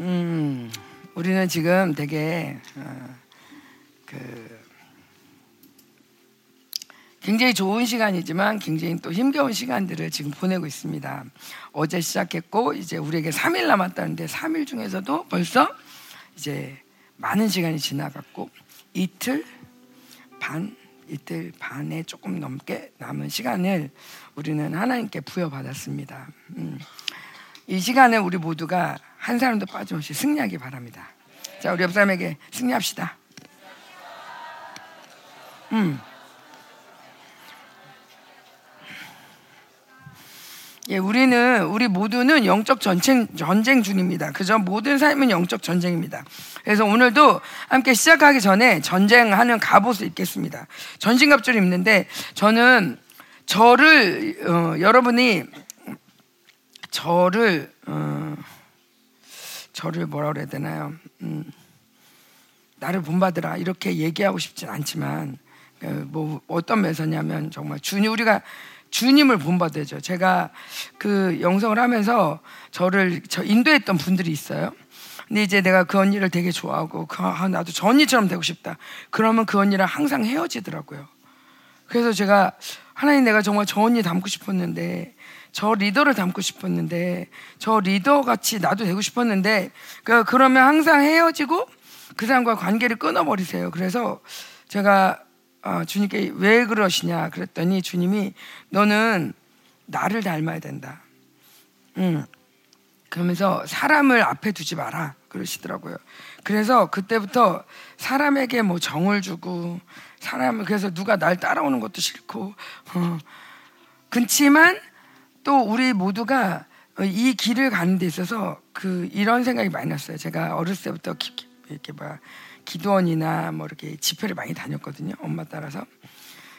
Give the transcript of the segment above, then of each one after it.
음, 우리는 지금 되게 어, 그 굉장히 좋은 시간이지만 굉장히 또 힘겨운 시간들을 지금 보내고 있습니다. 어제 시작했고 이제 우리에게 3일 남았다는데 3일 중에서도 벌써 이제 많은 시간이 지나갔고 이틀 반 이틀 반에 조금 넘게 남은 시간을 우리는 하나님께 부여받았습니다. 음. 이 시간에 우리 모두가 한 사람도 빠짐없이 승리하기 바랍니다. 자, 우리 옆 사람에게 승리합시다. 음. 예, 우리는 우리 모두는 영적 전쟁 전쟁 중입니다. 그죠? 모든 삶은 영적 전쟁입니다. 그래서 오늘도 함께 시작하기 전에 전쟁하는 갑옷을 입겠습니다. 전신갑주를 입는데 저는 저를 어, 여러분이 저를 어, 저를 뭐라 그래야 되나요? 음, 나를 본받으라 이렇게 얘기하고 싶진 않지만 그뭐 어떤 면에서냐면 정말 주님 우리가 주님을 본받아야죠. 제가 그 영성을 하면서 저를 저 인도했던 분들이 있어요. 근데 이제 내가 그 언니를 되게 좋아하고 그, 아, 나도 저 언니처럼 되고 싶다. 그러면 그 언니랑 항상 헤어지더라고요. 그래서 제가 하나님 내가 정말 저 언니 닮고 싶었는데 저 리더를 닮고 싶었는데 저 리더 같이 나도 되고 싶었는데 그 그러면 항상 헤어지고 그 사람과 관계를 끊어버리세요. 그래서 제가 어, 주님께 왜 그러시냐 그랬더니 주님이 너는 나를 닮아야 된다. 음. 그러면서 사람을 앞에 두지 마라 그러시더라고요. 그래서 그때부터 사람에게 뭐 정을 주고 사람을 그래서 누가 날 따라오는 것도 싫고 어. 그렇지만 또 우리 모두가 이 길을 가는 데 있어서 그 이런 생각이 많이 났어요. 제가 어렸을 때부터 기, 이렇게 막 기도원이나 뭐 이렇게 집회를 많이 다녔거든요. 엄마 따라서.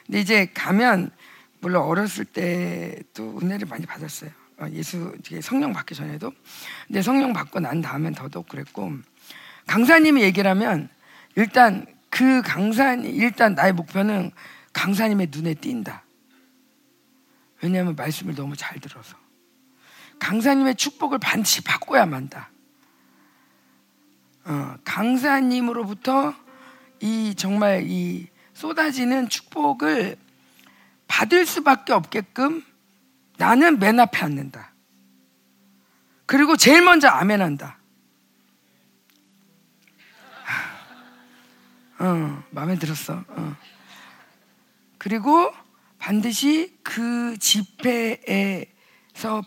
근데 이제 가면 물론 어렸을 때도 은혜를 많이 받았어요. 어, 예수 성령 받기 전에도. 근데 성령 받고 난 다음엔 더더욱 그랬고 강사님이 얘기를 하면 일단 그 강사님 일단 나의 목표는 강사님의 눈에 띈다. 왜냐하면 말씀을 너무 잘 들어서 강사님의 축복을 반드시 받고야 만다. 어, 강사님으로부터 이 정말 이 쏟아지는 축복을 받을 수밖에 없게끔 나는 맨 앞에 앉는다. 그리고 제일 먼저 아멘한다. 어, 마음에 들었어. 어. 그리고 반드시 그 집회에서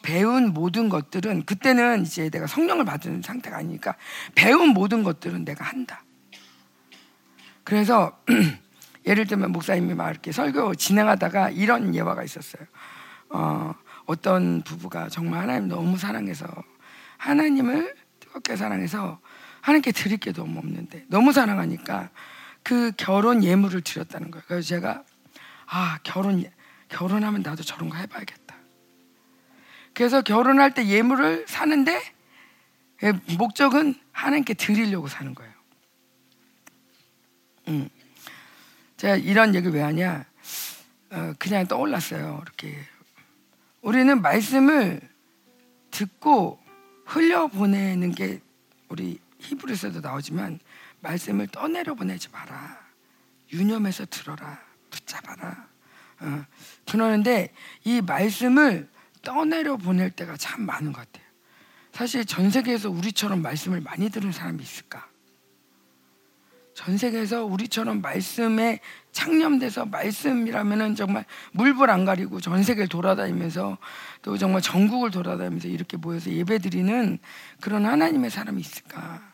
배운 모든 것들은 그때는 이제 내가 성령을 받은 상태가 아니니까 배운 모든 것들은 내가 한다. 그래서 예를 들면 목사님이 막 이렇게 설교 진행하다가 이런 예화가 있었어요. 어, 어떤 부부가 정말 하나님 너무 사랑해서 하나님을 뜨겁게 사랑해서 하나님께 드릴 게 너무 없는데 너무 사랑하니까 그 결혼 예물을 드렸다는 거예요. 그래서 제가 아, 결혼, 결혼하면 나도 저런 거 해봐야겠다. 그래서 결혼할 때 예물을 사는데 예, 목적은 하나님께 드리려고 사는 거예요. 음. 제가 이런 얘기를 왜 하냐? 어, 그냥 떠올랐어요. 이렇게. 우리는 말씀을 듣고 흘려 보내는 게 우리 히브리서도 나오지만 말씀을 떠내려 보내지 마라. 유념해서 들어라. 붙잡아라. 어, 그러는데 이 말씀을 떠내려 보낼 때가 참 많은 것 같아요. 사실 전 세계에서 우리처럼 말씀을 많이 들은 사람이 있을까? 전 세계에서 우리처럼 말씀에 창념돼서 말씀이라면은 정말 물불 안 가리고 전 세계를 돌아다니면서 또 정말 전국을 돌아다니면서 이렇게 모여서 예배드리는 그런 하나님의 사람이 있을까?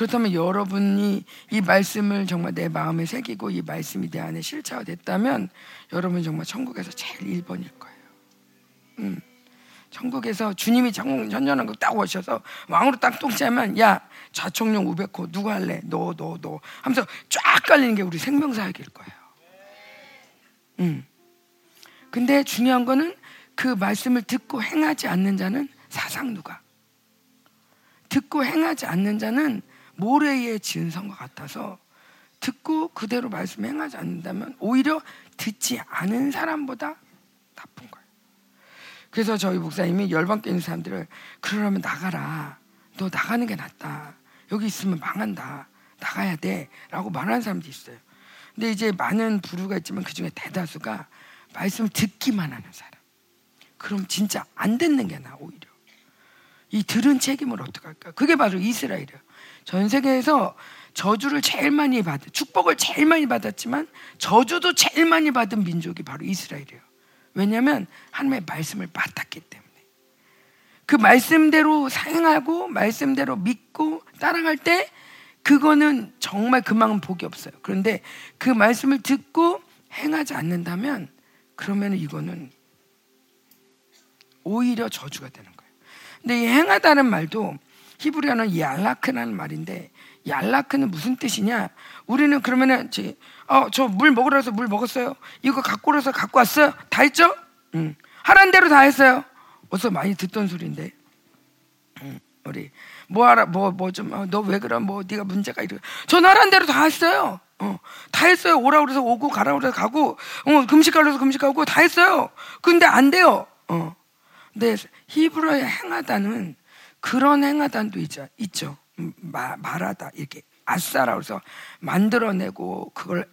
그렇다면 여러분이 이 말씀을 정말 내 마음에 새기고 이 말씀이 내 안에 실체화됐다면 여러분 정말 천국에서 제일 1번일 거예요. 음. 천국에서 주님이 천년왕국 딱 오셔서 왕으로 딱 똥치하면 야 좌총령 우백호 누구 할래? 너 너 너 하면서 쫙 깔리는 게 우리 생명 사역일 거예요. 음. 근데 중요한 거는 그 말씀을 듣고 행하지 않는 자는 사상 누가? 듣고 행하지 않는 자는 모래에 지은 성과 같아서 듣고 그대로 말씀 행하지 않는다면 오히려 듣지 않은 사람보다 나쁜 거예요. 그래서 저희 목사님이 열방 깨는 사람들을 그러려면 나가라. 너 나가는 게 낫다. 여기 있으면 망한다. 나가야 돼. 라고 말하는 사람도 있어요. 근데 이제 많은 부류가 있지만 그 중에 대다수가 말씀 듣기만 하는 사람. 그럼 진짜 안 듣는 게 나, 오히려. 이 들은 책임을 어떡할까? 그게 바로 이스라엘이에요. 전 세계에서 저주를 제일 많이 받은, 축복을 제일 많이 받았지만 저주도 제일 많이 받은 민족이 바로 이스라엘이에요. 왜냐하면 하나님의 말씀을 맡았기 때문에. 그 말씀대로 사용하고 말씀대로 믿고 따라갈 때 그거는 정말 그만큼 복이 없어요. 그런데 그 말씀을 듣고 행하지 않는다면 그러면 이거는 오히려 저주가 되는 거예요. 근데 이 행하다는 말도 히브리어는 얄라크라는 말인데 얄라크는 무슨 뜻이냐? 우리는 그러면은 어저 물 먹으러 해서 물 먹었어요. 이거 갖고 오라서 갖고 왔어요. 다 했죠? 응. 하란 대로 다 했어요. 어서 많이 듣던 소리인데. 응. 우리 뭐 하라 뭐 뭐 좀 너왜 어, 그래 뭐 네가 문제가 이래. 전 하란 대로 다 했어요. 어, 다 했어요. 오라 그래서 오고 가라 그래서 가고 어, 금식 가려서 금식 가고 다 했어요. 근데 안 돼요. 어. 근데 히브리어의 행하다는 그런 행하단도 있죠. 있죠. 마, 말하다 이렇게 아싸라고 해서 만들어내고 그걸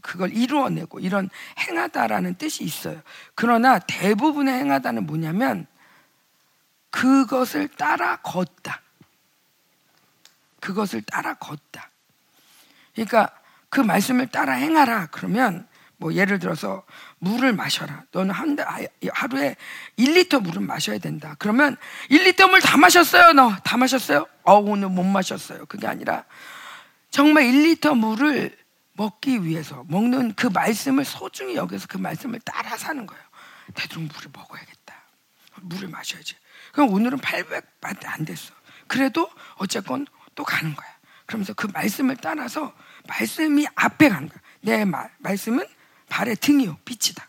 그걸 이루어내고 이런 행하다라는 뜻이 있어요. 그러나 대부분의 행하다는 뭐냐면 그것을 따라 걷다. 그것을 따라 걷다. 그러니까 그 말씀을 따라 행하라. 그러면 뭐 예를 들어서 물을 마셔라. 너는 한 하루에 1리터 물을 마셔야 된다. 그러면 1리터 물 다 마셨어요. 너 다 마셨어요? 어 오늘 못 마셨어요. 그게 아니라 정말 1리터 물을 먹기 위해서 먹는 그 말씀을 소중히 여기서 그 말씀을 따라 사는 거예요. 대충 물을 먹어야겠다. 물을 마셔야지. 그럼 오늘은 800밖에 안 됐어. 그래도 어쨌건 또 가는 거야. 그러면서 그 말씀을 따라서 말씀이 앞에 가는 거야. 내 말, 말씀은 발의 등이요, 빛이다.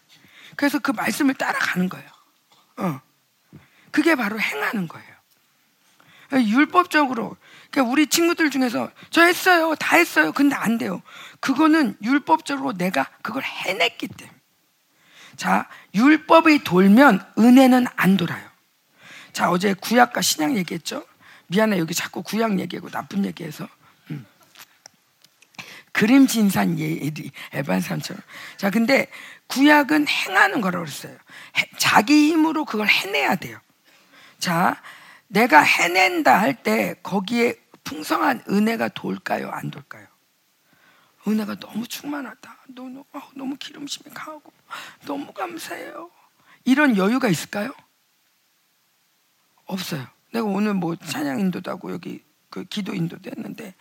그래서 그 말씀을 따라가는 거예요. 어. 그게 바로 행하는 거예요. 율법적으로 그러니까 우리 친구들 중에서 저 했어요, 다 했어요. 근데 안 돼요. 그거는 율법적으로 내가 그걸 해냈기 때문에. 자, 율법이 돌면 은혜는 안 돌아요. 자, 어제 구약과 신약 얘기했죠? 미안해, 여기 자꾸 구약 얘기하고 나쁜 얘기해서. 음. 그림 진산 예리, 에반산처럼. 자, 근데 구약은 행하는 거라고 그랬어요. 자기 힘으로 그걸 해내야 돼요. 자, 내가 해낸다 할 때 거기에 풍성한 은혜가 돌까요? 안 돌까요? 은혜가 너무 충만하다. 너무, 어, 너무 기름심이 강하고 너무 감사해요. 이런 여유가 있을까요? 없어요. 내가 오늘 뭐 찬양 인도도 하고 여기 그 기도 인도도 했는데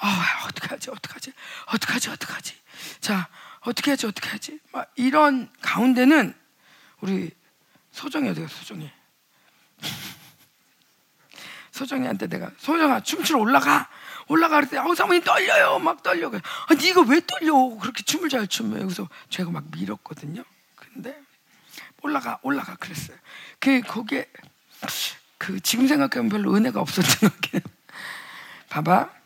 아 어떡하지 어떡하지 어떡하지 어떡하지. 자 어떻게 하지 어떻게 하지. 막 이런 가운데는 우리 소정이 어디가 소정이? 소정이한테 내가 소정아 춤추러 올라가. 올라가. 그랬더니 아 사모님 떨려요. 막 떨려 아 네가 왜 떨려? 그렇게 춤을 잘 추면. 여기서 제가 막 밀었거든요. 근데 올라가 올라가 그랬어요. 그 거기에 그 지금 생각하면 별로 은혜가 없었던 것 같아요. 봐봐.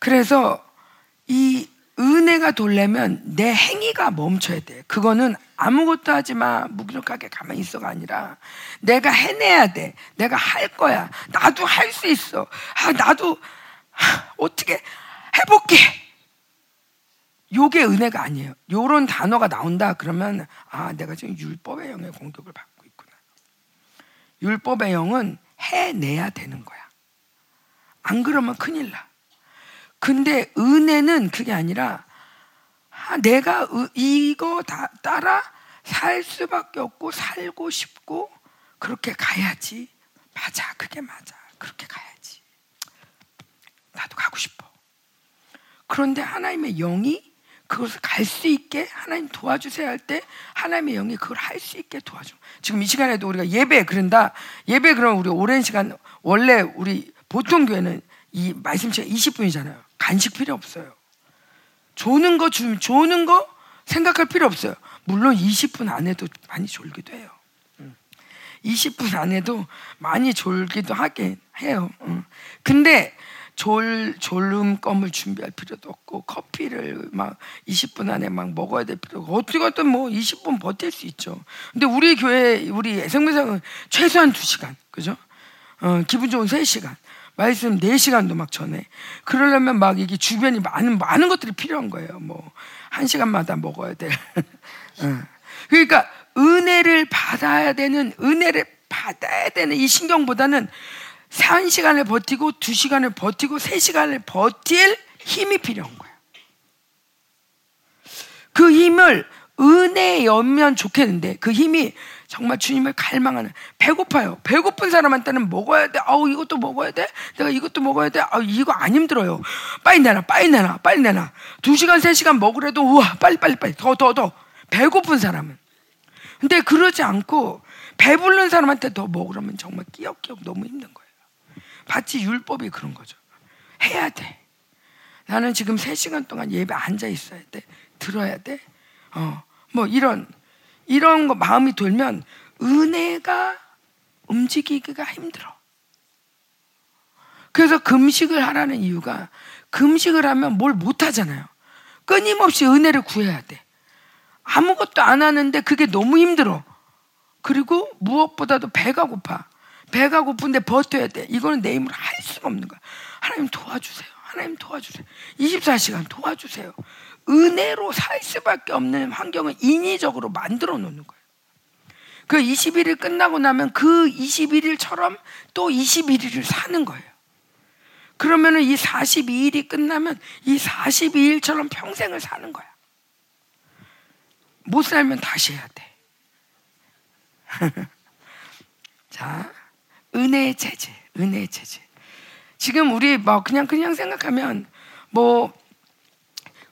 그래서 이 은혜가 돌려면 내 행위가 멈춰야 돼. 그거는 아무것도 하지 마. 무기력하게 가만히 있어가 아니라 내가 해내야 돼. 내가 할 거야. 나도 할 수 있어. 아, 나도 하, 어떻게 해볼게. 요게 은혜가 아니에요. 요런 단어가 나온다 그러면 아, 내가 지금 율법의 영의 공격을 받고 율법의 영은 해내야 되는 거야. 안 그러면 큰일 나. 근데 은혜는 그게 아니라 아, 내가 이거 다 따라 살 수밖에 없고 살고 싶고 그렇게 가야지. 맞아, 그게 맞아. 그렇게 가야지. 나도 가고 싶어. 그런데 하나님의 영이 그것을 갈 수 있게 하나님 도와주세요 할 때 하나님의 영이 그걸 할 수 있게 도와줘. 지금 이 시간에도 우리가 예배 그런다. 예배 그러면 우리 오랜 시간 원래 우리 보통 교회는 이 말씀 시간 20분이잖아요. 간식 필요 없어요. 조는 거 주, 조는 거 생각할 필요 없어요. 물론 20분 안에도 많이 졸기도 해요. 20분 안에도 많이 졸기도 하긴 해요. 근데 졸, 졸음껌을 준비할 필요도 없고 커피를 막 20분 안에 막 먹어야 될 필요가 없고 어떻게든 뭐 20분 버틸 수 있죠. 근데 우리 교회 우리 생명상은 최소한 2시간. 그죠? 어, 기분 좋은 3시간. 말씀 4시간도 막 전해. 그러려면 막 이게 주변이 많은, 많은 것들이 필요한 거예요. 뭐, 1시간마다 먹어야 돼. 어. 그러니까 은혜를 받아야 되는, 은혜를 받아야 되는 이 신경보다는 1시간을 버티고 2시간을 버티고 3시간을 버틸 힘이 필요한 거예요. 그 힘을 은혜에 연면 좋겠는데 그 힘이 정말 주님을 갈망하는 배고파요. 배고픈 사람한테는 먹어야 돼. 아우 이것도 먹어야 돼. 내가 이것도 먹어야 돼. 아 이거 안 힘들어요. 빨리 내놔, 빨리 내놔, 빨리 내놔. 두 시간, 세 시간 먹으래도 우와 빨리 빨리 빨리 더 더 더. 배고픈 사람은. 근데 그러지 않고 배부른 사람한테 더 먹으려면 정말 끼역끼역 너무 힘든 거예요. 마치 율법이 그런 거죠. 해야 돼. 나는 지금 세 시간 동안 예배 앉아 있어야 돼. 들어야 돼. 어, 뭐 이런 이런 거 마음이 돌면 은혜가 움직이기가 힘들어. 그래서 금식을 하라는 이유가 금식을 하면 뭘 못 하잖아요. 끊임없이 은혜를 구해야 돼. 아무것도 안 하는데 그게 너무 힘들어. 그리고 무엇보다도 배가 고파. 배가 고픈데 버텨야 돼. 이거는 내 힘으로 할 수가 없는 거야. 하나님 도와주세요. 하나님 도와주세요. 24시간 도와주세요. 은혜로 살 수밖에 없는 환경을 인위적으로 만들어 놓는 거예요. 그 21일 끝나고 나면 그 21일처럼 또 21일을 사는 거예요. 그러면은 이 42일이 끝나면 이 42일처럼 평생을 사는 거야. 못 살면 다시 해야 돼. 자, 은혜의 체제, 은혜의 체제. 지금 우리 뭐 그냥 그냥 생각하면 뭐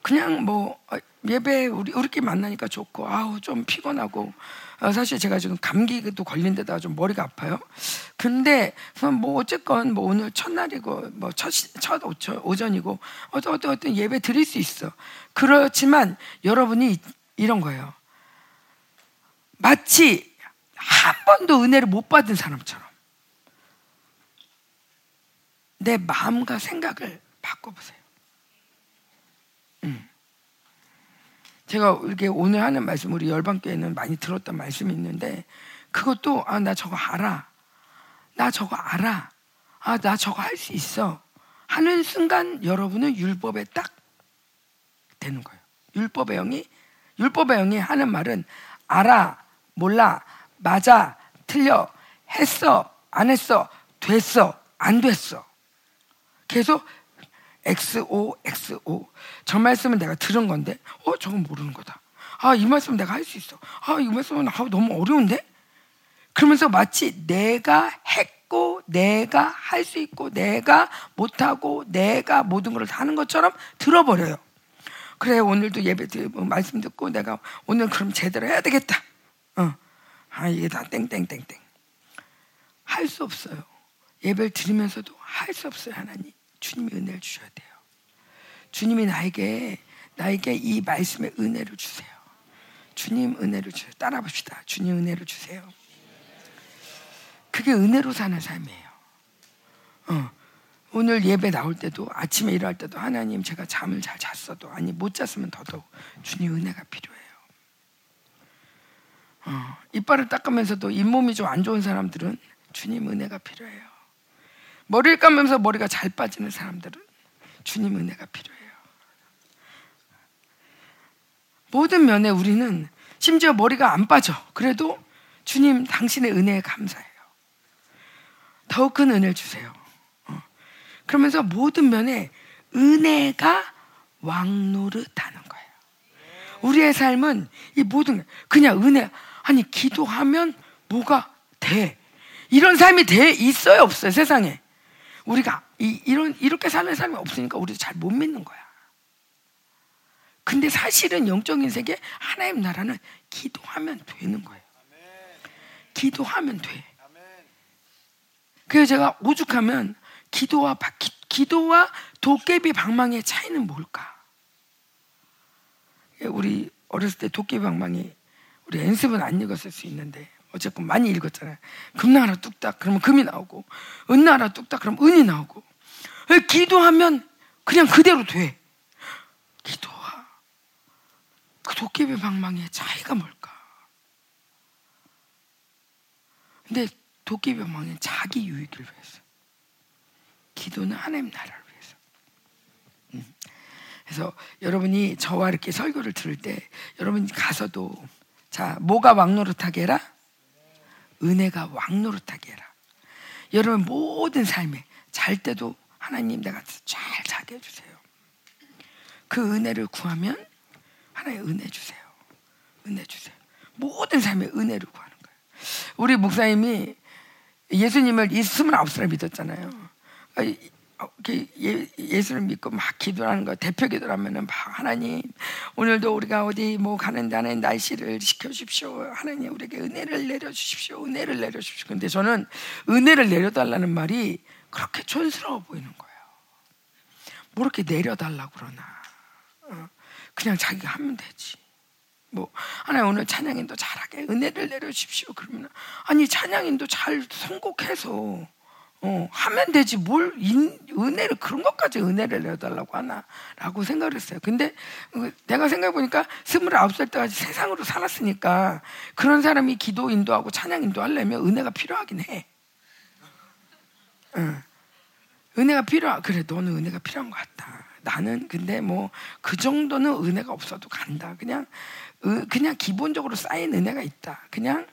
그냥 뭐 어, 예배 우리 우리끼리 만나니까 좋고 아우 좀 피곤하고 어, 사실 제가 지금 감기도 걸린 데다가 좀 머리가 아파요. 근데 뭐 어쨌건 뭐 오늘 첫날이고 뭐첫첫 오전이고 어떤 어떤 어떤 예배 드릴 수 있어. 그렇지만 여러분이 이런 거예요. 마치 한 번도 은혜를 못 받은 사람처럼 내 마음과 생각을 바꿔보세요. 제가 이렇게 오늘 하는 말씀 우리 열방교회는 많이 들었던 말씀이 있는데 그것도 아 나 저거 알아. 나 저거 알아. 아 나 저거 할 수 있어. 하는 순간 여러분은 율법에 딱 되는 거예요. 율법의 영이 율법의 영이 하는 말은 알아, 몰라, 맞아, 틀려, 했어, 안 했어, 됐어, 안 됐어. 계속 XO, XO. 저 말씀은 내가 들은 건데, 어, 저건 모르는 거다. 아, 이 말씀은 내가 할 수 있어. 아, 이 말씀은 아, 너무 어려운데? 그러면서 마치 내가 했고, 내가 할 수 있고, 내가 못하고, 내가 모든 걸 하는 것처럼 들어버려요. 그래, 오늘도 예배 드리고, 말씀 듣고, 내가 오늘 그럼 제대로 해야 되겠다. 어. 아, 이게 다 땡땡땡땡. 할 수 없어요. 예배를 드리면서도 할 수 없어요, 하나님. 주님이 은혜를 주셔야 돼요. 주님이 나에게 나에게 이 말씀의 은혜를 주세요. 주님 은혜를 주세요. 따라 봅시다. 주님 은혜를 주세요. 그게 은혜로 사는 삶이에요. 어. 오늘 예배 나올 때도 아침에 일어날 때도 하나님 제가 잠을 잘 잤어도 아니 못 잤으면 더더욱 주님 은혜가 필요해요. 어. 이빨을 닦으면서도 잇몸이 좀 안 좋은 사람들은 주님 은혜가 필요해요. 머리를 감으면서 머리가 잘 빠지는 사람들은 주님 은혜가 필요해요. 모든 면에 우리는 심지어 머리가 안 빠져. 그래도 주님 당신의 은혜에 감사해요. 더욱 큰 은혜를 주세요. 어. 그러면서 모든 면에 은혜가 왕노릇하는 거예요. 우리의 삶은 이 모든 그냥 은혜 아니 기도하면 뭐가 돼 이런 삶이 돼 있어요 없어요 세상에 우리가 이, 이런 이렇게 사는 사람이 없으니까 우리도 잘 못 믿는 거야. 근데 사실은 영적인 세계 하나님 나라는 기도하면 되는 거예요. 기도하면 돼. 그래서 제가 오죽하면 기도와 기, 도와 도깨비 방망이의 차이는 뭘까? 우리 어렸을 때 도깨비 방망이 우리 연습은 안 읽었을 수 있는데 어쨌건 많이 읽었잖아요. 금 나라 뚝딱 그러면 금이 나오고 은 나라 뚝딱 그러면 은이 나오고 기도하면 그냥 그대로 돼. 기도와 그 도깨비 방망이의 차이가 뭘까? 근데 도끼병망은 자기 유익을 위해서. 기도는 하나님 나라를 위해서. 음. 그래서 여러분이 저와 이렇게 설교를 들을 때 여러분 가서도 자 뭐가 왕노릇하게 해라? 은혜가 왕노릇하게 해라. 여러분 모든 삶에 잘 때도 하나님 내가 잘 자게 해주세요. 그 은혜를 구하면 하나님 은혜 주세요. 은혜 주세요. 모든 삶에 은혜를 구하는 거예요. 우리 목사님이 예수님을 이 스물아홉 살 믿었잖아요. 어, 예, 수를 믿고 막 기도하는 거 대표 기도하면은 하나님 오늘도 우리가 어디 뭐 가는 다는 날씨를 지켜주십시오. 하나님 우리에게 은혜를 내려주십시오. 은혜를 내려주십시오. 근데 저는 은혜를 내려달라는 말이 그렇게 촌스러워 보이는 거예요. 뭐 이렇게 내려달라고 그러나. 어, 그냥 자기가 하면 되지. 뭐 하나님 오늘 찬양인도 잘하게 은혜를 내려주십시오. 그러면 아니 찬양인도 잘 선곡해서 어, 하면 되지 뭘 인, 은혜를 그런 것까지 은혜를 내달라고 하나라고 생각을 했어요. 근데 어, 내가 생각해 보니까 스물아홉 살 때까지 세상으로 살았으니까 그런 사람이 기도 인도하고 찬양 인도하려면 은혜가 필요하긴 해. 응. 은혜가 필요하. 그래 너는 은혜가 필요한 것 같다. 나는 근데 뭐 그 정도는 은혜가 없어도 간다. 그냥 그냥 기본적으로 쌓인 은혜가 있다. 그냥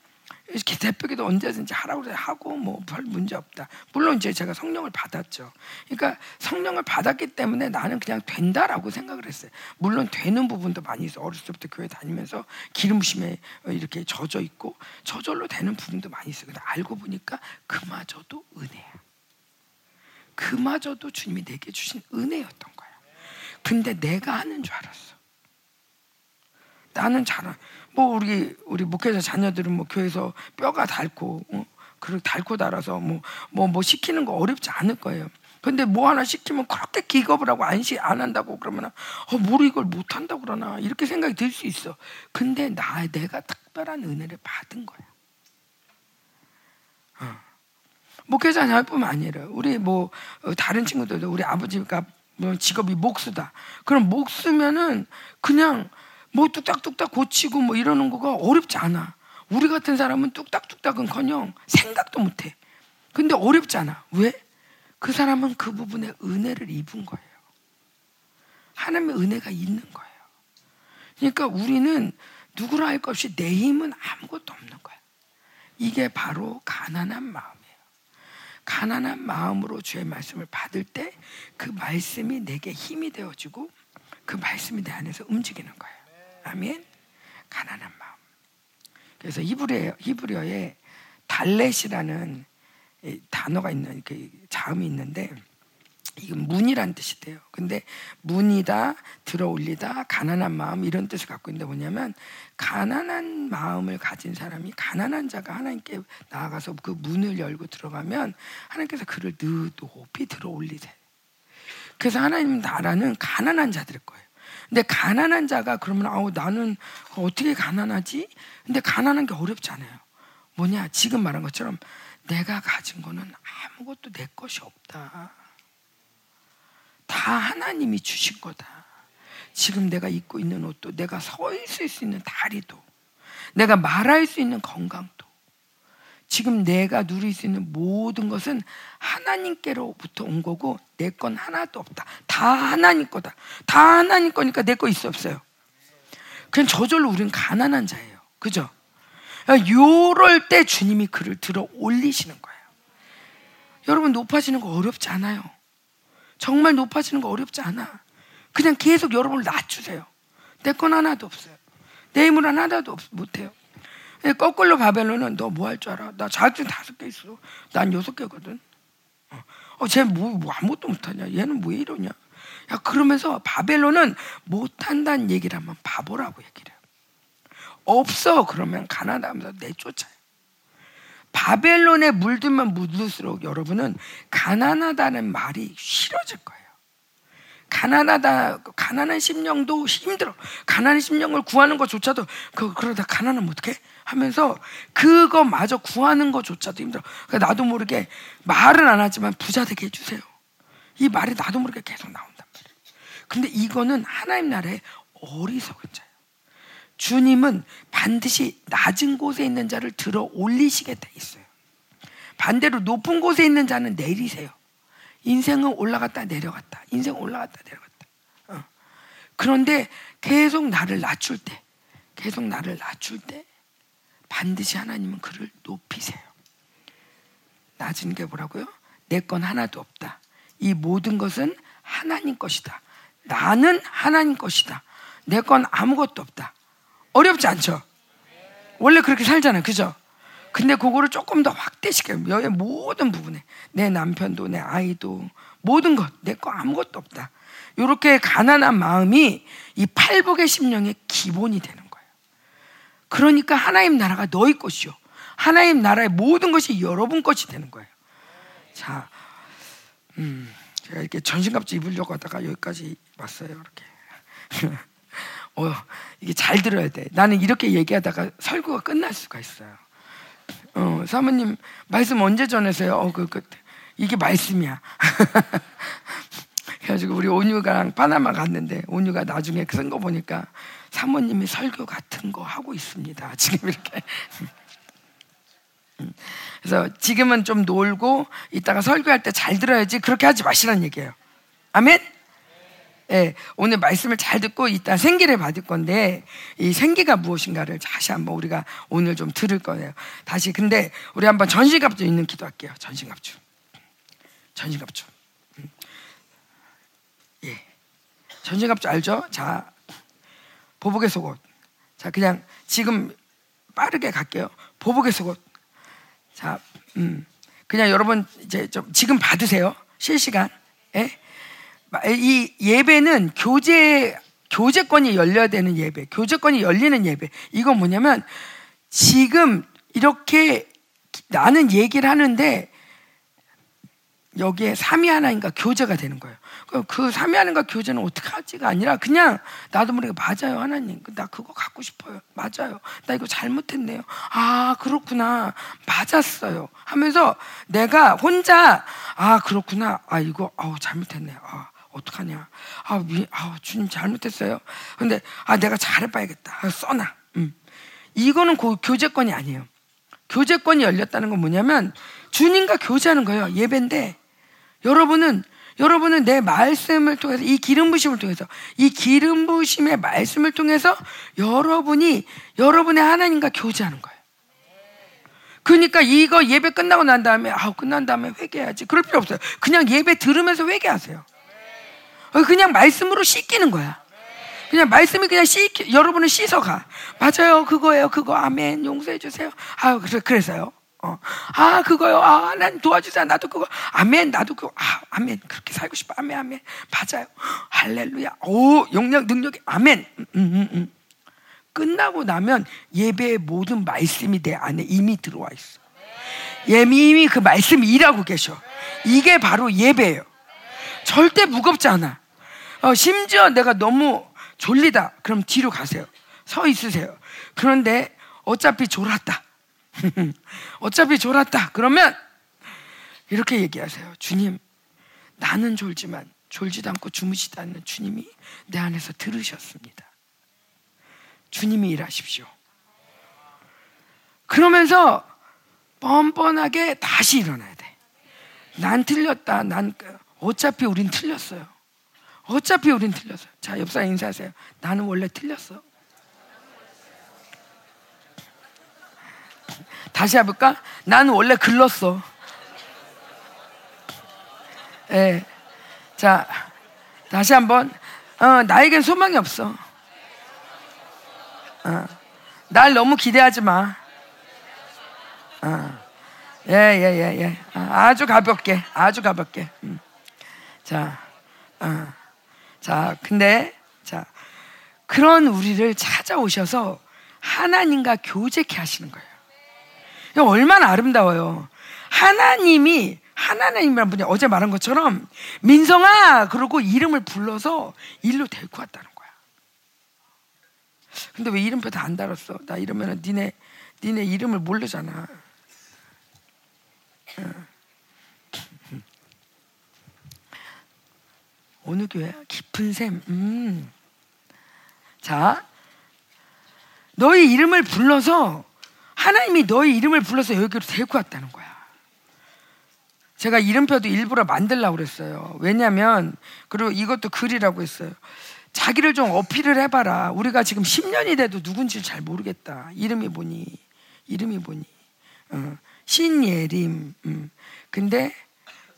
이렇게 대표기도 언제든지 하라고 하고 뭐 별 문제 없다. 물론 이제 제가 성령을 받았죠. 그러니까 성령을 받았기 때문에 나는 그냥 된다라고 생각을 했어요. 물론 되는 부분도 많이 있어. 어렸을 때부터 교회 다니면서 기름심에 이렇게 젖어 있고 저절로 되는 부분도 많이 있어요. 근데 알고 보니까 그마저도 은혜야. 그마저도 주님이 내게 주신 은혜였던 거야. 근데 내가 하는 줄 알았어. 나는 잘 뭐 우리 우리 목회자 자녀들은 뭐 교회에서 뼈가 닳고 어? 그리고 닳고 달아서 뭐 뭐 뭐 뭐 시키는 거 어렵지 않을 거예요. 근데 뭐 하나 시키면 그렇게 기겁을 하고 안시 안 한다고 그러면 어, 뭘 이걸 못 한다고 그러나 이렇게 생각이 들 수 있어. 근데 나 내가 특별한 은혜를 받은 거야. 어. 목회자 자뿐만 아니라 우리 뭐 어, 다른 친구들도 우리 아버지가 뭐 직업이 목수다. 그럼 목수면은 그냥 뭐 뚝딱뚝딱 고치고 뭐 이러는 거가 어렵지 않아. 우리 같은 사람은 뚝딱뚝딱은커녕 생각도 못해. 근데 어렵지 않아. 왜? 그 사람은 그 부분에 은혜를 입은 거예요. 하나님의 은혜가 있는 거예요. 그러니까 우리는 누구라 할 것 없이 내 힘은 아무것도 없는 거야. 이게 바로 가난한 마음이에요. 가난한 마음으로 주의 말씀을 받을 때 그 말씀이 내게 힘이 되어지고 그 말씀이 내 안에서 움직이는 거예요. 아멘. 가난한 마음. 그래서 히브리어, 히브리어에 달렛이라는 단어가 있는 그 자음이 있는데 이건 문이란 뜻이 돼요. 근데 문이다, 들어올리다, 가난한 마음 이런 뜻을 갖고 있는데 뭐냐면 가난한 마음을 가진 사람이 가난한 자가 하나님께 나아가서 그 문을 열고 들어가면 하나님께서 그를 높이 들어올리세. 그래서 하나님 나라는 가난한 자들일 거예요. 근데 가난한 자가 그러면 아우 나는 어떻게 가난하지? 근데 가난한 게 어렵지 않아요. 뭐냐? 지금 말한 것처럼 내가 가진 거는 아무것도 내 것이 없다. 다 하나님이 주신 거다. 지금 내가 입고 있는 옷도 내가 서 있을 수 있는 다리도 내가 말할 수 있는 건강도 지금 내가 누릴 수 있는 모든 것은 하나님께로부터 온 거고 내 건 하나도 없다. 다 하나님 거다. 다 하나님 거니까 내 거 있어 없어요. 그냥 저절로 우리는 가난한 자예요. 그죠? 요럴 때 주님이 그를 들어 올리시는 거예요. 여러분 높아지는 거 어렵지 않아요. 정말 높아지는 거 어렵지 않아. 그냥 계속 여러분을 낮추세요. 내 건 하나도 없어요. 내 힘을 하나도 없, 못해요. 예, 거꾸로 바벨론은 너 뭐 할 줄 알아? 나 자격증 다섯 개 있어. 난 여섯 개거든. 어, 어 쟤뭐 뭐 아무것도 못하냐? 얘는 왜 이러냐? 야 그러면서 바벨론은 못한다는 얘기를 하면 바보라고 얘기를 해요. 없어 그러면 가난하면서 내쫓아요. 바벨론에 물들면 물들수록 여러분은 가난하다는 말이 싫어질 거예요. 가난하다, 가난한 심령도 힘들어. 가난한 심령을 구하는 것조차도 그 그러다 가난하면 어떡해? 하면서 그거마저 구하는 것조차도 힘들어. 그러니까 나도 모르게 말은 안 하지만 부자 되게 해주세요. 이 말이 나도 모르게 계속 나온단 말이에요. 근데 이거는 하나님 나라의 어리석은 자예요. 주님은 반드시 낮은 곳에 있는 자를 들어 올리시게 돼 있어요. 반대로 높은 곳에 있는 자는 내리세요. 인생은 올라갔다 내려갔다. 인생 올라갔다 내려갔다. 어. 그런데 계속 나를 낮출 때, 계속 나를 낮출 때 반드시 하나님은 그를 높이세요. 낮은 게 뭐라고요? 내 건 하나도 없다. 이 모든 것은 하나님 것이다. 나는 하나님 것이다. 내 건 아무것도 없다. 어렵지 않죠? 원래 그렇게 살잖아요. 그죠? 근데 그거를 조금 더 확대시켜요. 여의 모든 부분에. 내 남편도, 내 아이도, 모든 것. 내 거 아무것도 없다. 이렇게 가난한 마음이 이 팔복의 심령의 기본이 되는. 그러니까 하나님 나라가 너희 것이요. 하나님 나라의 모든 것이 여러분 것이 되는 거예요. 자, 음, 제가 이렇게 전신갑주 입으려고 하다가 여기까지 왔어요. 이렇게. 어, 이게 잘 들어야 돼. 나는 이렇게 얘기하다가 설교가 끝날 수가 있어요. 어, 사모님 말씀 언제 전해세요? 어, 그, 그, 이게 말씀이야. 그래가지고 우리 온유가랑 파나마 갔는데 온유가 나중에 쓴 거 보니까 사모님이 설교 같은 거 하고 있습니다. 지금 이렇게. 음. 그래서 지금은 좀 놀고 이따가 설교할 때 잘 들어야지 그렇게 하지 마시라는 얘기예요. 아멘? 예, 오늘 말씀을 잘 듣고 이따 생기를 받을 건데 이 생기가 무엇인가를 다시 한번 우리가 오늘 좀 들을 거예요. 다시 근데 우리 한번 전신갑주 있는 기도할게요. 전신갑주. 전신갑주. 음. 예. 전신갑주 알죠? 자, 보복의 속옷. 자, 그냥 지금 빠르게 갈게요. 보복의 속옷. 자, 음, 그냥 여러분 이제 좀 지금 받으세요. 실시간. 예? 이 예배는 교제 교제권이 열려야 되는 예배, 교제권이 열리는 예배. 이건 뭐냐면 지금 이렇게 나는 얘기를 하는데 여기에 삼위 하나님과 교제가 되는 거예요. 그 삼위 하나님과 교제는 어떻게 하지가 아니라 그냥 나도 모르게 맞아요 하나님. 나 그거 갖고 싶어요. 맞아요. 나 이거 잘못했네요. 아 그렇구나. 맞았어요. 하면서 내가 혼자 아 그렇구나. 아 이거 아우 잘못했네요. 아 어떡하냐. 아, 미, 아 주님 잘못했어요. 근데 아 내가 잘해봐야겠다. 아, 써놔. 음. 이거는 고, 교제권이 아니에요. 교제권이 열렸다는 건 뭐냐면 주님과 교제하는 거예요. 예배인데 여러분은 여러분은 내 말씀을 통해서 이 기름 부심을 통해서 이 기름 부심의 말씀을 통해서 여러분이 여러분의 하나님과 교제하는 거예요. 그러니까 이거 예배 끝나고 난 다음에 아 끝난 다음에 회개해야지 그럴 필요 없어요. 그냥 예배 들으면서 회개하세요. 그냥 말씀으로 씻기는 거야. 그냥 말씀이 그냥 씻 여러분은 씻어가. 맞아요, 그거예요, 그거 아멘 용서해 주세요. 아 그래 그래서요. 어. 아, 그거요. 아, 난 도와주세요. 나도 그거. 아멘. 나도 그거. 아, 아멘. 그렇게 살고 싶어. 아멘, 아멘. 맞아요. 할렐루야. 오, 영역, 능력이. 아멘. 음, 음, 음. 음. 끝나고 나면 예배의 모든 말씀이 내 안에 이미 들어와 있어. 예미 이미 그 말씀이 일하고 계셔. 이게 바로 예배예요. 절대 무겁지 않아. 어, 심지어 내가 너무 졸리다. 그럼 뒤로 가세요. 서 있으세요. 그런데 어차피 졸았다. 어차피 졸았다. 그러면 이렇게 얘기하세요. 주님, 나는 졸지만 졸지도 않고 주무시지 않는 주님이 내 안에서 들으셨습니다. 주님이 일하십시오. 그러면서 뻔뻔하게 다시 일어나야 돼. 난 틀렸다. 난 어차피 우린 틀렸어요. 어차피 우린 틀렸어요. 자, 옆 사람 인사하세요. 나는 원래 틀렸어. 다시 해볼까? 나는 원래 글렀어. 예. 네. 자, 다시 한번. 어, 나에겐 소망이 없어. 어, 날 너무 기대하지 마. 어, 예, 예, 예, 예. 어, 아주 가볍게, 아주 가볍게. 음. 자, 어. 자, 근데, 자, 그런 우리를 찾아오셔서 하나님과 교제케 하시는 거예요. 얼마나 아름다워요. 하나님이 하나님이란 분이 어제 말한 것처럼 민성아 그러고 이름을 불러서 일로 데리고 왔다는 거야. 근데 왜 이름표 다 안 달았어? 나 이러면은 니네 니네 이름을 모르잖아. 어느 교회야? 깊은 샘. 음. 자, 너희 이름을 불러서 하나님이 너의 이름을 불러서 여기로 데리고 왔다는 거야. 제가 이름표도 일부러 만들려고 그랬어요. 왜냐면 그리고 이것도 그리라고 했어요. 자기를 좀 어필을 해봐라. 우리가 지금 10년이 돼도 누군지 잘 모르겠다. 이름이 뭐니? 이름이 뭐니? 어, 신예림. 음. 근데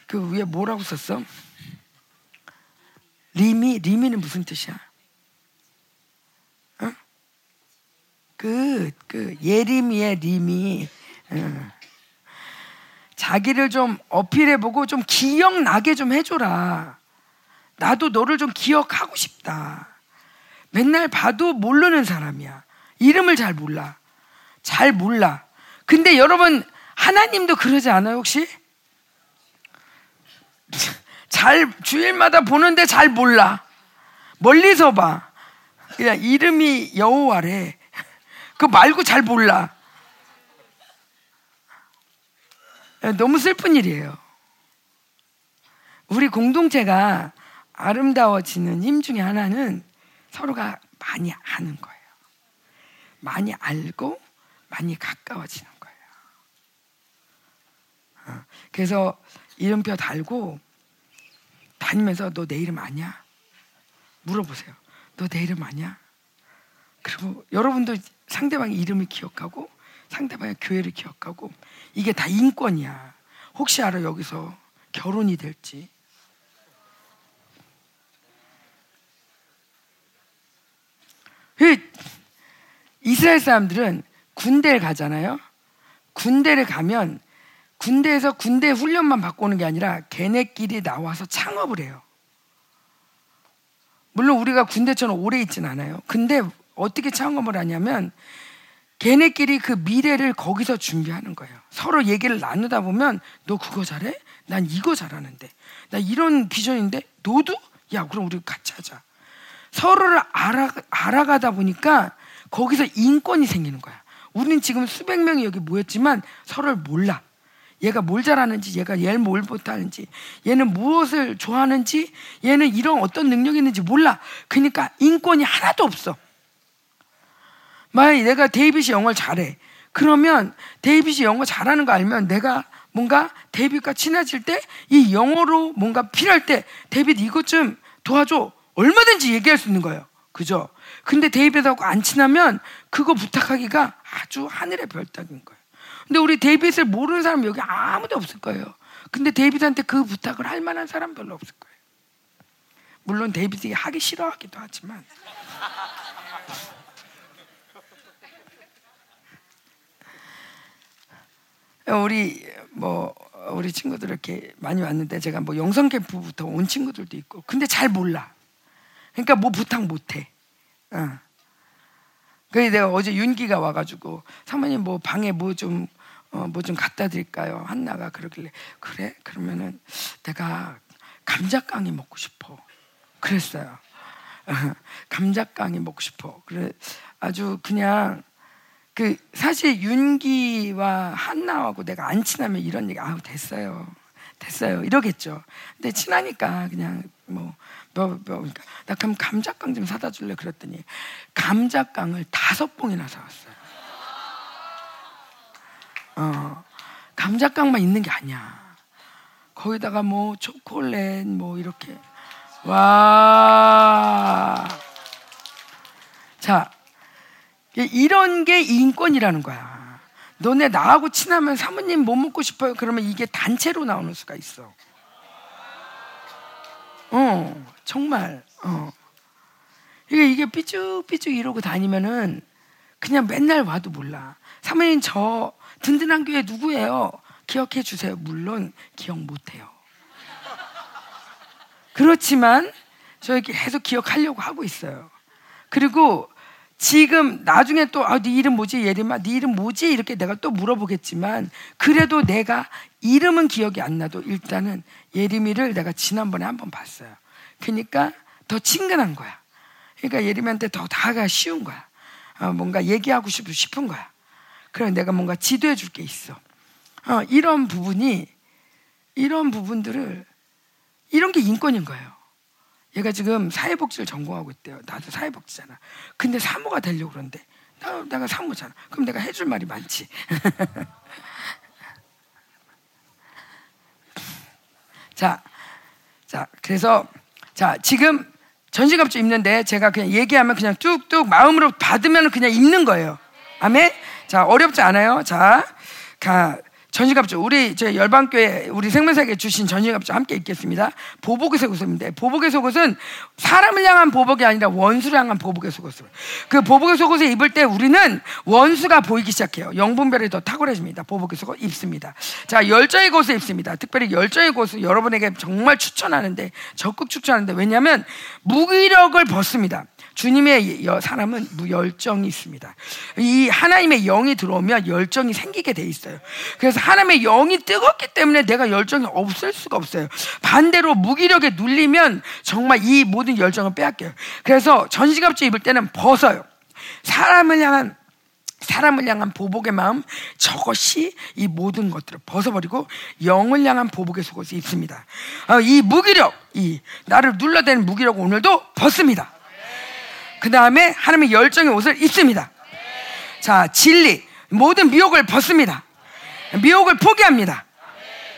그 위에 뭐라고 썼어? 리미? 리미는 무슨 뜻이야? 그, 그, 예림이의 리미. 어. 자기를 좀 어필해보고 좀 기억나게 좀 해줘라. 나도 너를 좀 기억하고 싶다. 맨날 봐도 모르는 사람이야. 이름을 잘 몰라. 잘 몰라. 근데 여러분, 하나님도 그러지 않아요, 혹시? 잘, 주일마다 보는데 잘 몰라. 멀리서 봐. 그냥 이름이 여호와래. 그 말고 잘 몰라. 너무 슬픈 일이에요. 우리 공동체가 아름다워지는 힘 중에 하나는 서로가 많이 아는 거예요. 많이 알고 많이 가까워지는 거예요. 어, 그래서 이름표 달고 다니면서 너 내 이름 아냐? 물어보세요. 너 내 이름 아냐? 그리고 여러분도 상대방의 이름을 기억하고 상대방의 교회를 기억하고 이게 다 인권이야. 혹시 알아 여기서 결혼이 될지 그 이스라엘 사람들은 군대를 가잖아요. 군대를 가면 군대에서 군대 훈련만 받고 오는 게 아니라 걔네끼리 나와서 창업을 해요. 물론 우리가 군대처럼 오래 있진 않아요. 근데 어떻게 창업을 하냐면 걔네끼리 그 미래를 거기서 준비하는 거예요. 서로 얘기를 나누다 보면 너 그거 잘해? 난 이거 잘하는데. 나 이런 비전인데 너도? 야, 그럼 우리 같이 하자. 서로를 알아, 알아가다 보니까 거기서 인권이 생기는 거야. 우리는 지금 수백 명이 여기 모였지만 서로를 몰라. 얘가 뭘 잘하는지, 얘가 얘를 뭘 못하는지, 얘는 무엇을 좋아하는지, 얘는 이런 어떤 능력이 있는지 몰라. 그러니까 인권이 하나도 없어. 만약에 내가 데이빗이 영어를 잘해. 그러면 데이빗이 영어 잘하는 거 알면 내가 뭔가 데이빗과 친해질 때 이 영어로 뭔가 필요할 때 데이빗 이것 좀 도와줘. 얼마든지 얘기할 수 있는 거예요. 그죠? 근데 데이빗하고 안 친하면 그거 부탁하기가 아주 하늘의 별따기인 거예요. 근데 우리 데이빗을 모르는 사람 여기 아무도 없을 거예요. 근데 데이빗한테 그 부탁을 할 만한 사람 별로 없을 거예요. 물론 데이빗이 하기 싫어하기도 하지만. 우리 뭐 우리 친구들 이렇게 많이 왔는데 제가 뭐 영성 캠프부터 온 친구들도 있고 근데 잘 몰라. 그러니까 뭐 부탁 못 해. 어. 그래서 내가 어제 윤기가 와가지고 사모님 뭐 방에 뭐좀 어, 뭐 좀 갖다 드릴까요? 한나가 그러길래 그래 그러면은 내가 감자깡이 먹고 싶어. 그랬어요. 감자깡이 먹고 싶어. 그래 아주 그냥 그 사실 윤기와 한나하고 내가 안 친하면 이런 얘기 아우 됐어요. 됐어요. 이러겠죠. 근데 친하니까 그냥 뭐 뭐, 뭐, 그러니까 나 그럼 감자깡 좀 사다 줄래 그랬더니 감자깡을 다섯 봉이나 사왔어요. 어, 감자깡만 있는 게 아니야. 거기다가 뭐 초콜릿 뭐 이렇게 와. 자, 이런 게 인권이라는 거야. 너네 나하고 친하면 사모님 뭐 먹고 싶어요? 그러면 이게 단체로 나오는 수가 있어. 어, 정말. 어. 이게, 이게 삐죽삐죽 이러고 다니면은 그냥 맨날 와도 몰라. 사모님 저 든든한 교회 누구예요? 기억해 주세요. 물론 기억 못 해요. 그렇지만 저희 계속 기억하려고 하고 있어요. 그리고 지금 나중에 또 아, 네 이름 뭐지 예림아 네 이름 뭐지 이렇게 내가 또 물어보겠지만 그래도 내가 이름은 기억이 안 나도 일단은 예림이를 내가 지난번에 한 번 봤어요. 그러니까 더 친근한 거야. 그러니까 예림이한테 더 다가 쉬운 거야. 어, 뭔가 얘기하고 싶, 싶은 거야. 그럼 내가 뭔가 지도해 줄 게 있어. 어, 이런 부분이 이런 부분들을 이런 게 인권인 거예요. 얘가 지금 사회복지를 전공하고 있대요. 나도 사회복지잖아. 근데 사모가 되려고 그러는데 나, 내가 사모잖아. 그럼 내가 해줄 말이 많지. 자, 자, 그래서 자 지금 전시갑주 입는데 제가 그냥 얘기하면 그냥 뚝뚝 마음으로 받으면 그냥 입는 거예요. 아멘. 자 어렵지 않아요. 자, 가 전시갑주 우리 제 열방교회 우리 생명사에 주신 전시갑주 함께 읽겠습니다. 보복의 속옷인데 보복의 속옷은 사람을 향한 보복이 아니라 원수를 향한 보복의 속옷을. 그 보복의 속옷을 입을 때 우리는 원수가 보이기 시작해요. 영분별이 더 탁월해집니다. 보복의 속옷 입습니다. 자 열정의 곳을 입습니다. 특별히 열정의 곳을 여러분에게 정말 추천하는데 적극 추천하는데 왜냐하면 무기력을 벗습니다. 주님의 사람은 열정이 있습니다. 이 하나님의 영이 들어오면 열정이 생기게 돼 있어요. 그래서 하나님의 영이 뜨겁기 때문에 내가 열정이 없을 수가 없어요. 반대로 무기력에 눌리면 정말 이 모든 열정을 빼앗겨요. 그래서 전시갑주 입을 때는 벗어요. 사람을 향한 사람을 향한 보복의 마음 저것이 이 모든 것들을 벗어버리고 영을 향한 보복의 속옷을 입습니다. 어, 이 무기력, 이 나를 눌러대는 무기력 오늘도 벗습니다. 그 다음에 하나님의 열정의 옷을 입습니다. 자, 진리. 모든 미혹을 벗습니다. 미혹을 포기합니다.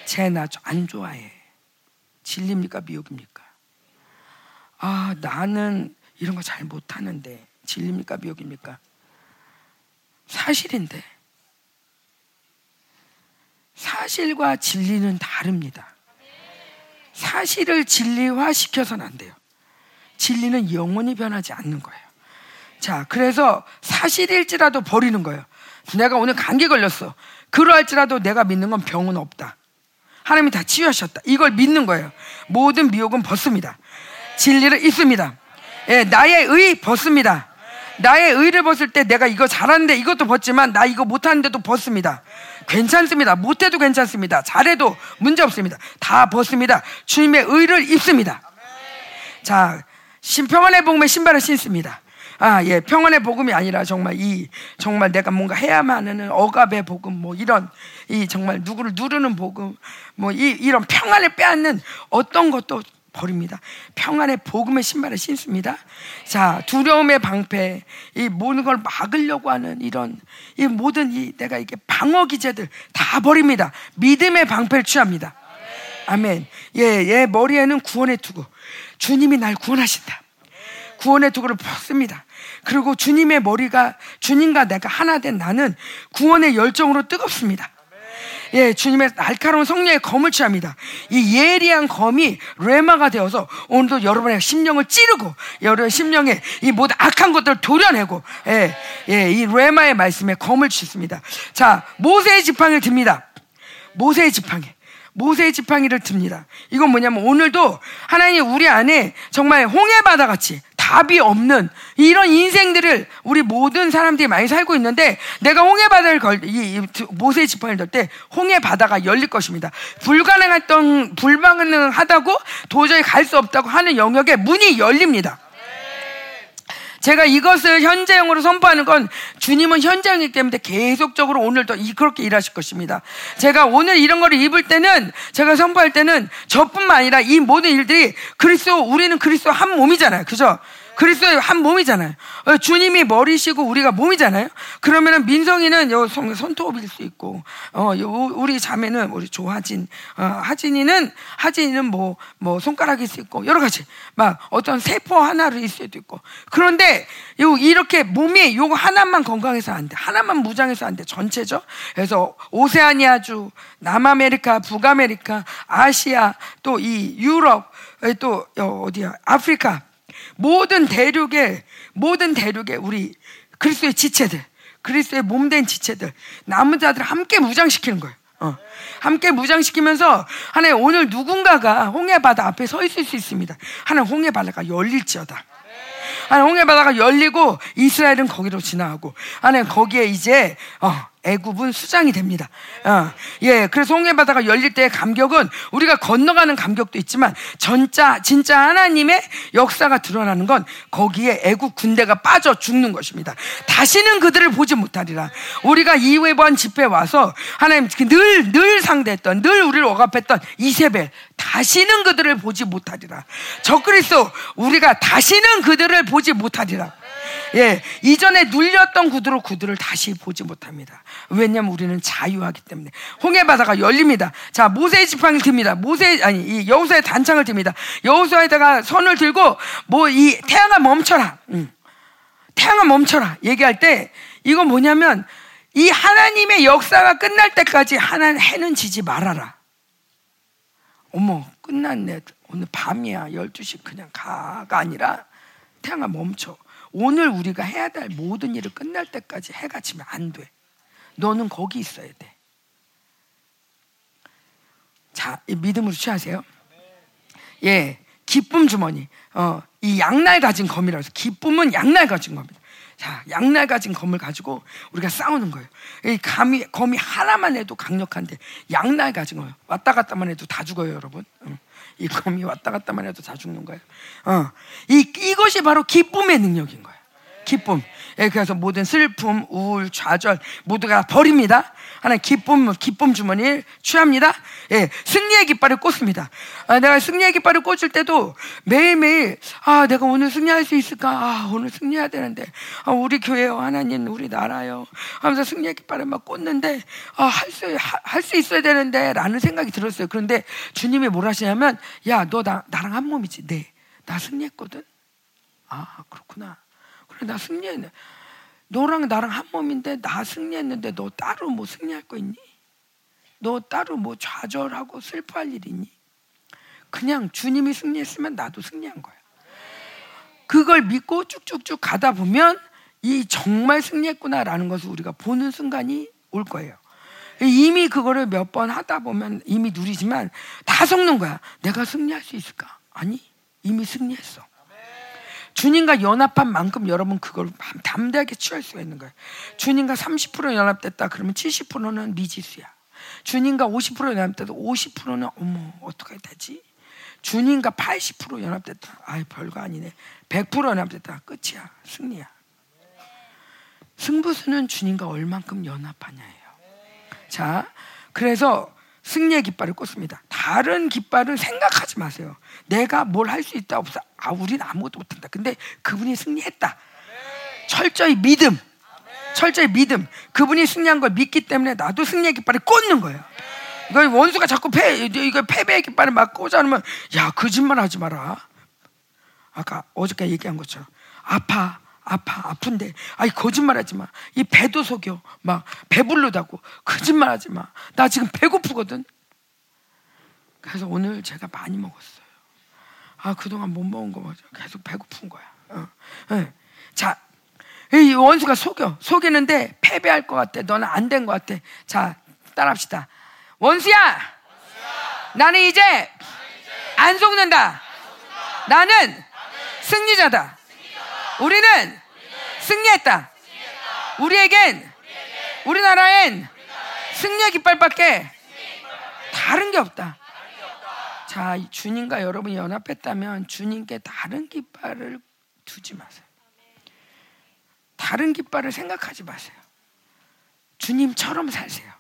쟤나안 좋아해. 진리입니까? 미혹입니까? 아, 나는 이런 거 잘 못하는데. 진리입니까? 미혹입니까? 사실인데. 사실과 진리는 다릅니다. 사실을 진리화 시켜서는 안 돼요. 진리는 영원히 변하지 않는 거예요. 자, 그래서 사실일지라도 버리는 거예요. 내가 오늘 감기 걸렸어. 그러할지라도 내가 믿는 건 병은 없다. 하나님이 다 치유하셨다. 이걸 믿는 거예요. 모든 미혹은 벗습니다. 진리를 입습니다. 예, 나의 의 벗습니다. 나의 의를 벗을 때 내가 이거 잘하는데 이것도 벗지만 나 이거 못하는데도 벗습니다. 괜찮습니다. 못해도 괜찮습니다. 잘해도 문제 없습니다. 다 벗습니다. 주님의 의를 입습니다. 자, 신 평안의 복음의 신발을 신습니다. 아, 예, 평안의 복음이 아니라 정말 이, 정말 내가 뭔가 해야만 하는 억압의 복음, 뭐 이런, 이 정말 누구를 누르는 복음, 뭐 이, 이런 평안을 빼앗는 어떤 것도 버립니다. 평안의 복음의 신발을 신습니다. 자, 두려움의 방패, 이 모든 걸 막으려고 하는 이런, 이 모든 이 내가 이게 방어 기제들 다 버립니다. 믿음의 방패를 취합니다. 아멘. 예, 예, 머리에는 구원의 투구. 주님이 날 구원하신다. 구원의 투구를 벗습니다. 그리고 주님의 머리가 주님과 내가 하나 된 나는 구원의 열정으로 뜨겁습니다. 예, 주님의 날카로운 성령의 검을 취합니다. 이 예리한 검이 레마가 되어서 오늘도 여러분의 심령을 찌르고 여러분의 심령에 이 모든 악한 것들을 도려내고 예, 예, 이 레마의 말씀에 검을 취습니다. 자, 모세의 지팡이를 듭니다. 모세의 지팡이. 모세의 지팡이를 듭니다. 이건 뭐냐면 오늘도 하나님 우리 안에 정말 홍해바다 같이 답이 없는 이런 인생들을 우리 모든 사람들이 많이 살고 있는데 내가 홍해바다를 걸, 이, 이 모세의 지팡이를 들 때 홍해바다가 열릴 것입니다. 불가능했던, 불가능하다고 도저히 갈 수 없다고 하는 영역에 문이 열립니다. 제가 이것을 현재형으로 선포하는 건 주님은 현재형이기 때문에 계속적으로 오늘도 그렇게 일하실 것입니다. 제가 오늘 이런 거를 입을 때는 제가 선포할 때는 저뿐만 아니라 이 모든 일들이 그리스도 우리는 그리스도 한 몸이잖아요. 그죠? 그리스도의 한 몸이잖아요. 어, 주님이 머리시고 우리가 몸이잖아요. 그러면은 민성이는 요 손톱일 수 있고, 어, 요 우리 자매는 우리 조하진, 어, 하진이는 하진이는 뭐뭐 뭐 손가락일 수 있고 여러 가지 막 어떤 세포 하나를 있을 수도 있고. 그런데 요 이렇게 몸이 요거 하나만 건강해서 안 돼. 하나만 무장해서 안 돼. 전체죠. 그래서 오세아니아주, 남아메리카, 북아메리카, 아시아, 또 이 유럽, 또 어디야? 아프리카 모든 대륙의 모든 대륙의 우리 그리스도의 지체들, 그리스도의 몸된 지체들, 남은 자들 함께 무장시키는 거예요. 어. 함께 무장시키면서 하나님 오늘 누군가가 홍해 바다 앞에 서 있을 수 있습니다. 하나님 홍해 바다가 열릴지어다. 하나님 홍해 바다가 열리고 이스라엘은 거기로 지나가고 하나님 거기에 이제 어, 애굽은 수장이 됩니다. 어, 예, 그래서 홍해 바다가 열릴 때의 감격은 우리가 건너가는 감격도 있지만 전자 진짜 하나님의 역사가 드러나는 건 거기에 애굽 군대가 빠져 죽는 것입니다. 다시는 그들을 보지 못하리라. 우리가 이회번 집회 와서 하나님 늘늘 늘 상대했던 늘 우리를 억압했던 이세벨 다시는 그들을 보지 못하리라. 저 그리스도 우리가 다시는 그들을 보지 못하리라. 예, 이전에 눌렸던 구두로 구두를 다시 보지 못합니다. 왜냐하면 우리는 자유하기 때문에 홍해 바다가 열립니다. 자, 모세의 지팡이를 듭니다. 모세 아니 이 여호수아의 단창을 듭니다. 여호수아에다가 손을 들고 뭐 이 태양아 멈춰라. 응. 태양아 멈춰라. 얘기할 때 이건 뭐냐면 이 하나님의 역사가 끝날 때까지 하나님 해는 지지 말아라. 어머, 끝났네. 오늘 밤이야. 12시 그냥 가가 아니라 태양아 멈춰. 오늘 우리가 해야 될 모든 일을 끝날 때까지 해가 지면 안 돼. 너는 거기 있어야 돼. 자, 믿음으로 취하세요. 예, 기쁨 주머니. 어, 이 양날 가진 검이라고 해서 기쁨은 양날 가진 겁니다. 자, 양날 가진 검을 가지고 우리가 싸우는 거예요. 이 감이, 검이 하나만 해도 강력한데 양날 가진 거예요. 왔다 갔다만 해도 다 죽어요, 여러분. 응. 이 검이 왔다 갔다만 해도 다 죽는 거예요. 어. 이, 이것이 바로 기쁨의 능력인 거예요. 기쁨. 예, 그래서 모든 슬픔, 우울, 좌절 모두가 버립니다. 하나님 기쁨, 기쁨 주머니를 취합니다. 예, 승리의 깃발을 꽂습니다. 아, 내가 승리의 깃발을 꽂을 때도 매일매일, 아, 내가 오늘 승리할 수 있을까? 아, 오늘 승리해야 되는데. 아, 우리 교회요, 하나님, 우리 나라요. 하면서 승리의 깃발을 막 꽂는데, 아, 할 수, 할 수 있어야 되는데, 라는 생각이 들었어요. 그런데 주님이 뭘 하시냐면, 야, 너 나, 나랑 한 몸이지. 네. 나 승리했거든? 아, 그렇구나. 나 승리했네. 너랑 나랑 한 몸인데 나 승리했는데 너 따로 뭐 승리할 거 있니? 너 따로 뭐 좌절하고 슬퍼할 일 있니? 그냥 주님이 승리했으면 나도 승리한 거야. 그걸 믿고 쭉쭉쭉 가다 보면 이 정말 승리했구나라는 것을 우리가 보는 순간이 올 거예요. 이미 그거를 몇 번 하다 보면 이미 누리지만 다 속는 거야. 내가 승리할 수 있을까? 아니, 이미 승리했어. 주님과 연합한 만큼 여러분 그걸 담대하게 취할 수가 있는 거예요. 주님과 30% 연합됐다 그러면 70%는 미지수야. 주님과 50% 연합돼도 50%는 어머 어떻게 되지? 주님과 80% 연합됐다. 아이 별거 아니네. 100% 연합됐다. 끝이야. 승리야. 승부수는 주님과 얼만큼 연합하냐예요. 자, 그래서 승리의 깃발을 꽂습니다. 다른 깃발을 생각하지 마세요. 내가 뭘 할 수 있다 없어. 아, 우리는 아무것도 못한다. 근데 그분이 승리했다. 철저히 믿음. 철저히 믿음. 그분이 승리한 걸 믿기 때문에 나도 승리의 깃발을 꽂는 거예요. 이거 원수가 자꾸 패, 이거 패배의 깃발을 막 꽂아놓으면, 야, 거짓말 하지 마라. 아까 어저께 얘기한 것처럼. 아파. 아파 아픈데 아이 거짓말하지 마. 이 배도 속여. 막 배불르다고 거짓말하지 마. 나 지금 배고프거든. 그래서 오늘 제가 많이 먹었어요. 아 그동안 못 먹은 거 맞아. 계속 배고픈 거야. 어. 네. 자, 이 원수가 속여 속이는데 패배할 것 같아. 너는 안 된 것 같아. 자, 따라합시다. 원수야. 나는 이제 안 속는다. 나는 승리자다. 우리는 승리했다. 우리에겐 우리나라엔 승리의 깃발밖에 다른 게 없다. 자, 주님과 여러분이 연합했다면 주님께 다른 깃발을 두지 마세요. 다른 깃발을 생각하지 마세요. 주님처럼 살세요.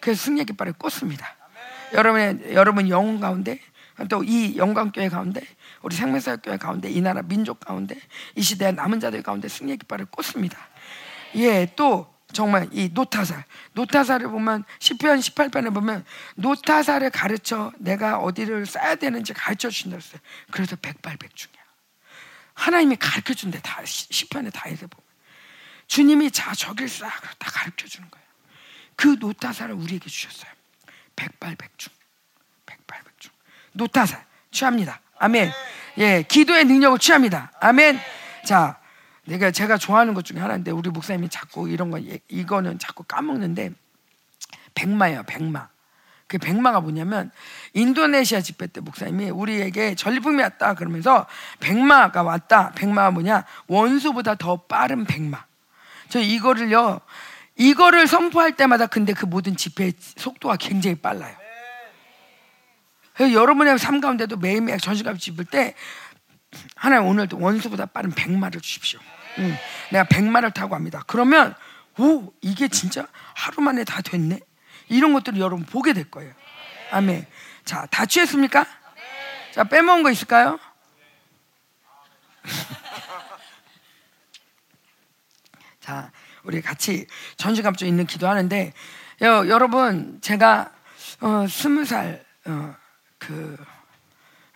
그래서 승리 깃발을 꽂습니다. 여러분의 여러분 영혼 가운데 또 이 영광교회 가운데 우리 생명사교회 가운데 이 나라 민족 가운데 이 시대의 남은 자들 가운데 승리의 깃발을 꽂습니다. 예, 또 정말 이 노타살, 노타살을 보면 10편 18편에 보면 노타살을 가르쳐 내가 어디를 써야 되는지 가르쳐 준다 했어요. 그래서 백발백중이야. 하나님이 가르쳐 준대 다 10편에 다 해서 보면 주님이 자 저길 싹다 가르쳐 주는 거예요. 그 노타살을 우리에게 주셨어요. 백발백중, 백발백중. 노타살 취합니다. 아멘. 예, 기도의 능력을 취합니다. 아멘. 자, 내가 제가 좋아하는 것 중에 하나인데 우리 목사님이 자꾸 이런 거 이거는 자꾸 까먹는데 백마예요, 백마. 그 백마가 뭐냐면 인도네시아 집회 때 목사님이 우리에게 전리품이 왔다 그러면서 백마가 왔다. 백마가 뭐냐? 원수보다 더 빠른 백마. 저 이거를요. 이거를 선포할 때마다 근데 그 모든 집회 속도가 굉장히 빨라요. 여러분의 삶 가운데도 매일매일 전시값 집을 때 하나님 오늘도 원수보다 빠른 백마를 주십시오. 응. 내가 백마를 타고 갑니다. 그러면 오 이게 진짜 하루 만에 다 됐네. 이런 것들을 여러분 보게 될 거예요. 아멘. 자, 다 취했습니까? 자, 빼먹은 거 있을까요? 자, 우리 같이 전주갑주 있는 기도하는데 여, 여러분 제가 어, 스무 살 그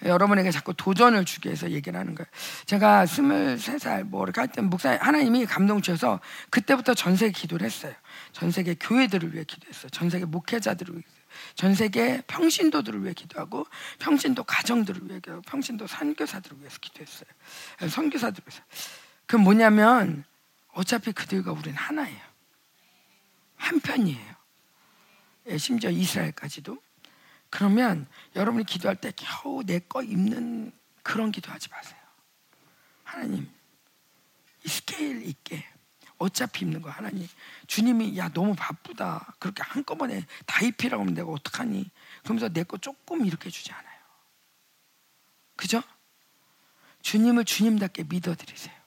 어, 여러분에게 자꾸 도전을 주기 위해서 얘기를 하는 거예요. 제가 스물세 살뭐 이렇게 할때 목사 하나님이 감동 주셔서 그때부터 전 세계 기도를 했어요. 전 세계 교회들을 위해 기도했어요. 전 세계 목회자들을 위해 전 세계 평신도들을 위해 기도하고 평신도 가정들을 위해 기도하고 평신도 선교사들을 위해서 기도했어요. 선교사들을 위해서. 그 뭐냐면 어차피 그들과 우리는 하나예요. 한 편이에요. 예, 심지어 이스라엘까지도. 그러면 여러분이 기도할 때 겨우 내 거 입는 그런 기도하지 마세요. 하나님, 이 스케일 있게 어차피 입는 거 하나님. 주님이 야 너무 바쁘다. 그렇게 한꺼번에 다 입히라고 하면 내가 어떡하니? 그러면서 내 거 조금 이렇게 주지 않아요. 그죠? 주님을 주님답게 믿어드리세요.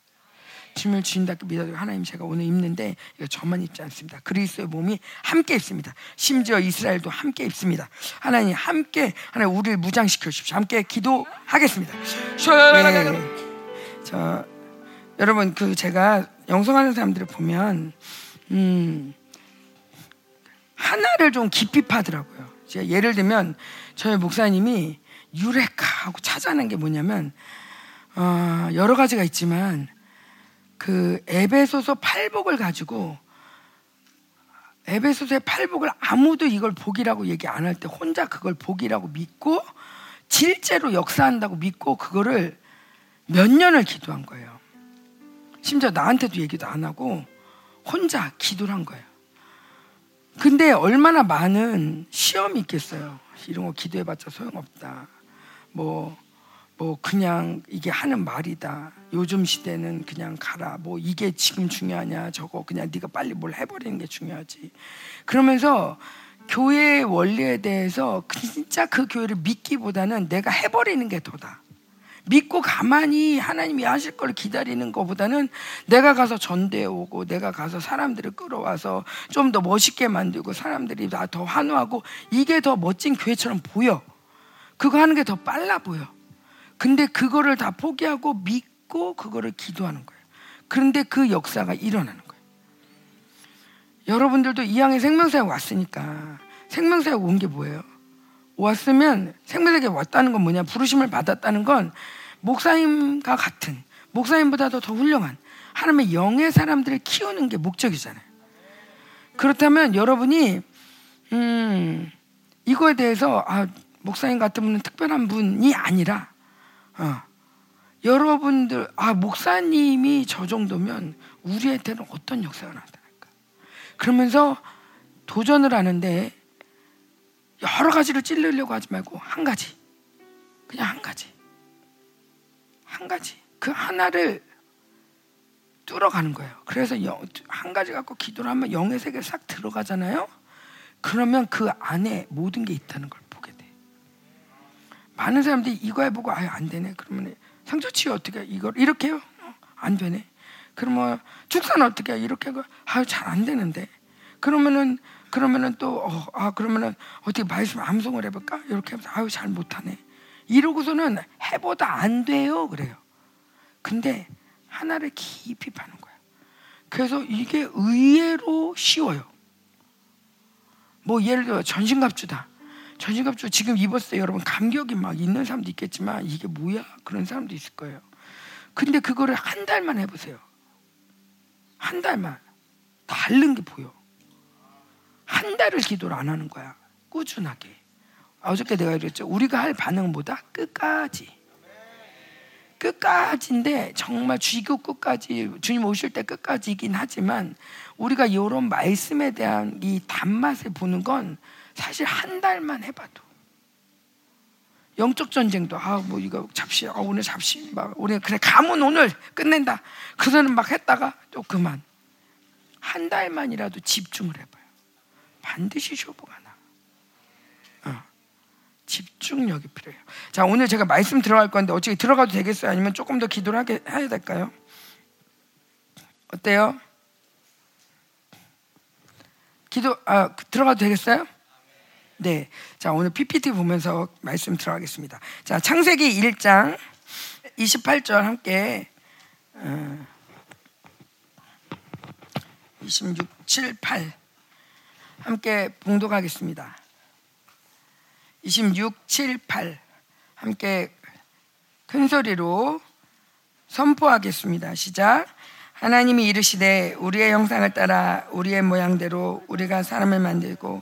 주님을 주님답게 믿어드리고 하나님 제가 오늘 입는데 이거 저만 입지 않습니다. 그리스도의 몸이 함께 입습니다. 심지어 이스라엘도 함께 입습니다. 하나님 함께 하나님 우리를 무장시켜 주십시오. 함께 기도하겠습니다. 네. 저 여러분 그 제가 영성하는 사람들을 보면 음, 하나를 좀 깊이 파더라고요. 제가 예를 들면 저희 목사님이 유레카 하고 찾아낸 게 뭐냐면 어, 여러 가지가 있지만 그 에베소서 팔복을 가지고 에베소서의 팔복을 아무도 이걸 복이라고 얘기 안 할 때 혼자 그걸 복이라고 믿고 실제로 역사한다고 믿고 그거를 몇 년을 기도한 거예요. 심지어 나한테도 얘기도 안 하고 혼자 기도를 한 거예요. 근데 얼마나 많은 시험이 있겠어요. 이런 거 기도해봤자 소용없다. 뭐, 뭐, 그냥 이게 하는 말이다. 요즘 시대는 그냥 가라. 뭐, 이게 지금 중요하냐. 저거 그냥 네가 빨리 뭘 해버리는 게 중요하지. 그러면서 교회의 원리에 대해서 진짜 그 교회를 믿기보다는 내가 해버리는 게 더다. 믿고 가만히 하나님이 하실 걸 기다리는 것보다는 내가 가서 전대해 오고 내가 가서 사람들을 끌어와서 좀 더 멋있게 만들고 사람들이 다더 환호하고 이게 더 멋진 교회처럼 보여. 그거 하는 게 더 빨라 보여. 근데 그거를 다 포기하고 믿고 그거를 기도하는 거예요. 그런데 그 역사가 일어나는 거예요. 여러분들도 이양의 생명사에 왔으니까 생명사에 온 게 뭐예요? 왔으면 생명에게 왔다는 건 뭐냐? 부르심을 받았다는 건 목사님과 같은 목사님보다도 더 훌륭한 하나님의 영의 사람들을 키우는 게 목적이잖아요. 그렇다면 여러분이 음, 이거에 대해서 아, 목사님 같은 분은 특별한 분이 아니라 어, 여러분들 아 목사님이 저 정도면 우리한테는 어떤 역사가 나타날까? 그러면서 도전을 하는데 여러 가지를 찔르려고 하지 말고 한 가지. 그냥 한 가지. 한 가지. 그 하나를 뚫어가는 거예요. 그래서 한 가지 갖고 기도를 하면 영의 세계에 싹 들어가잖아요. 그러면 그 안에 모든 게 있다는 걸. 많은 사람들이 이거 해보고 아유 안 되네. 그러면 상처 치유 어떻게 이걸 이렇게 해요? 어, 안 되네. 그러면 축산 어떻게 해? 이렇게 하고 아유 잘 안 되는데. 그러면은 그러면은 또, 어, 아, 그러면은 어떻게 말씀 암송을 해볼까? 이렇게 하면서, 아유, 잘 못하네. 이러고서는 해보다 안 돼요. 그래요. 근데 하나를 깊이 파는 거예요. 그래서 이게 의외로 쉬워요. 뭐 예를 들어 전신갑주다. 전신갑주 지금 입었을 때 여러분 감격이 막 있는 사람도 있겠지만 이게 뭐야? 그런 사람도 있을 거예요. 근데 그거를 한 달만 해보세요. 한 달만. 다른 게 보여. 한 달을 기도를 안 하는 거야. 꾸준하게. 어저께 내가 그랬죠. 우리가 할 반응보다 끝까지. 끝까지인데 정말 쥐고 끝까지 주님 오실 때 끝까지이긴 하지만 우리가 이런 말씀에 대한 이 단맛을 보는 건 사실 한 달만 해봐도 영적 전쟁도 아 뭐 이거 잡시 아 오늘 잡시 막 우리 그래 가면 오늘 끝낸다 그전은 막 했다가 또 그만 한 달만이라도 집중을 해봐요. 반드시 쇼부가 나. 어. 집중력이 필요해요. 자, 오늘 제가 말씀 들어갈 건데 어떻게 들어가도 되겠어요? 아니면 조금 더 기도를 하게 해야 될까요? 어때요? 기도 아, 들어가도 되겠어요? 네. 자, 오늘 PPT 보면서 말씀 들어가겠습니다. 자, 창세기 1장 28절 함께 어, 26, 7, 8 함께 봉독하겠습니다. 26, 7, 8 함께 큰 소리로 선포하겠습니다. 시작. 하나님이 이르시되 우리의 형상을 따라 우리의 모양대로 우리가 사람을 만들고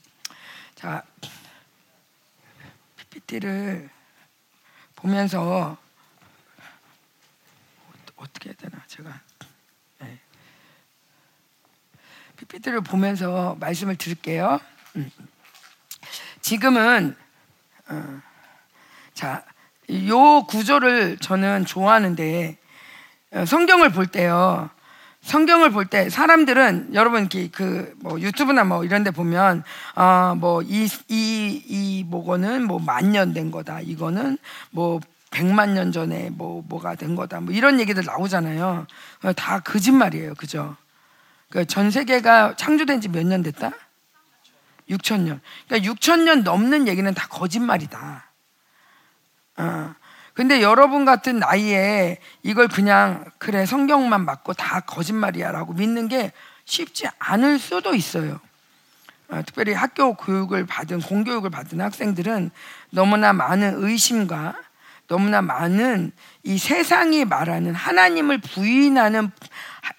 자 PPT를 보면서 어떻게 해야 되나 제가 네. PPT를 보면서 말씀을 드릴게요. 음. 지금은 어, 자, 요 구조를 저는 좋아하는데 어, 성경을 볼 때요. 성경을 볼 때 사람들은 여러분 그뭐 유튜브나 뭐 이런 데 보면 아뭐이 이 이 뭐거는 뭐 만년 된 거다. 이거는 뭐 백만 년 전에 뭐 뭐가 된 거다. 뭐 이런 얘기들 나오잖아요. 다 거짓말이에요. 그죠? 그러니까 전 세계가 창조된 지 몇 년 됐다? 6천 년. 그러니까 6천 년 넘는 얘기는 다 거짓말이다. 어. 근데 여러분 같은 나이에 이걸 그냥 그래 성경만 맞고 다 거짓말이야라고 믿는 게 쉽지 않을 수도 있어요. 어, 특별히 학교 교육을 받은 공교육을 받은 학생들은 너무나 많은 의심과 너무나 많은 이 세상이 말하는 하나님을 부인하는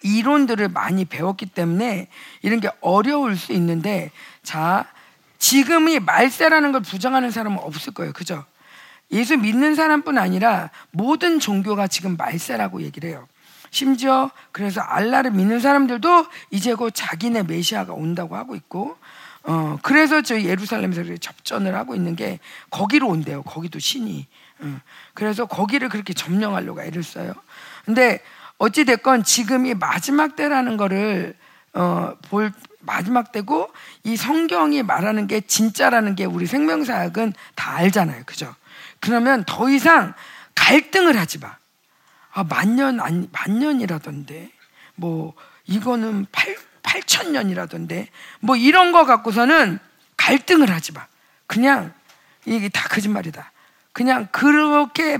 이론들을 많이 배웠기 때문에 이런 게 어려울 수 있는데 자 지금이 말세라는 걸 부정하는 사람은 없을 거예요. 그죠? 예수 믿는 사람뿐 아니라 모든 종교가 지금 말세라고 얘기를 해요. 심지어 그래서 알라를 믿는 사람들도 이제 곧 자기네 메시아가 온다고 하고 있고 어 그래서 저 예루살렘에서 접전을 하고 있는 게 거기로 온대요. 거기도 신이. 어, 그래서 거기를 그렇게 점령하려고 애를 써요. 근데 어찌 됐건 지금이 마지막 때라는 거를 어, 볼 마지막 때고 이 성경이 말하는 게 진짜라는 게 우리 생명사학은 다 알잖아요. 그죠? 그러면 더 이상 갈등을 하지 마. 아, 만년, 아니, 만년이라던데. 뭐, 이거는 8, 8천 년이라던데. 뭐 이런 거 갖고서는 갈등을 하지 마. 그냥 이게 다 거짓말이다. 그냥 그렇게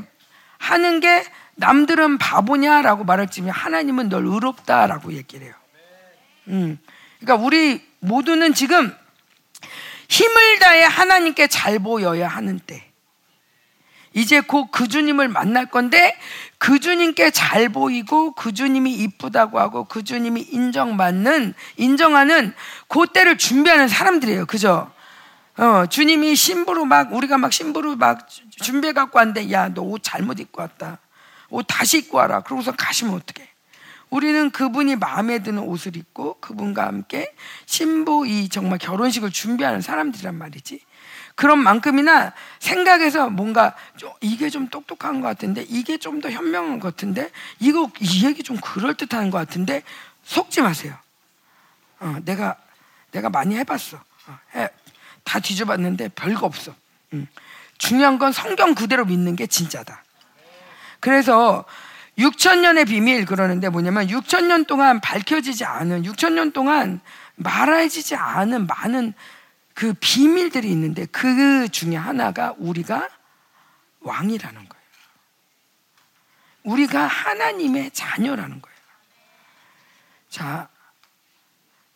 하는 게 남들은 바보냐라고 말할 지면 하나님은 널 의롭다라고 얘기를 해요. 음. 그러니까 우리 모두는 지금 힘을 다해 하나님께 잘 보여야 하는 때. 이제 곧 그 주님을 만날 건데 그 주님께 잘 보이고 그 주님이 이쁘다고 하고 그 주님이 인정받는 인정하는 그 때를 준비하는 사람들이에요. 그죠? 어, 주님이 신부로 막 우리가 막 신부로 막 준비해 갖고 왔는데 야 너 옷 잘못 입고 왔다. 옷 다시 입고 와라. 그러고서 가시면 어떡해? 우리는 그분이 마음에 드는 옷을 입고 그분과 함께 신부 이 정말 결혼식을 준비하는 사람들이란 말이지. 그런 만큼이나 생각해서 뭔가 이게 좀 똑똑한 것 같은데 이게 좀 더 현명한 것 같은데 이거 이 얘기 좀 그럴 듯한 것 같은데 속지 마세요. 어, 내가 내가 많이 해봤어. 어, 해, 다 뒤져봤는데 별거 없어. 음. 중요한 건 성경 그대로 믿는 게 진짜다. 그래서 6천 년의 비밀 그러는데 뭐냐면 6천 년 동안 밝혀지지 않은 6천 년 동안 말해지지 않은 많은 그 비밀들이 있는데 그 중에 하나가 우리가 왕이라는 거예요. 우리가 하나님의 자녀라는 거예요. 자,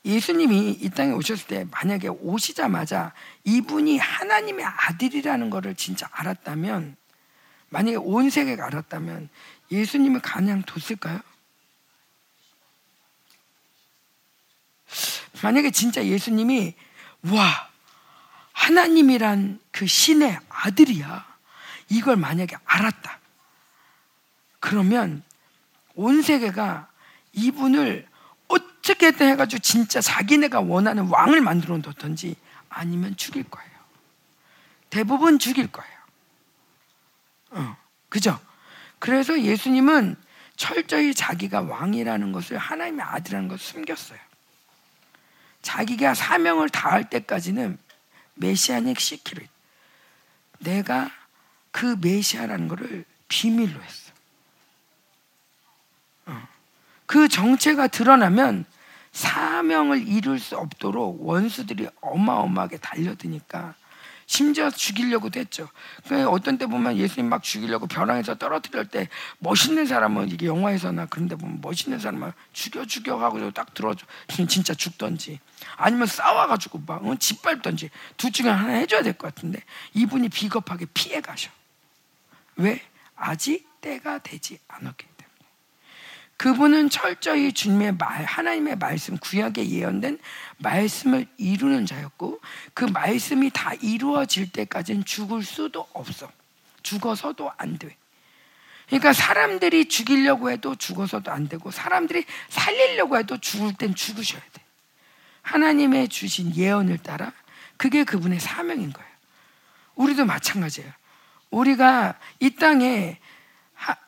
예수님이 이 땅에 오셨을 때 만약에 오시자마자 이분이 하나님의 아들이라는 것을 진짜 알았다면 만약에 온 세계가 알았다면 예수님을 그냥 뒀을까요? 만약에 진짜 예수님이 와 하나님이란 그 신의 아들이야 이걸 만약에 알았다 그러면 온 세계가 이분을 어떻게든 해가지고 진짜 자기네가 원하는 왕을 만들어 놓던지 아니면 죽일 거예요. 대부분 죽일 거예요. 어, 그죠? 그래서 예수님은 철저히 자기가 왕이라는 것을 하나님의 아들이라는 것을 숨겼어요. 자기가 사명을 다할 때까지는 메시아닉 시키를 내가 그 메시아라는 것을 비밀로 했어. 어. 그 정체가 드러나면 사명을 이룰 수 없도록 원수들이 어마어마하게 달려드니까 심지어 했죠. 그러니까 어떤 때 보면 예수님 막 죽이려고 벼랑에서 떨어뜨릴 때 멋있는 사람은 이게 영화에서나 그런 데 보면 멋있는 사람은 죽여 죽여 하고 딱 들어줘. 진짜 죽던지 아니면 싸워가지고 막 어, 짓밟던지 둘 중에 하나 해줘야 될 것 같은데 이분이 비겁하게 피해 가셔. 왜? 아직 때가 되지 않았기 그분은 철저히 주님의 말, 하나님의 말씀, 구약에 예언된 말씀을 이루는 자였고 그 말씀이 다 이루어질 때까지는 죽을 수도 없어. 죽어서도 안 돼. 그러니까 사람들이 죽이려고 해도 죽어서도 안 되고 사람들이 살리려고 해도 죽을 땐 죽으셔야 돼. 하나님의 주신 예언을 따라 그게 그분의 사명인 거예요. 우리도 마찬가지예요. 우리가 이 땅에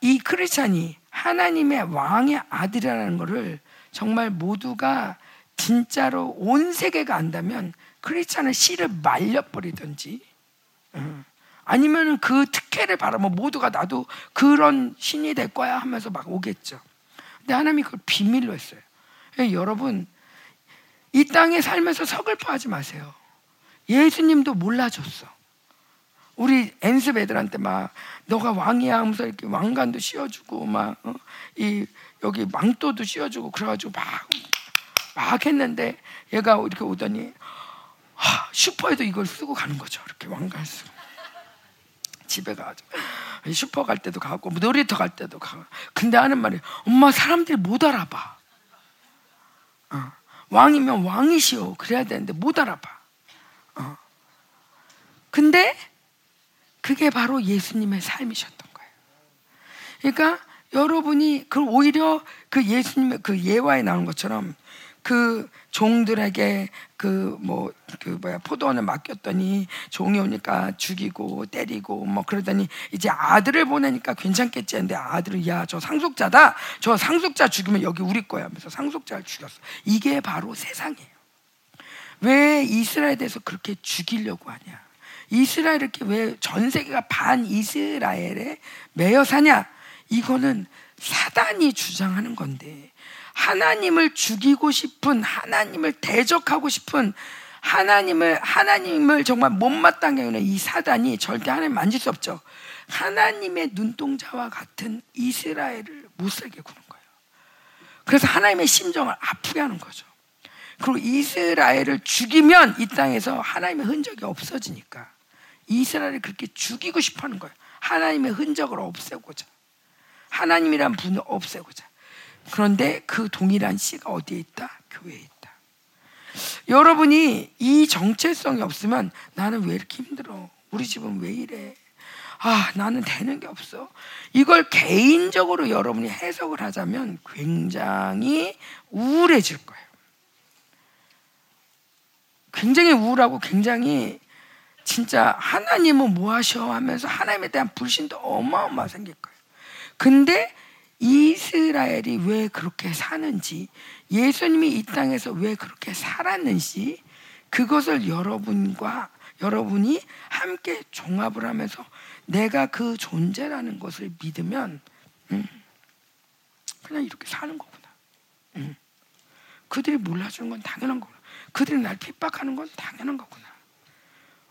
이 크리스찬이 하나님의 왕의 아들이라는 것을 정말 모두가 진짜로 온 세계가 안다면 크리스찬은 씨를 말려버리든지 아니면 그 특혜를 바라면 모두가 나도 그런 신이 될 거야 하면서 막 오겠죠. 근데 하나님이 그걸 비밀로 했어요. 여러분 이 땅에 살면서 서글퍼하지 마세요. 예수님도 몰라줬어. 우리 엔습 애들한테 막 너가 왕이야 하면서 이렇게 왕관도 씌워주고 막이 어? 여기 망토도 씌워주고 그래가지고 막 막 했는데 얘가 이렇게 오더니 하, 슈퍼에도 이걸 쓰고 가는 거죠. 이렇게 쓰고 집에 가가지고 슈퍼 갈 때도 가고 뭐 놀이터 갈 때도 가고 근데 하는 말이 엄마 사람들이 못 알아봐. 어. 왕이면 왕이시오 그래야 되는데 못 알아봐. 어. 근데 그게 바로 예수님의 삶이셨던 거예요. 그러니까 여러분이 그 오히려 그 예수님의 그 예화에 나온 것처럼 그 종들에게 그 뭐그 그 뭐야 포도원을 맡겼더니 종이 오니까 죽이고 때리고 뭐 그러더니 이제 아들을 보내니까 괜찮겠지 했는데 아들은 야저 상속자다. 저 상속자 죽이면 여기 우리 거야 하면서 상속자를 죽였어. 이게 바로 세상이에요. 왜 이스라엘에 대해서 그렇게 죽이려고 하냐? 이스라엘 이렇게 왜 전 세계가 반 이스라엘에 매여 사냐? 이거는 사단이 주장하는 건데 하나님을 죽이고 싶은 하나님을 대적하고 싶은 하나님을 하나님을 정말 못마땅게 하는 이 사단이 절대 하나님 만질 수 없죠. 하나님의 눈동자와 같은 이스라엘을 못 살게 구는 거예요. 그래서 하나님의 심정을 아프게 하는 거죠. 그리고 이스라엘을 죽이면 이 땅에서 하나님의 흔적이 없어지니까 이스라엘을 그렇게 죽이고 싶어 하는 거예요. 하나님의 흔적을 없애고자. 하나님이란 분을 없애고자. 그런데 그 동일한 씨가 어디에 있다? 교회에 있다. 여러분이 이 정체성이 없으면 나는 왜 이렇게 힘들어? 우리 집은 왜 이래? 아, 나는 되는 게 없어. 이걸 개인적으로 여러분이 해석을 하자면 굉장히 우울해질 거예요. 굉장히 우울하고 굉장히 진짜 하나님은 뭐 하셔 하면서 하나님에 대한 불신도 어마어마 생길 거예요. 근데 이스라엘이 왜 그렇게 사는지, 예수님이 이 땅에서 왜 그렇게 살았는지, 그것을 여러분과 여러분이 함께 종합을 하면서 내가 그 존재라는 것을 믿으면, 음, 그냥 이렇게 사는 거구나. 음, 그들이 몰라주는 건 당연한 거구나. 그들이 날 핍박하는 건 당연한 거구나.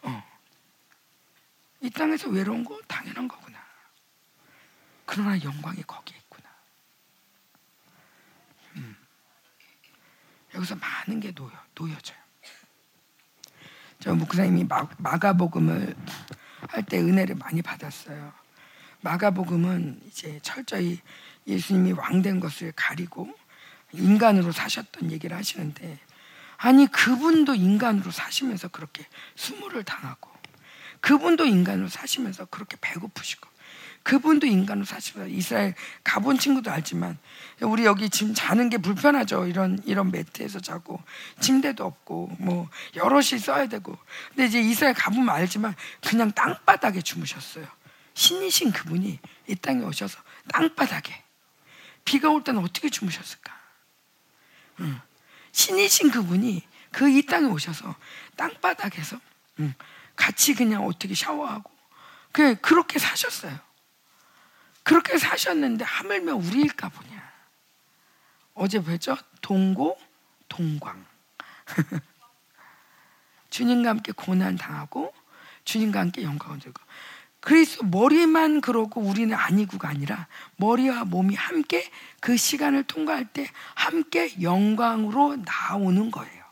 어. 이 땅에서 외로운 거 당연한 거구나. 그러나 영광이 거기에 있구나. 음. 여기서 많은 게 놓여, 놓여져요. 저 목사님이 마가복음을 할 때 은혜를 많이 받았어요. 마가복음은 이제 철저히 예수님이 왕된 것을 가리고 인간으로 사셨던 얘기를 하시는데 아니 그분도 인간으로 사시면서 그렇게 수모를 당하고 그분도 인간으로 사시면서 그렇게 배고프시고 그분도 인간으로 사시면서 이스라엘 가본 친구도 알지만 우리 여기 지금 자는 게 불편하죠 이런 이런 매트에서 자고 침대도 없고 뭐 여럿이 써야 되고 근데 이제 이스라엘 가보면 알지만 그냥 땅바닥에 주무셨어요 신이신 그분이 이 땅에 오셔서 땅바닥에 비가 올 때는 어떻게 주무셨을까? 응. 신이신 그분이 그 이 땅에 오셔서 땅바닥에서 음, 같이 그냥 어떻게 샤워하고 그 그렇게 사셨어요. 그렇게 사셨는데 하물며 우리일까 보냐. 어제 보죠 동고 동광. 주님과 함께 고난 당하고 주님과 함께 영광을 들고 그래서 머리만 그러고 우리는 아니고가 아니라 머리와 몸이 함께 그 시간을 통과할 때 함께 영광으로 나오는 거예요.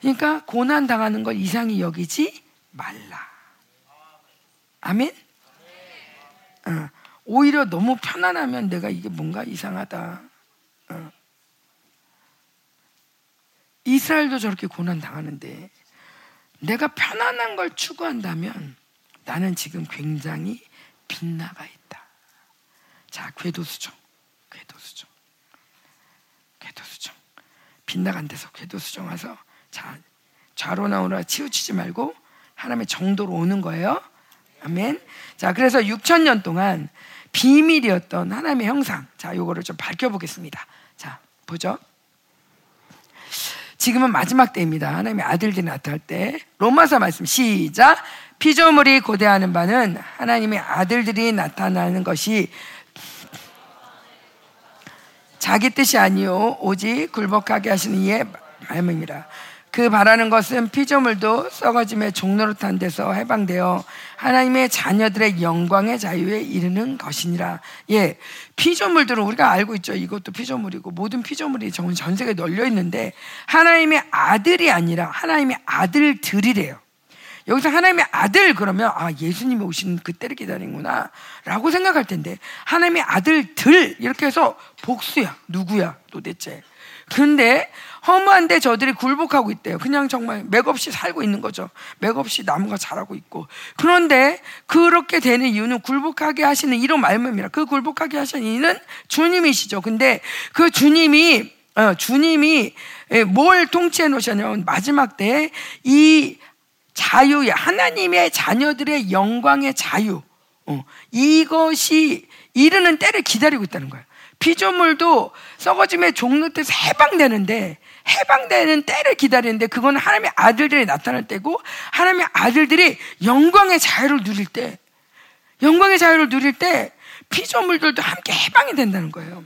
그러니까 고난 당하는 걸 이상히 여기지 말라. 아멘. 어, 오히려 너무 편안하면 내가 이게 뭔가 이상하다. 어. 이스라엘도 저렇게 고난 당하는데 내가 편안한 걸 추구한다면 나는 지금 굉장히 빗나가 있다. 자, 궤도수정. 궤도수정. 궤도수정. 빗나간 데서 궤도수정 와서 자, 좌로 나오라 치우치지 말고 하나님의 정도로 오는 거예요. 아멘. 자, 그래서 6천 년 동안 비밀이었던 하나님의 형상. 자, 요거를 좀 밝혀보겠습니다. 자, 보죠. 지금은 마지막 때입니다. 하나님의 아들들이 나타날 때. 로마서 말씀 시작. 피조물이 고대하는 바는 하나님의 아들들이 나타나는 것이 자기 뜻이 아니요 오직 굴복하게 하시는 이의 말씀입니다. 그 바라는 것은 피조물도 썩어짐의 종노릇한 데서 해방되어 하나님의 자녀들의 영광의 자유에 이르는 것이니라. 예, 피조물들은 우리가 알고 있죠. 이것도 피조물이고 모든 피조물이 전 세계에 널려 있는데 하나님의 아들이 아니라 하나님의 아들들이래요. 여기서 하나님의 아들 그러면 아 예수님이 오신 그때를 기다리는구나 라고 생각할 텐데 하나님의 아들들 이렇게 해서 복수야 누구야 도대체 근데 허무한데 저들이 굴복하고 있대요. 그냥 정말 맥없이 살고 있는 거죠. 맥없이 나무가 자라고 있고. 그런데 그렇게 되는 이유는 굴복하게 하시는 이런 말씀입니다. 그 굴복하게 하시는 이유는 주님이시죠. 근데 그 주님이 어, 주님이 뭘 통치해 놓으셨냐면 마지막 때이 자유, 하나님의 자녀들의 영광의 자유, 어, 이것이 이르는 때를 기다리고 있다는 거예요. 피조물도 썩어짐의 종로 때서 해방되는데 해방되는 때를 기다리는데 그거는 하나님의 아들들이 나타날 때고 하나님의 아들들이 영광의 자유를 누릴 때 영광의 자유를 누릴 때 피조물들도 함께 해방이 된다는 거예요.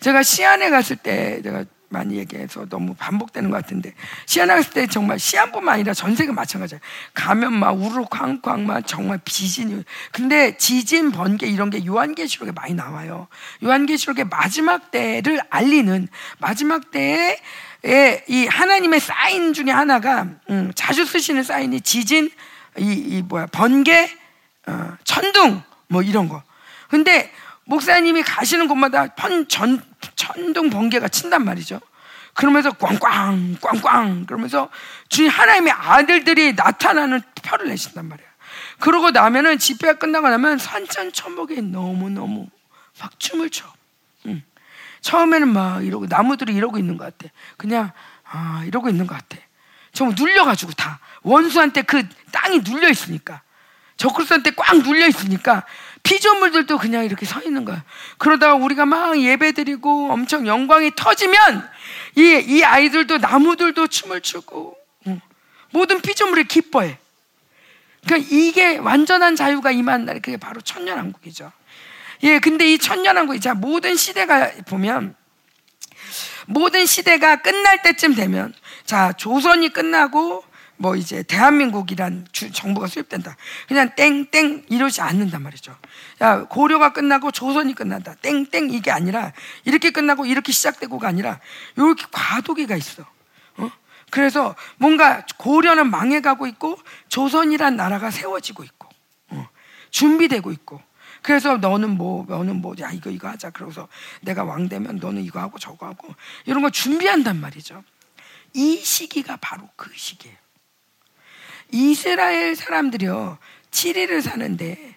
제가 시안에 갔을 때 제가 많이 얘기해서 너무 반복되는 것 같은데 시안에 갔을 때 정말 시안뿐만 아니라 전 세계 마찬가지예요. 가면 막 우르르 쾅쾅 막 정말 지진이 근데 지진 번개 이런 게 요한계시록에 많이 나와요. 요한계시록의 마지막 때를 알리는 마지막 때에 이 하나님의 사인 중에 하나가 음, 자주 쓰시는 사인이 지진 이, 이 뭐야 번개 어, 천둥 뭐 이런 거. 근데 목사님이 가시는 곳마다 펀, 전, 천둥 번개가 친단 말이죠. 그러면서 꽝꽝 꽝꽝 그러면서 주님 하나님의 아들들이 나타나는 표를 내신단 말이야. 그러고 나면은 집회가 끝나고 나면 산천천복에 너무 너무 막 춤을 춰. 응. 처음에는 막 이러고 나무들이 이러고 있는 것 같아. 그냥 아 이러고 있는 것 같아. 정말 눌려가지고 다 원수한테 그 땅이 눌려 있으니까 적그리스도한테 꽉 눌려 있으니까 피조물들도 그냥 이렇게 서 있는 거야. 그러다가 우리가 막 예배드리고 엄청 영광이 터지면 이, 이 아이들도 나무들도 춤을 추고 응. 모든 피조물이 기뻐해. 그러니까 이게 완전한 자유가 임한 날 그게 바로 천년왕국이죠. 예, 근데 이 천년왕국이 자 모든 시대가 보면 모든 시대가 끝날 때쯤 되면 자 조선이 끝나고 뭐 이제 대한민국이란 주, 정부가 수립된다. 그냥 땡땡 이러지 않는단 말이죠. 야, 고려가 끝나고 조선이 끝난다. 땡땡 이게 아니라 이렇게 끝나고 이렇게 시작되고가 아니라 이렇게 과도기가 있어. 어? 그래서 뭔가 고려는 망해가고 있고 조선이란 나라가 세워지고 있고 어. 준비되고 있고 그래서 너는 뭐 너는 뭐 야 이거 이거 하자 그러고서 내가 왕 되면 너는 이거 하고 저거 하고 이런 거 준비한단 말이죠. 이 시기가 바로 그 시기예요. 이스라엘 사람들이요. 7일을 사는데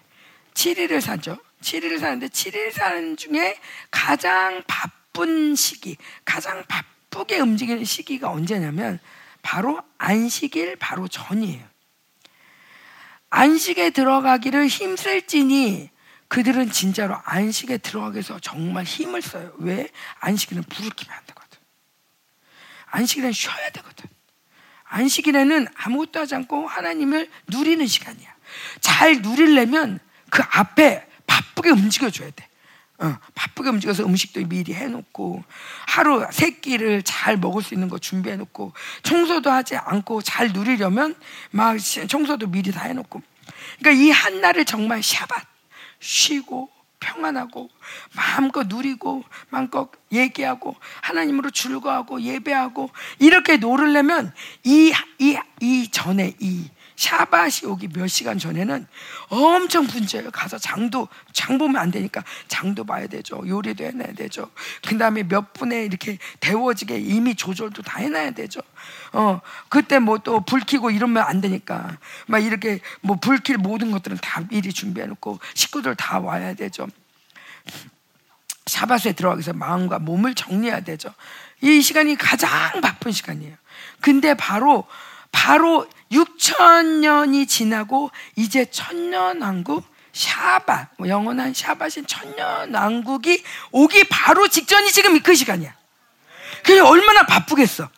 7일을 사죠. 7일을 사는데 7일 사는 중에 가장 바쁜 시기, 가장 바쁘게 움직이는 시기가 언제냐면 바로 안식일 바로 전이에요. 안식에 들어가기를 힘쓸지니 그들은 진짜로 안식에 들어가기 위해서 정말 힘을 써요. 왜? 안식일은 켜면 안 되거든. 안식일에는 쉬어야 되거든. 안식일에는 아무것도 하지 않고 하나님을 누리는 시간이야. 잘 누리려면 그 앞에 바쁘게 움직여줘야 돼. 어, 바쁘게 움직여서 음식도 미리 해놓고 하루 세 끼를 잘 먹을 수 있는 거 준비해놓고 청소도 하지 않고 잘 누리려면 막 청소도 미리 다 해놓고 그러니까 이 한 날을 정말 샤bat 쉬고 평안하고 마음껏 누리고 마음껏 얘기하고 하나님으로 즐거하고 예배하고 이렇게 노르려면 이 이 이 전에 이 샤바시 오기 몇 시간 전에는 엄청 분주해요. 가서 장도 장 보면 안 되니까 장도 봐야 되죠. 요리도 해놔야 되죠. 그 다음에 몇 분에 이렇게 데워지게 이미 조절도 다 해놔야 되죠. 어 그때 뭐 또 불 켜고 이러면 안 되니까 막 이렇게 뭐 불 킬 모든 것들은 다 미리 준비해놓고 식구들 다 와야 되죠. 샤바스에 들어가기 위해서 마음과 몸을 정리해야 되죠. 이 시간이 가장 바쁜 시간이에요. 근데 바로 바로 6천 년이 지나고 이제 천년 왕국 샤바 뭐 영원한 샤바신 천년 왕국이 오기 바로 직전이 지금 그 시간이야. 그게 얼마나 바쁘겠어.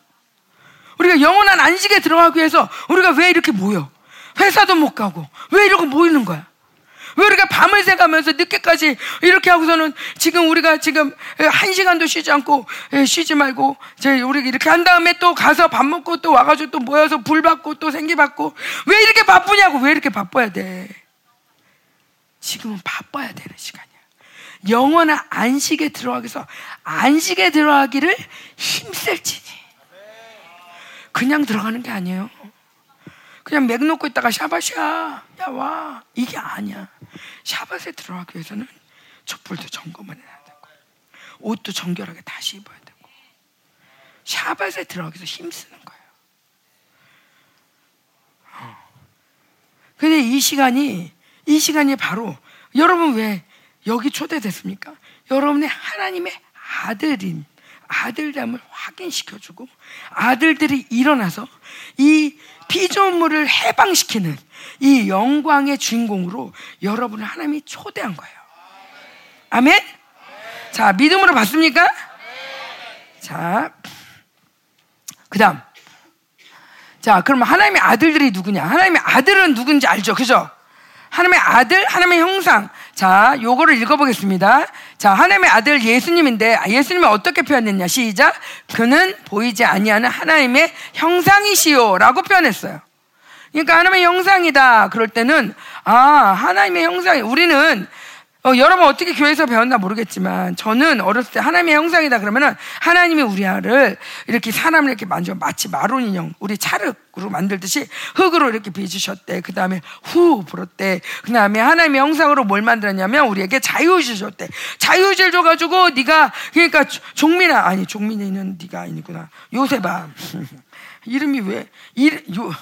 우리가 영원한 안식에 들어가기 위해서 우리가 왜 이렇게 모여? 회사도 못 가고 왜 이러고 모이는 거야? 왜 우리가 밤을 새가면서 늦게까지 이렇게 하고서는 지금 우리가 지금 한 시간도 쉬지 않고 예, 쉬지 말고 우리 이렇게 한 다음에 또 가서 밥 먹고 또 와가지고 또 모여서 불 받고 또 생기 받고 왜 이렇게 바쁘냐고 왜 이렇게 바빠야 돼? 지금은 바빠야 되는 시간이야. 영원한 안식에 들어가기 위해서 안식에 들어가기를 힘쓸지니 그냥 들어가는 게 아니에요. 그냥 맥 놓고 있다가 샤바샤 야 와 이게 아니야. 샤바에 들어가기 위해서는 촛불도 점검을 해야 되고 옷도 정결하게 다시 입어야 되고 샤바에 들어가기 위해서 힘쓰는 거예요. 어. 근데 이 시간이 이 시간이 바로 여러분 왜 여기 초대됐습니까? 여러분의 하나님의 아들인 아들됨을 확인시켜주고 아들들이 일어나서 이 피조물을 해방시키는 이 영광의 주인공으로 여러분을 하나님이 초대한 거예요. 아멘? 자, 믿음으로 봤습니까? 자, 그 다음. 자, 그럼 하나님의 아들들이 누구냐? 하나님의 아들은 누군지 알죠? 그죠? 하나님의 아들, 하나님의 형상. 자, 요거를 읽어보겠습니다. 자, 하나님의 아들 예수님인데 아, 예수님이 어떻게 표현했냐? 시작. 그는 보이지 아니하는 하나님의 형상이시요라고 표현했어요. 그러니까 하나님의 형상이다. 그럴 때는 아, 하나님의 형상이 우리는 어, 여러분 어떻게 교회에서 배웠나 모르겠지만 저는 어렸을 때 하나님의 형상이다 그러면은 하나님이 우리 아를 이렇게 사람을 이렇게 만져 마치 마론 인형 우리 찰흙으로 만들듯이 흙으로 이렇게 빚으셨대. 그 다음에 후 불었대. 그 다음에 하나님의 형상으로 뭘 만들었냐면 우리에게 자유의지를 줬대. 자유의지를 줘가지고 네가 그러니까 종민아 아니 종민이는 네가 아니구나. 요셉아 이름이 왜? 이름 요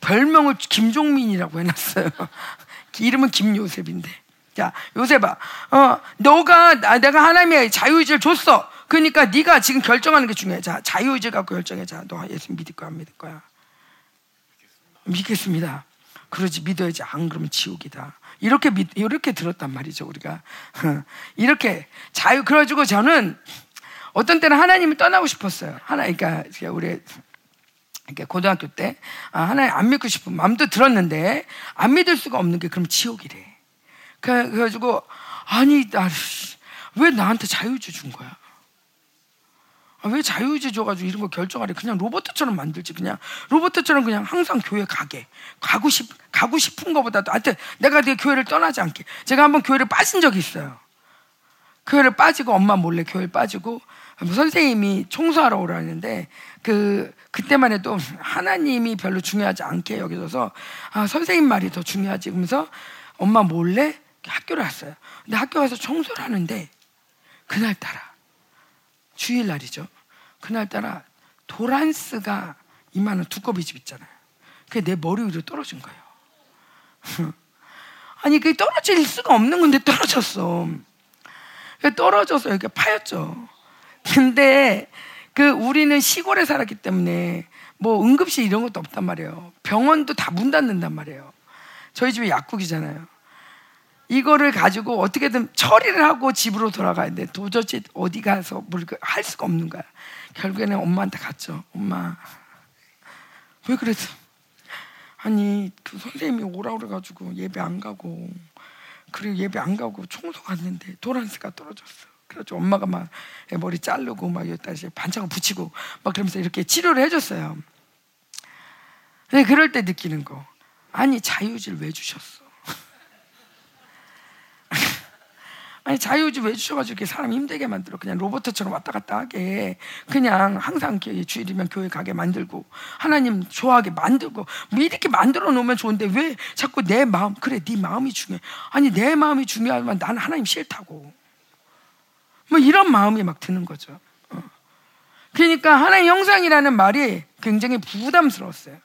별명을 김종민이라고 해놨어요. 이름은 김요셉인데 자, 요셉아, 어, 너가 내가 하나님의 자유의지를 줬어. 그러니까 네가 지금 결정하는 게 중요해. 자, 자유의지 갖고 결정해. 자, 너 예수 믿을 거야, 안 믿을 거야? 믿겠습니다. 그러지 믿어야지. 안 그러면 지옥이다. 이렇게 믿, 이렇게 들었단 말이죠, 우리가. 이렇게 자유 그래가지고 저는 어떤 때는 하나님을 떠나고 싶었어요. 하나, 그러니까 우리 이렇게 고등학교 때 아, 하나님 안 믿고 싶은 마음도 들었는데 안 믿을 수가 없는 게 그럼 지옥이래. 그래가지고 아니 나왜 나한테 자유의지 준 거야? 아, 왜 자유의지 줘가지고 이런 거 결정하래? 그냥 로버트처럼 만들지. 그냥 로버트처럼 그냥 항상 교회 가게. 가고 싶, 가고 싶은 것보다도 하여튼 내가 내 교회를 떠나지 않게. 제가 한번 교회를 빠진 적이 있어요. 교회를 빠지고 엄마 몰래 교회를 빠지고 뭐 선생님이 청소하러 오라는데 그 그때만 해도 하나님이 별로 중요하지 않게 여기서서 아 선생님 말이 더 중요하지 그러면서 엄마 몰래 학교를 왔어요. 근데 학교 가서 청소를 하는데 그날따라 주일날이죠. 그날따라 도란스가 이만한 두꺼비 집 있잖아요. 그게 내 머리 위로 떨어진 거예요. 아니 그게 떨어질 수가 없는 건데 떨어졌어. 떨어져서 이렇게 파였죠. 근데 그 우리는 시골에 살았기 때문에 뭐 응급실 이런 것도 없단 말이에요. 병원도 다 문 닫는단 말이에요. 저희 집이 약국이잖아요. 이거를 가지고 어떻게든 처리를 하고 집으로 돌아가야 돼. 도저히 어디 가서 뭘 할 수가 없는 거야. 결국에는 엄마한테 갔죠. 엄마, 왜 그랬어? 아니, 그 선생님이 오라 그래가지고 예배 안 가고, 그리고 예배 안 가고 청소 갔는데 도란스가 떨어졌어. 그래서 엄마가 막 머리 자르고 막 여기다 이제 반창을 붙이고 막 그러면서 이렇게 치료를 해줬어요. 근데 그럴 때 느끼는 거. 아니, 자유질 왜 주셨어? 아니 자유지 왜 주셔가지고 이렇게 사람 힘들게 만들어. 그냥 로버트처럼 왔다 갔다 하게. 그냥 항상 주일이면 교회 가게 만들고 하나님 좋아하게 만들고 뭐 이렇게 만들어 놓으면 좋은데 왜 자꾸 내 마음 그래 네 마음이 중요해. 아니 내 마음이 중요하면 나는 하나님 싫다고. 뭐 이런 마음이 막 드는 거죠. 어. 그러니까 하나님 형상이라는 말이 굉장히 부담스러웠어요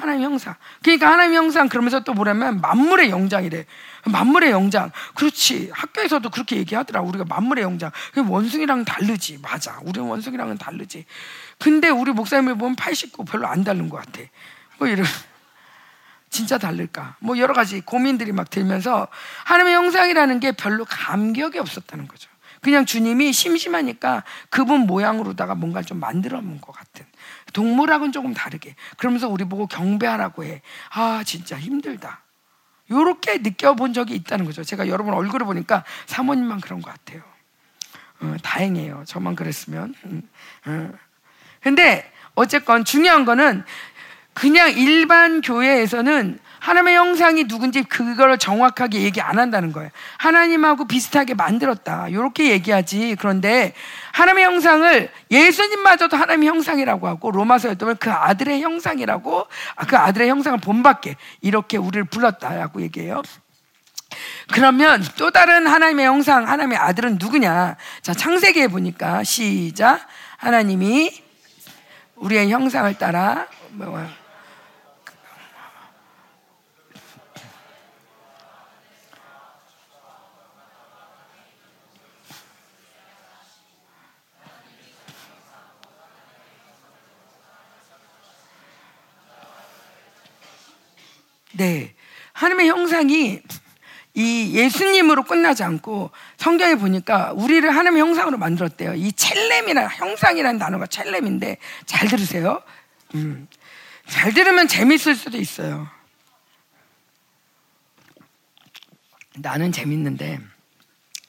하나님 형상. 그러니까 하나님 형상 그러면서 또 뭐냐면 만물의 영장이래. 만물의 영장. 그렇지. 학교에서도 그렇게 얘기하더라. 우리가 만물의 영장. 원숭이랑 다르지. 맞아. 우리는 원숭이랑은 다르지. 근데 우리 목사님을 보면 89 별로 안 다른 것 같아. 뭐 이런. 진짜 다를까? 뭐 여러 가지 고민들이 막 들면서 하나님의 형상이라는 게 별로 감격이 없었다는 거죠. 그냥 주님이 심심하니까 그분 모양으로다가 뭔가 좀 만들어 놓은 것 같은. 동물하고는 조금 다르게. 그러면서 우리 보고 경배하라고 해. 아, 진짜 힘들다. 요렇게 느껴본 적이 있다는 거죠. 제가 여러분 얼굴을 보니까 사모님만 그런 것 같아요. 어, 다행이에요. 저만 그랬으면. 음, 어. 근데 어쨌건 중요한 거는 그냥 일반 교회에서는 하나님의 형상이 누군지 그걸 정확하게 얘기 안 한다는 거예요. 하나님하고 비슷하게 만들었다. 이렇게 얘기하지. 그런데 하나님의 형상을 예수님마저도 하나님의 형상이라고 하고 로마서에 보면 그 아들의 형상이라고 아, 그 아들의 형상을 본받게 이렇게 우리를 불렀다라고 얘기해요. 그러면 또 다른 하나님의 형상, 하나님의 아들은 누구냐? 자, 창세기에 보니까 시작. 하나님이 우리의 형상을 따라 뭐 네. 하나님의 형상이 이 예수님으로 끝나지 않고 성경에 보니까 우리를 하나님의 형상으로 만들었대요. 이 첼렘이라는 형상이라는 단어가 첼렘인데 잘 들으세요. 음. 잘 들으면 재밌을 수도 있어요. 나는 재밌는데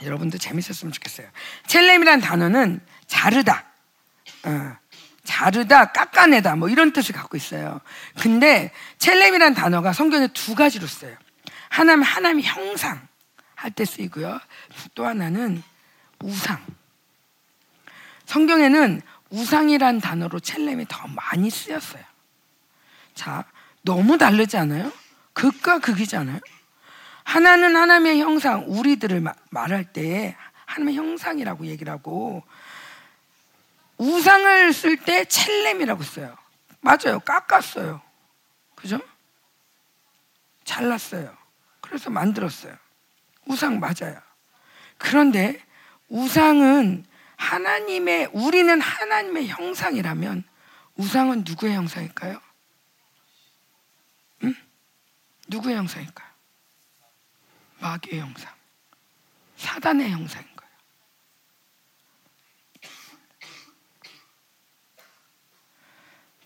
여러분도 재밌었으면 좋겠어요. 첼렘이라는 단어는 자르다. 어. 자르다, 깎아내다 뭐 이런 뜻을 갖고 있어요. 근데 첼렘이라는 단어가 성경에 두 가지로 써요. 하나는 하나님의 형상 할 때 쓰이고요. 또 하나는 우상. 성경에는 우상이란 단어로 첼렘이 더 많이 쓰였어요. 자, 너무 다르지 않아요? 극과 극이잖아요. 하나는 하나님의 형상, 우리들을 말할 때 하나님의 형상이라고 얘기를 하고 우상을 쓸 때 첼렘이라고 써요. 맞아요. 깎았어요. 그죠? 잘랐어요. 그래서 만들었어요. 우상 맞아요. 그런데 우상은 하나님의, 우리는 하나님의 형상이라면 우상은 누구의 형상일까요? 응? 누구의 형상일까요? 마귀의 형상. 사단의 형상.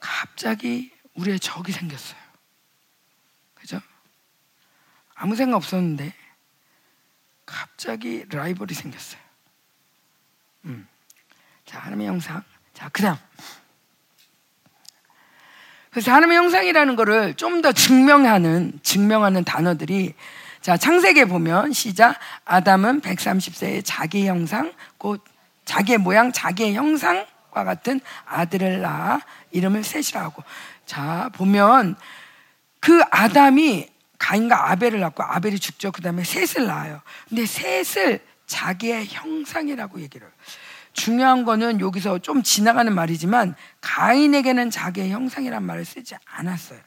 갑자기 우리의 적이 생겼어요. 그죠? 아무 생각 없었는데 갑자기 라이벌이 생겼어요. 음. 자, 하나님의 형상. 자, 그 다음. 그래서 하나님의 형상이라는 것을 좀더 증명하는, 증명하는 단어들이 자, 창세기에 보면 시작. 아담은 130세의 자기 형상, 곧 자기의 모양, 자기의 형상, 과 같은 아들을 낳아 이름을 셋이라 하고 자 보면 그 아담이 가인과 아벨을 낳고 아벨이 죽죠. 그 다음에 셋을 낳아요. 근데 셋을 자기의 형상이라고 얘기를. 중요한 거는 여기서 좀 지나가는 말이지만 가인에게는 자기의 형상이란 말을 쓰지 않았어요.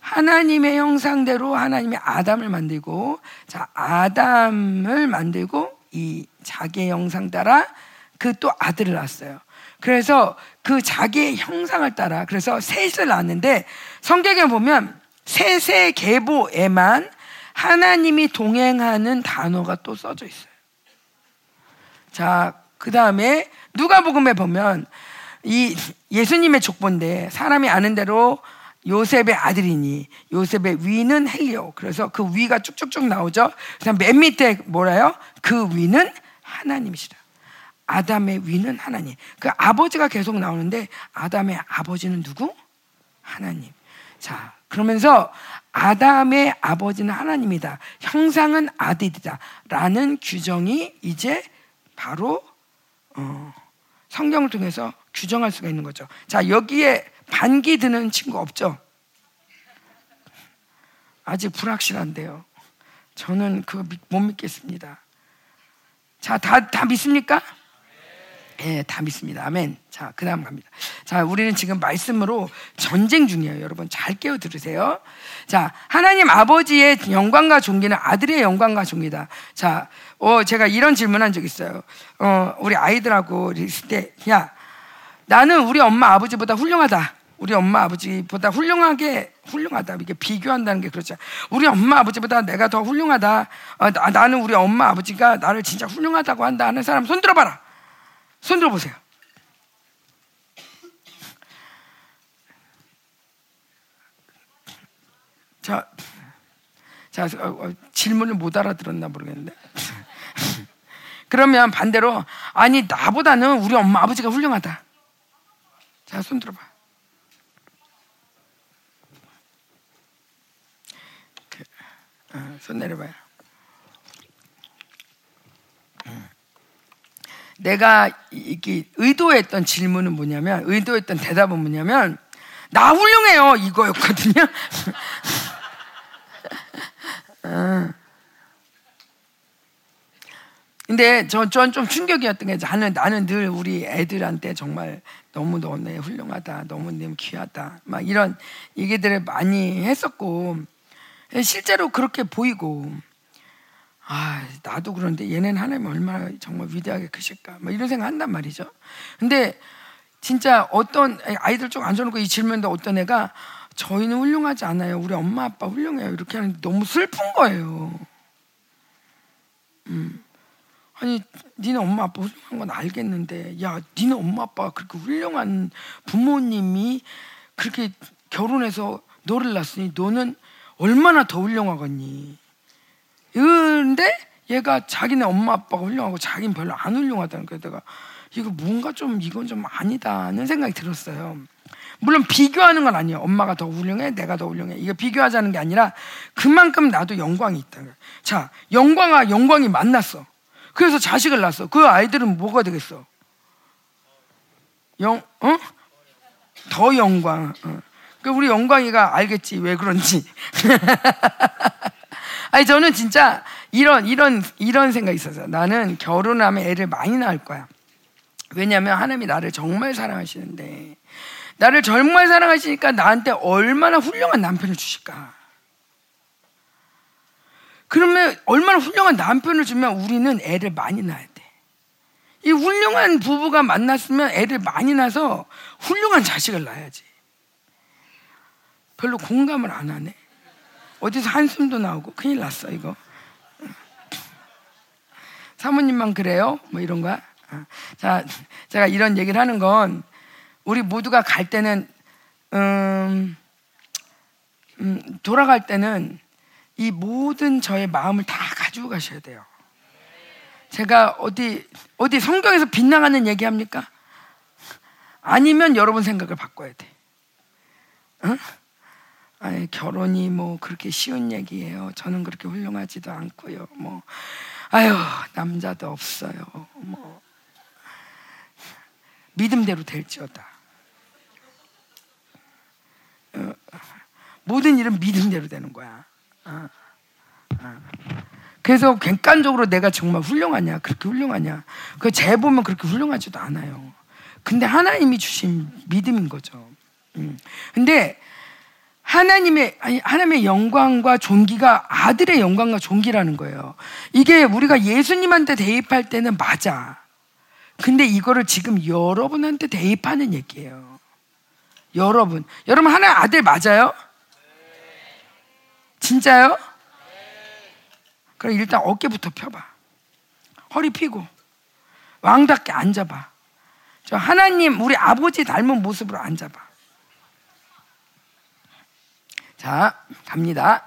하나님의 형상대로 하나님의 아담을 만들고 자 아담을 만들고 이 자기의 형상 따라 그 또 아들을 낳았어요. 그래서 그 자기의 형상을 따라 그래서 셋을 낳았는데 성경에 보면 셋의 계보에만 하나님이 동행하는 단어가 또 써져 있어요. 자, 그 다음에 누가복음에 보면 이 예수님의 족보인데 사람이 아는 대로 요셉의 아들이니 요셉의 위는 헬리오. 그래서 그 위가 쭉쭉쭉 나오죠. 그래서 맨 밑에 뭐라요? 그 위는 하나님이시라. 아담의 위는 하나님. 그 아버지가 계속 나오는데 아담의 아버지는 누구? 하나님. 자, 그러면서 아담의 아버지는 하나님이다. 형상은 아들이다. 라는 규정이 이제 바로 어, 성경을 통해서 규정할 수가 있는 거죠. 자, 여기에 반기 드는 친구 없죠? 아직 불확실한데요. 저는 그거 못 믿겠습니다. 자, 다, 다 믿습니까? 예, 다 믿습니다. 아멘. 자, 그 다음 갑니다. 자, 우리는 지금 말씀으로 전쟁 중이에요. 여러분, 잘 깨어 들으세요. 자, 하나님 아버지의 영광과 존귀는 아들의 영광과 존귀다. 자, 어, 제가 이런 질문 한 적 있어요. 어, 우리 아이들하고 있을 때, 야, 나는 우리 엄마 아버지보다 훌륭하다. 우리 엄마 아버지보다 훌륭하게 훌륭하다 이게 비교한다는 게 그렇죠. 우리 엄마 아버지보다 내가 더 훌륭하다. 어, 나, 는 우리 엄마 아버지가 나를 진짜 훌륭하다고 한다 하는 사람 손 들어봐라. 손 들어 보세요. 자, 자 어, 어, 질문을 못 알아들었나 모르겠는데. 그러면 반대로 아니 나보다는 우리 엄마 아버지가 훌륭하다. 자, 손 들어봐. 어, 손 내려봐요. 내가 이게 의도했던 질문은 뭐냐면 의도했던 대답은 뭐냐면 나 훌륭해요 이거였거든요. 어. 근데 저전좀 충격이었던 게 나는 나는 늘 우리 애들한테 정말 너무 너네 훌륭하다, 너무 너무 귀하다, 막 이런 얘기들을 많이 했었고 실제로 그렇게 보이고 아, 나도 그런데 얘네는 하나님 얼마나 정말 위대하게 크실까? 막 이런 생각 한단 말이죠. 근데 진짜 어떤 아이들 좀 앉아놓고 이 질문도 어떤 애가 저희는 훌륭하지 않아요. 우리 엄마 아빠 훌륭해요. 이렇게 하는 게 너무 슬픈 거예요. 음. 아니, 니네 엄마 아빠 훌륭한 건 알겠는데, 야, 니네 엄마 아빠가 그렇게 훌륭한 부모님이 그렇게 결혼해서 너를 낳았으니 너는 얼마나 더 훌륭하겠니? 그런데 얘가 자기네 엄마 아빠가 훌륭하고 자기는 별로 안 훌륭하다는 거예요. 내가 이거 뭔가 좀 이건 좀 아니다는 생각이 들었어요. 물론 비교하는 건 아니에요. 엄마가 더 훌륭해, 내가 더 훌륭해. 이거 비교하자는 게 아니라 그만큼 나도 영광이 있다. 자, 영광아 영광이 만났어. 그래서 자식을 낳았어. 그 아이들은 뭐가 되겠어? 영, 어? 더 영광. 어. 그 우리 영광이가 알겠지 왜 그런지. 아니 저는 진짜 이런 이런 이런 생각이 있었어요. 나는 결혼하면 애를 많이 낳을 거야. 왜냐하면 하나님이 나를 정말 사랑하시는데 나를 정말 사랑하시니까 나한테 얼마나 훌륭한 남편을 주실까. 그러면 얼마나 훌륭한 남편을 주면 우리는 애를 많이 낳아야 돼. 이 훌륭한 부부가 만났으면 애를 많이 낳아서 훌륭한 자식을 낳아야지. 별로 공감을 안 하네. 어디서 한숨도 나오고 큰일 났어 이거. 사모님만 그래요? 뭐 이런 거야? 어. 자, 제가 이런 얘기를 하는 건 우리 모두가 갈 때는 음, 음, 돌아갈 때는 이 모든 저의 마음을 다 가지고 가셔야 돼요. 제가 어디 어디 성경에서 빗나가는 얘기 합니까? 아니면 여러분 생각을 바꿔야 돼. 응? 아니, 결혼이 뭐 그렇게 쉬운 얘기예요. 저는 그렇게 훌륭하지도 않고요. 뭐 아유 남자도 없어요. 뭐 믿음대로 될지어다. 어, 모든 일은 믿음대로 되는 거야. 어, 어. 그래서 객관적으로 내가 정말 훌륭하냐, 그렇게 훌륭하냐. 그재 보면 그렇게 훌륭하지도 않아요. 근데 하나님이 주신 믿음인 거죠. 음. 근데 하나님의 하나님의 영광과 존귀가 아들의 영광과 존귀라는 거예요. 이게 우리가 예수님한테 대입할 때는 맞아. 근데 이거를 지금 여러분한테 대입하는 얘기예요. 여러분, 여러분 하나 아들 맞아요? 진짜요? 그럼 일단 어깨부터 펴봐. 허리 펴고 왕답게 앉아봐. 저 하나님 우리 아버지 닮은 모습으로 앉아봐. 자 갑니다.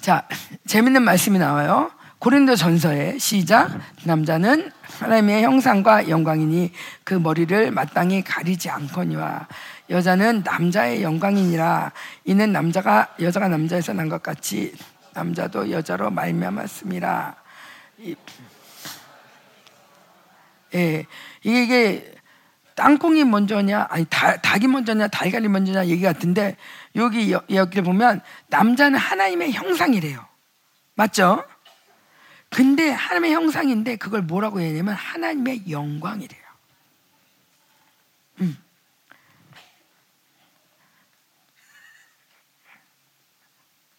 자 재밌는 말씀이 나와요. 고린도 전서에 시작 남자는 하나님의 형상과 영광이니 그 머리를 마땅히 가리지 않거니와 여자는 남자의 영광이니라 이는 남자가 여자가 남자에서 난 것 같이 남자도 여자로 말미암았습니다. 예, 이게 땅콩이 먼저냐, 아니 다, 닭이 먼저냐, 달걀이 먼저냐 얘기 같은데 여기 여기를 보면 남자는 하나님의 형상이래요. 맞죠? 근데 하나님의 형상인데 그걸 뭐라고 해야 되냐면 하나님의 영광이래요. 음.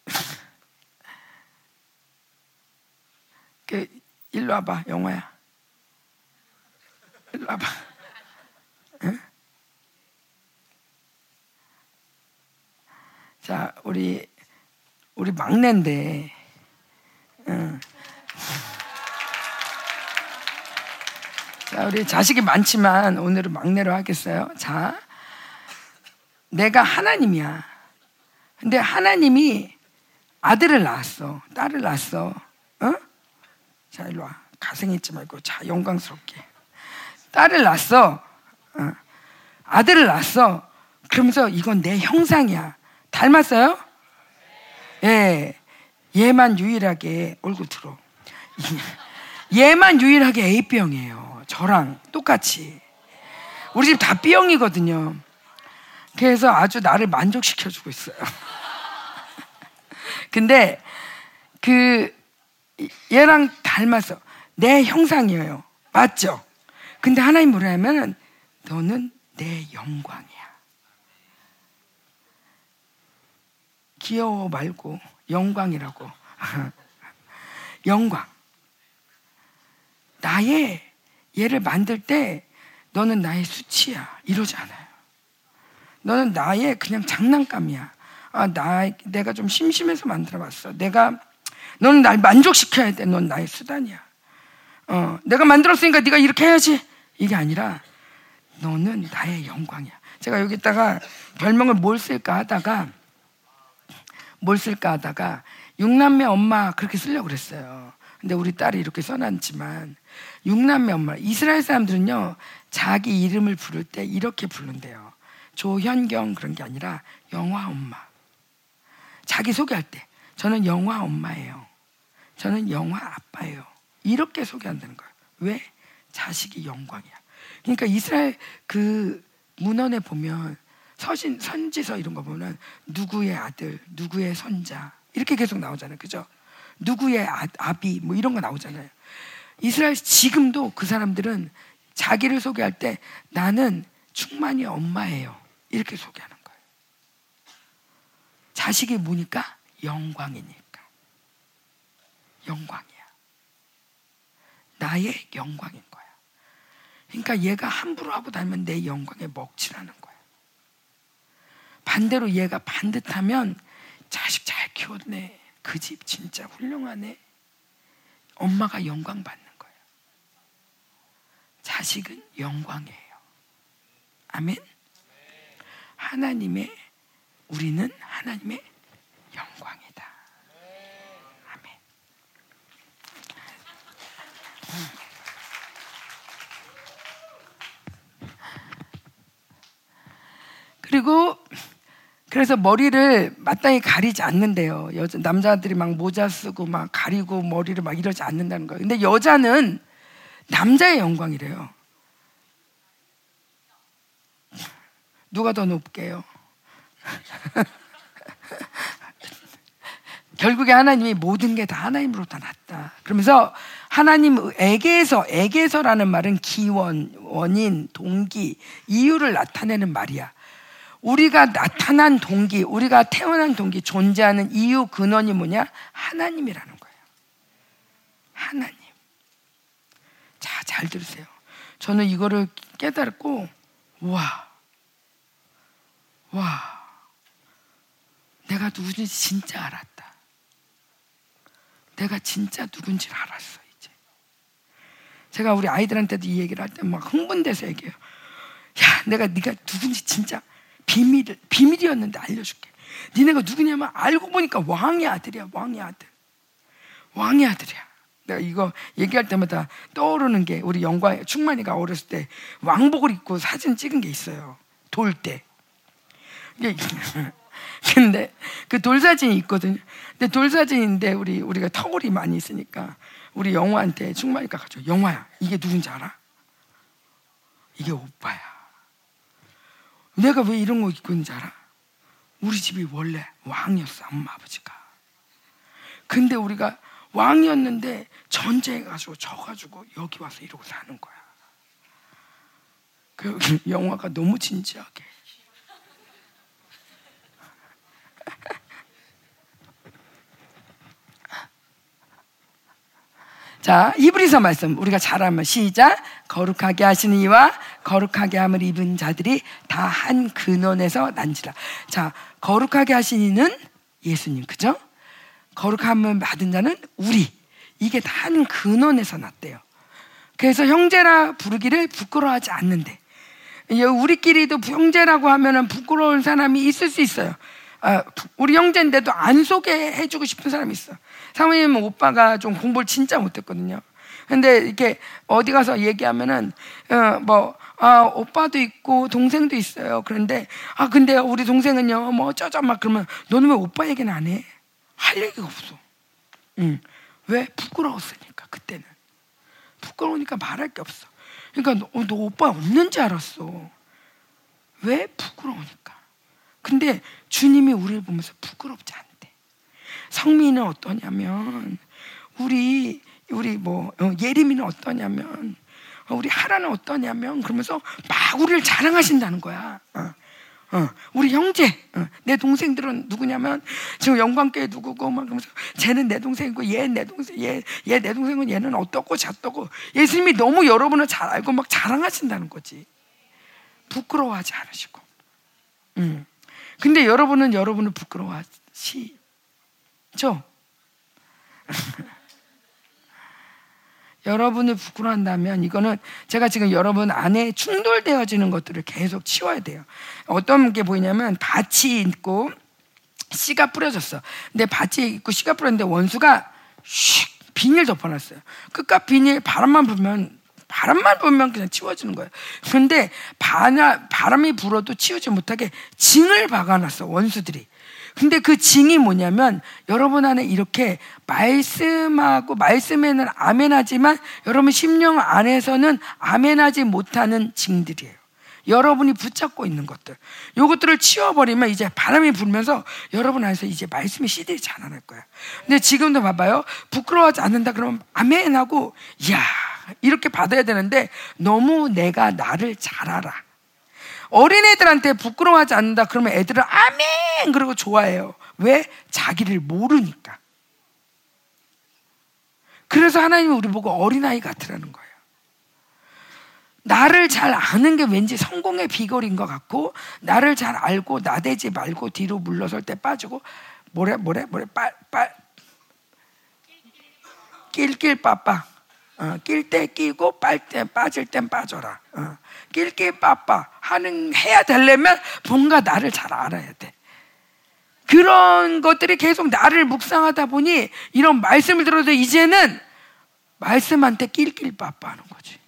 그 일로 와봐, 영화야. 일로 와봐. 자, 우리 우리 막내인데, 응. 자, 우리 자식이 많지만 오늘은 막내로 하겠어요. 자, 내가 하나님이야. 근데 하나님이 아들을 낳았어. 딸을 낳았어. 어? 자, 일로 와. 가생했지 말고. 자, 영광스럽게. 딸을 낳았어. 어. 아들을 낳았어. 그러면서 이건 내 형상이야. 닮았어요? 예. 얘만 유일하게 얼굴 들어. 얘만 유일하게 A병이에요. 저랑 똑같이. 우리 집 다 B형이거든요. 그래서 아주 나를 만족시켜주고 있어요. 근데 그 얘랑 닮았어. 내 형상이에요. 맞죠? 근데 하나님 뭐라 하면 너는 내 영광이야. 귀여워 말고 영광이라고. 영광. 나의 얘를 만들 때 너는 나의 수치야. 이러지 않아요. 너는 나의 그냥 장난감이야. 아, 나, 내가 좀 심심해서 만들어 봤어. 내가, 너는 날 만족시켜야 돼. 넌 나의 수단이야. 어, 내가 만들었으니까 네가 이렇게 해야지. 이게 아니라, 너는 나의 영광이야. 제가 여기다가 별명을 뭘 쓸까 하다가, 뭘 쓸까 하다가, 육남매 엄마 그렇게 쓰려고 그랬어요. 근데 우리 딸이 이렇게 써놨지만, 육남매 엄마. 이스라엘 사람들은요, 자기 이름을 부를 때 이렇게 부른대요. 조현경 그런 게 아니라 영화 엄마. 자기 소개할 때 저는 영화 엄마예요. 저는 영화 아빠예요. 이렇게 소개한다는 거예요. 왜? 자식이 영광이야. 그러니까 이스라엘 그 문헌에 보면 서신 선지서 이런 거 보면 누구의 아들, 누구의 손자 이렇게 계속 나오잖아요. 그죠? 누구의 아, 아비 뭐 이런 거 나오잖아요. 이스라엘 지금도 그 사람들은 자기를 소개할 때 나는 충만히 엄마예요. 이렇게 소개하는 거예요. 자식이 뭐니까? 영광이니까. 영광이야. 나의 영광인 거야. 그러니까 얘가 함부로 하고 다니면 내 영광에 먹칠하는 거야. 반대로 얘가 반듯하면 자식 잘 키웠네. 그 집 진짜 훌륭하네. 엄마가 영광 받는 거예요. 자식은 영광이에요. 아멘. 하나님의 우리는 하나님의 영광이다. 아멘. 그리고 그래서 머리를 마땅히 가리지 않는데요. 여자, 남자들이 막 모자 쓰고 막 가리고 머리를 막 이러지 않는다는 거예요. 근데 여자는 남자의 영광이래요. 누가 더 높게요? 결국에 하나님이 모든 게 다 하나님으로부터 났다. 그러면서 하나님에게서 에게서라는 말은 기원, 원인, 동기, 이유를 나타내는 말이야. 우리가 나타난 동기, 우리가 태어난 동기, 존재하는 이유 근원이 뭐냐? 하나님이라는 거예요. 하나님. 자, 잘 들으세요. 저는 이거를 깨달았고, 와, 와, 내가 누군지 진짜 알았다. 내가 진짜 누군지 알았어 이제. 제가 우리 아이들한테도 이 얘기를 할 때 막 흥분돼서 얘기해요. 야, 내가 네가 누군지 진짜 비밀 비밀이었는데 알려줄게. 니네가 누구냐면 알고 보니까 왕의 아들이야, 왕의 아들. 왕의 아들이야. 내가 이거 얘기할 때마다 떠오르는 게 우리 영광 충만이가 어렸을 때 왕복을 입고 사진 찍은 게 있어요. 돌 때. 근데 그 돌 사진이 있거든요. 근데 돌 사진인데 우리 우리가 터울이 많이 있으니까 우리 영화한테 충만이가 가져. 영화야, 이게 누군지 알아? 이게 오빠야. 내가 왜 이런 거 입고 있는지 알아? 우리 집이 원래 왕이었어, 엄마 아버지가. 근데 우리가 왕이었는데 전쟁해가지고 져가지고 여기 와서 이러고 사는 거야. 그 영화가 너무 진지하게. 자, 이브리서 말씀 우리가 잘하면 시작. 거룩하게 하시는 이와 거룩하게 함을 입은 자들이 다 한 근원에서 난지라. 자, 거룩하게 하신 이는 예수님, 그죠? 거룩함을 받은 자는 우리. 이게 다 한 근원에서 났대요. 그래서 형제라 부르기를 부끄러워하지 않는데. 우리끼리도 형제라고 하면 부끄러운 사람이 있을 수 있어요. 아, 우리 형제인데도 안 소개해주고 싶은 사람이 있어. 사모님 오빠가 좀 공부를 진짜 못했거든요. 근데 이렇게 어디 가서 얘기하면은 어, 뭐 아, 오빠도 있고 동생도 있어요. 그런데 아 근데 우리 동생은요 뭐 어쩌죠 막 그러면 너는 왜 오빠 얘기는 안 해? 할 얘기가 없어. 응. 왜 부끄러웠으니까 그때는 부끄러우니까 말할 게 없어. 그러니까 너, 너 오빠 없는지 알았어. 왜 부끄러우니까. 근데 주님이 우리를 보면서 부끄럽지 않대. 성민은 어떠냐면 우리 우리 뭐 어, 예림이는 어떠냐면 어, 우리 하라는 어떠냐면 그러면서 막 우리를 자랑하신다는 거야. 어, 어, 우리 형제, 어, 내 동생들은 누구냐면 지금 영광교회 누구고 막 그러면서 쟤는 내 동생이고 얘 내 동생, 얘 얘 내 동생은 얘는 어떻고 저떻고 예수님이 너무 여러분을 잘 알고 막 자랑하신다는 거지. 부끄러워하지 않으시고. 음. 근데 여러분은 여러분을 부끄러워하시죠? 여러분을 부끄러워한다면 이거는 제가 지금 여러분 안에 충돌되어지는 것들을 계속 치워야 돼요. 어떤 게 보이냐면 밭이 있고 씨가 뿌려졌어. 근데 밭이 있고 씨가 뿌렸는데 원수가 슉 비닐 덮어놨어요. 끝까 비닐 바람만 불면 바람만 불면 그냥 치워지는 거예요. 그런데 바람이 불어도 치우지 못하게 징을 박아놨어 원수들이. 근데 그 징이 뭐냐면 여러분 안에 이렇게 말씀하고 말씀에는 아멘하지만 여러분 심령 안에서는 아멘하지 못하는 징들이에요. 여러분이 붙잡고 있는 것들. 요것들을 치워버리면 이제 바람이 불면서 여러분 안에서 이제 말씀의 씨들이 자라날 거야. 근데 지금도 봐봐요. 부끄러워하지 않는다 그러면 아멘 하고, 야 이렇게 받아야 되는데 너무 내가 나를 잘 알아. 어린애들한테 부끄러워하지 않는다 그러면 애들은 아멘 그러고 좋아해요. 왜? 자기를 모르니까. 그래서 하나님이 우리 보고 어린아이 같으라는 거예요. 나를 잘 아는 게 왠지 성공의 비결인 것 같고 나를 잘 알고 나대지 말고 뒤로 물러설 때 빠지고 뭐래 뭐래 뭐래 빨 빨 낄낄 빠빠 어, 낄 때 끼고 빨 때 빠질 땐 빠져라. 어. 낄낄 빠빠 하는 해야 되려면 뭔가 나를 잘 알아야 돼. 그런 것들이 계속 나를 묵상하다 보니 이런 말씀을 들어도 이제는 말씀한테 낄낄 빠빠 하는 거지.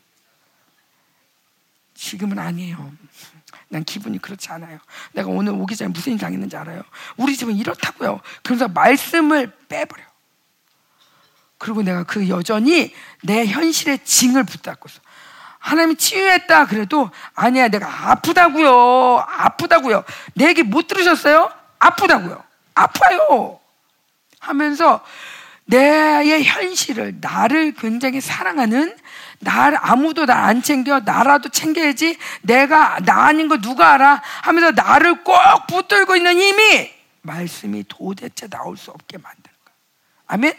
지금은 아니에요. 난 기분이 그렇지 않아요. 내가 오늘 오기 전에 무슨 일 당했는지 알아요? 우리 집은 이렇다고요. 그래서 말씀을 빼버려. 그리고 내가 그 여전히 내 현실의 징을 붙잡고 있어. 하나님이 치유했다 그래도 아니야 내가 아프다고요. 아프다고요. 내 얘기 못 들으셨어요? 아프다고요. 아파요. 하면서 내의 현실을 나를 굉장히 사랑하는 날 아무도 나 안 챙겨 나라도 챙겨야지 내가 나 아닌 거 누가 알아? 하면서 나를 꼭 붙들고 있는 힘이 말씀이 도대체 나올 수 없게 만드는 거야. 아멘?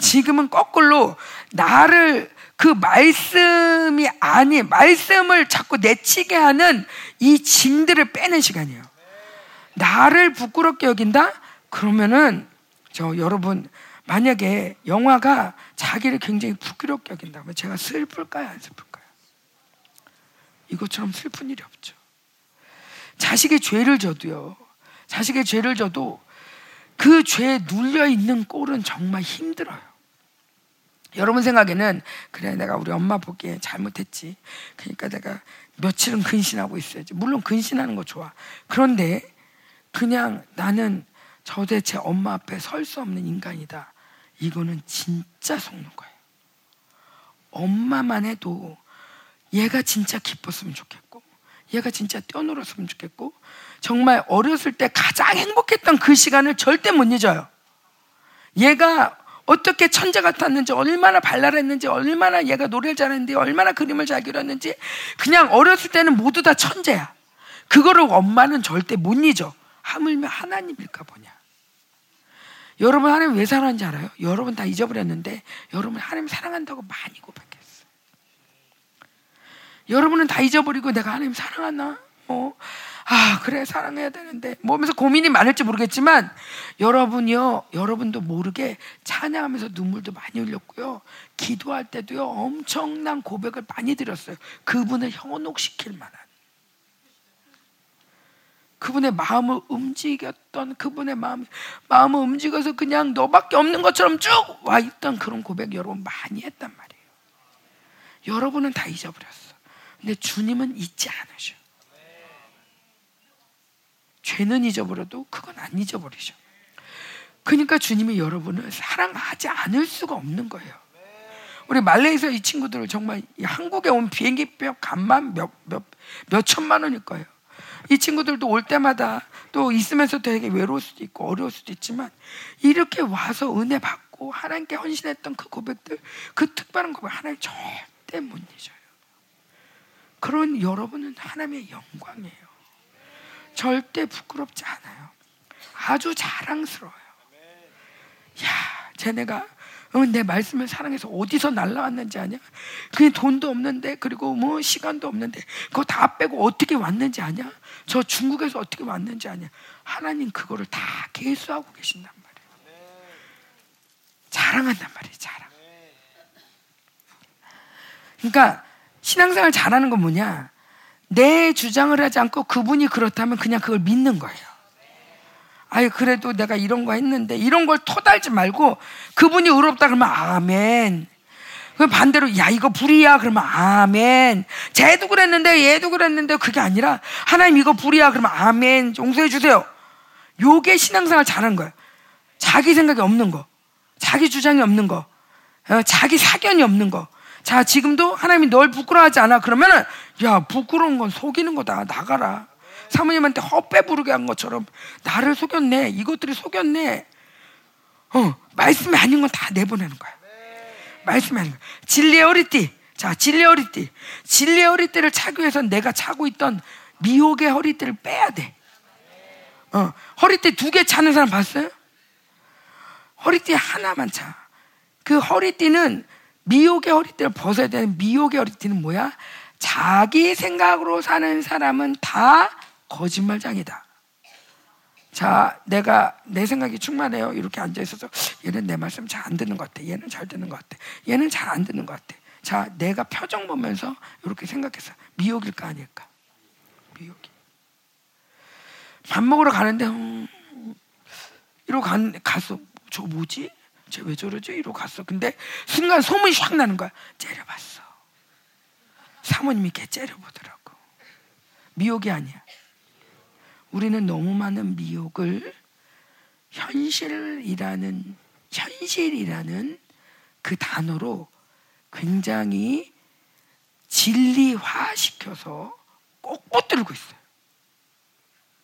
지금은 거꾸로 나를 그 말씀이 아니 말씀을 자꾸 내치게 하는 이 짐들을 빼는 시간이에요. 나를 부끄럽게 여긴다? 그러면은 저 여러분 만약에 영화가 자기를 굉장히 부끄럽게 여긴다면 제가 슬플까요, 안 슬플까요? 이것처럼 슬픈 일이 없죠. 자식의 죄를 져도요. 자식의 죄를 져도 그 죄에 눌려 있는 꼴은 정말 힘들어요. 여러분 생각에는 그래 내가 우리 엄마 보기에 잘못했지. 그러니까 내가 며칠은 근신하고 있어야지. 물론 근신하는 거 좋아. 그런데 그냥 나는 저대체 엄마 앞에 설 수 없는 인간이다. 이거는 진짜 속는 거예요. 엄마만 해도 얘가 진짜 기뻤으면 좋겠고, 얘가 진짜 뛰어놀았으면 좋겠고, 정말 어렸을 때 가장 행복했던 그 시간을 절대 못 잊어요. 얘가 어떻게 천재 같았는지, 얼마나 발랄했는지, 얼마나 얘가 노래를 잘했는지, 얼마나 그림을 잘 그렸는지, 그냥 어렸을 때는 모두 다 천재야. 그거를 엄마는 절대 못 잊어. 하물며 하나님일까 보냐. 여러분 하나님 왜 사랑하는지 알아요? 여러분 다 잊어버렸는데 여러분 하나님 사랑한다고 많이 고백했어. 여러분은 다 잊어버리고 내가 하나님 사랑하나? 어? 아 그래 사랑해야 되는데 뭐면서 고민이 많을지 모르겠지만 여러분이요 여러분도 모르게 찬양하면서 눈물도 많이 흘렸고요 기도할 때도요 엄청난 고백을 많이 드렸어요 그분을 현혹시킬 만한 그분의 마음을 움직였던 그분의 마음, 마음을 움직여서 그냥 너밖에 없는 것처럼 쭉 와 있던 그런 고백 여러분 많이 했단 말이에요. 여러분은 다 잊어버렸어. 근데 주님은 잊지 않으셔. 죄는 잊어버려도 그건 안 잊어버리셔. 그러니까 주님이 여러분을 사랑하지 않을 수가 없는 거예요. 우리 말레이시아 이 친구들을 정말 한국에 온 비행기표 값만 몇, 몇, 몇 천만 원일 거예요. 이 친구들도 올 때마다 또 있으면서 되게 외로울 수도 있고 어려울 수도 있지만 이렇게 와서 은혜 받고 하나님께 헌신했던 그 고백들 그 특별한 고백 하나님 절대 못 잊어요. 그런 여러분은 하나님의 영광이에요. 절대 부끄럽지 않아요. 아주 자랑스러워요. 야, 쟤네가 어, 내 말씀을 사랑해서 어디서 날라왔는지 아냐? 그게 돈도 없는데 그리고 뭐 시간도 없는데 그거 다 빼고 어떻게 왔는지 아냐? 저 중국에서 어떻게 왔는지 아냐? 하나님 그거를 다 계수하고 계신단 말이에요. 자랑한단 말이에요. 자랑. 그러니까 신앙생활 잘하는 건 뭐냐? 내 주장을 하지 않고 그분이 그렇다면 그냥 그걸 믿는 거예요. 아유 그래도 내가 이런 거 했는데 이런 걸 토달지 말고 그분이 의롭다 그러면 아멘. 그 반대로 야 이거 불이야 그러면 아멘. 쟤도 그랬는데 얘도 그랬는데 그게 아니라 하나님 이거 불이야 그러면 아멘. 용서해 주세요. 요게 신앙생활 잘한 거예요. 자기 생각이 없는 거, 자기 주장이 없는 거, 어, 자기 사견이 없는 거. 자 지금도 하나님이 널 부끄러워하지 않아 그러면은 야 부끄러운 건 속이는 거다 나가라. 사모님한테 헛배 부르게 한 것처럼 나를 속였네. 이것들이 속였네. 어, 말씀이 아닌 건 다 내보내는 거야. 말씀이 아닌 거야. 진리의 허리띠. 자, 진리의 허리띠. 진리의 허리띠를 차기 위해서 내가 차고 있던 미혹의 허리띠를 빼야 돼. 어, 허리띠 두 개 차는 사람 봤어요? 허리띠 하나만 차. 그 허리띠는 미혹의 허리띠를 벗어야 되는 미혹의 허리띠는 뭐야? 자기 생각으로 사는 사람은 다 거짓말장이다. 자, 내가 내 생각이 충만해요. 이렇게 앉아 있어서 얘는 내 말씀 잘 안 듣는 것 같아. 얘는 잘 듣는 것 같아. 얘는 잘 안 듣는 것 같아. 자, 내가 표정 보면서 이렇게 생각했어. 미혹일까 아닐까? 미혹이. 밥 먹으러 가는데 음, 이러고 간, 갔어. 저 뭐지? 쟤 왜 저러지? 이러고 갔어. 근데 순간 소문이 확 나는 거야. 째려봤어. 사모님이 걔 째려보더라고. 미혹이 아니야. 우리는 너무 많은 미혹을 현실이라는 현실이라는 그 단어로 굉장히 진리화 시켜서 꼭 붙들고 있어요.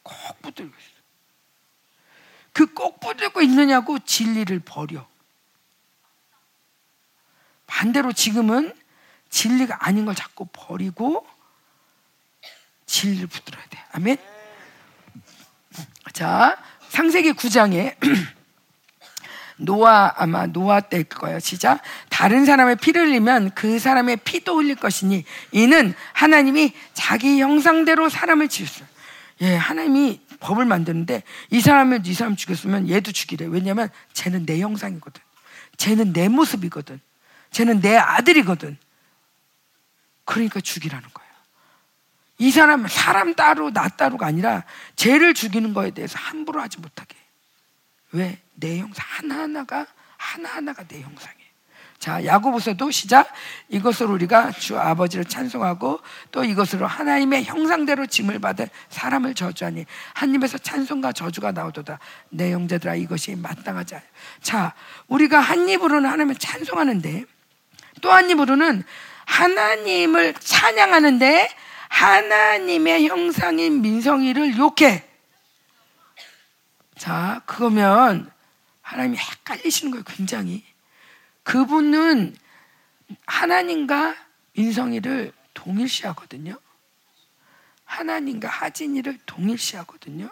꼭 붙들고 있어요. 그 꼭 붙들고 있느냐고 진리를 버려. 반대로 지금은 진리가 아닌 걸 자꾸 버리고 진리를 붙들어야 돼. 아멘. 자, 상세기 9장에 노아 아마 노아 때일 거예요. 시작. 다른 사람의 피를 흘리면 그 사람의 피도 흘릴 것이니 이는 하나님이 자기 형상대로 사람을 지었어요. 예, 하나님이 법을 만드는데 이 사람을 이 사람 죽였으면 얘도 죽이래. 왜냐면 쟤는 내 형상이거든. 쟤는 내 모습이거든. 쟤는 내 아들이거든. 그러니까 죽이라는 거예요. 이 사람 사람 따로 나 따로가 아니라 죄를 죽이는 거에 대해서 함부로 하지 못하게. 왜? 내 형상 하나하나가 하나하나가 내 형상이에요. 자, 야고보서도 시작. 이것으로 우리가 주 아버지를 찬송하고 또 이것으로 하나님의 형상대로 짐을 받은 사람을 저주하니 한 입에서 찬송과 저주가 나오도다. 내 형제들아 이것이 마땅하지 않아. 자, 우리가 한 입으로는 하나님을 찬송하는데 또 한 입으로는 하나님을 찬양하는데 하나님의 형상인 민성이를 욕해. 자, 그거면 하나님이 헷갈리시는 거예요, 굉장히. 그분은 하나님과 민성이를 동일시하거든요. 하나님과 하진이를 동일시하거든요.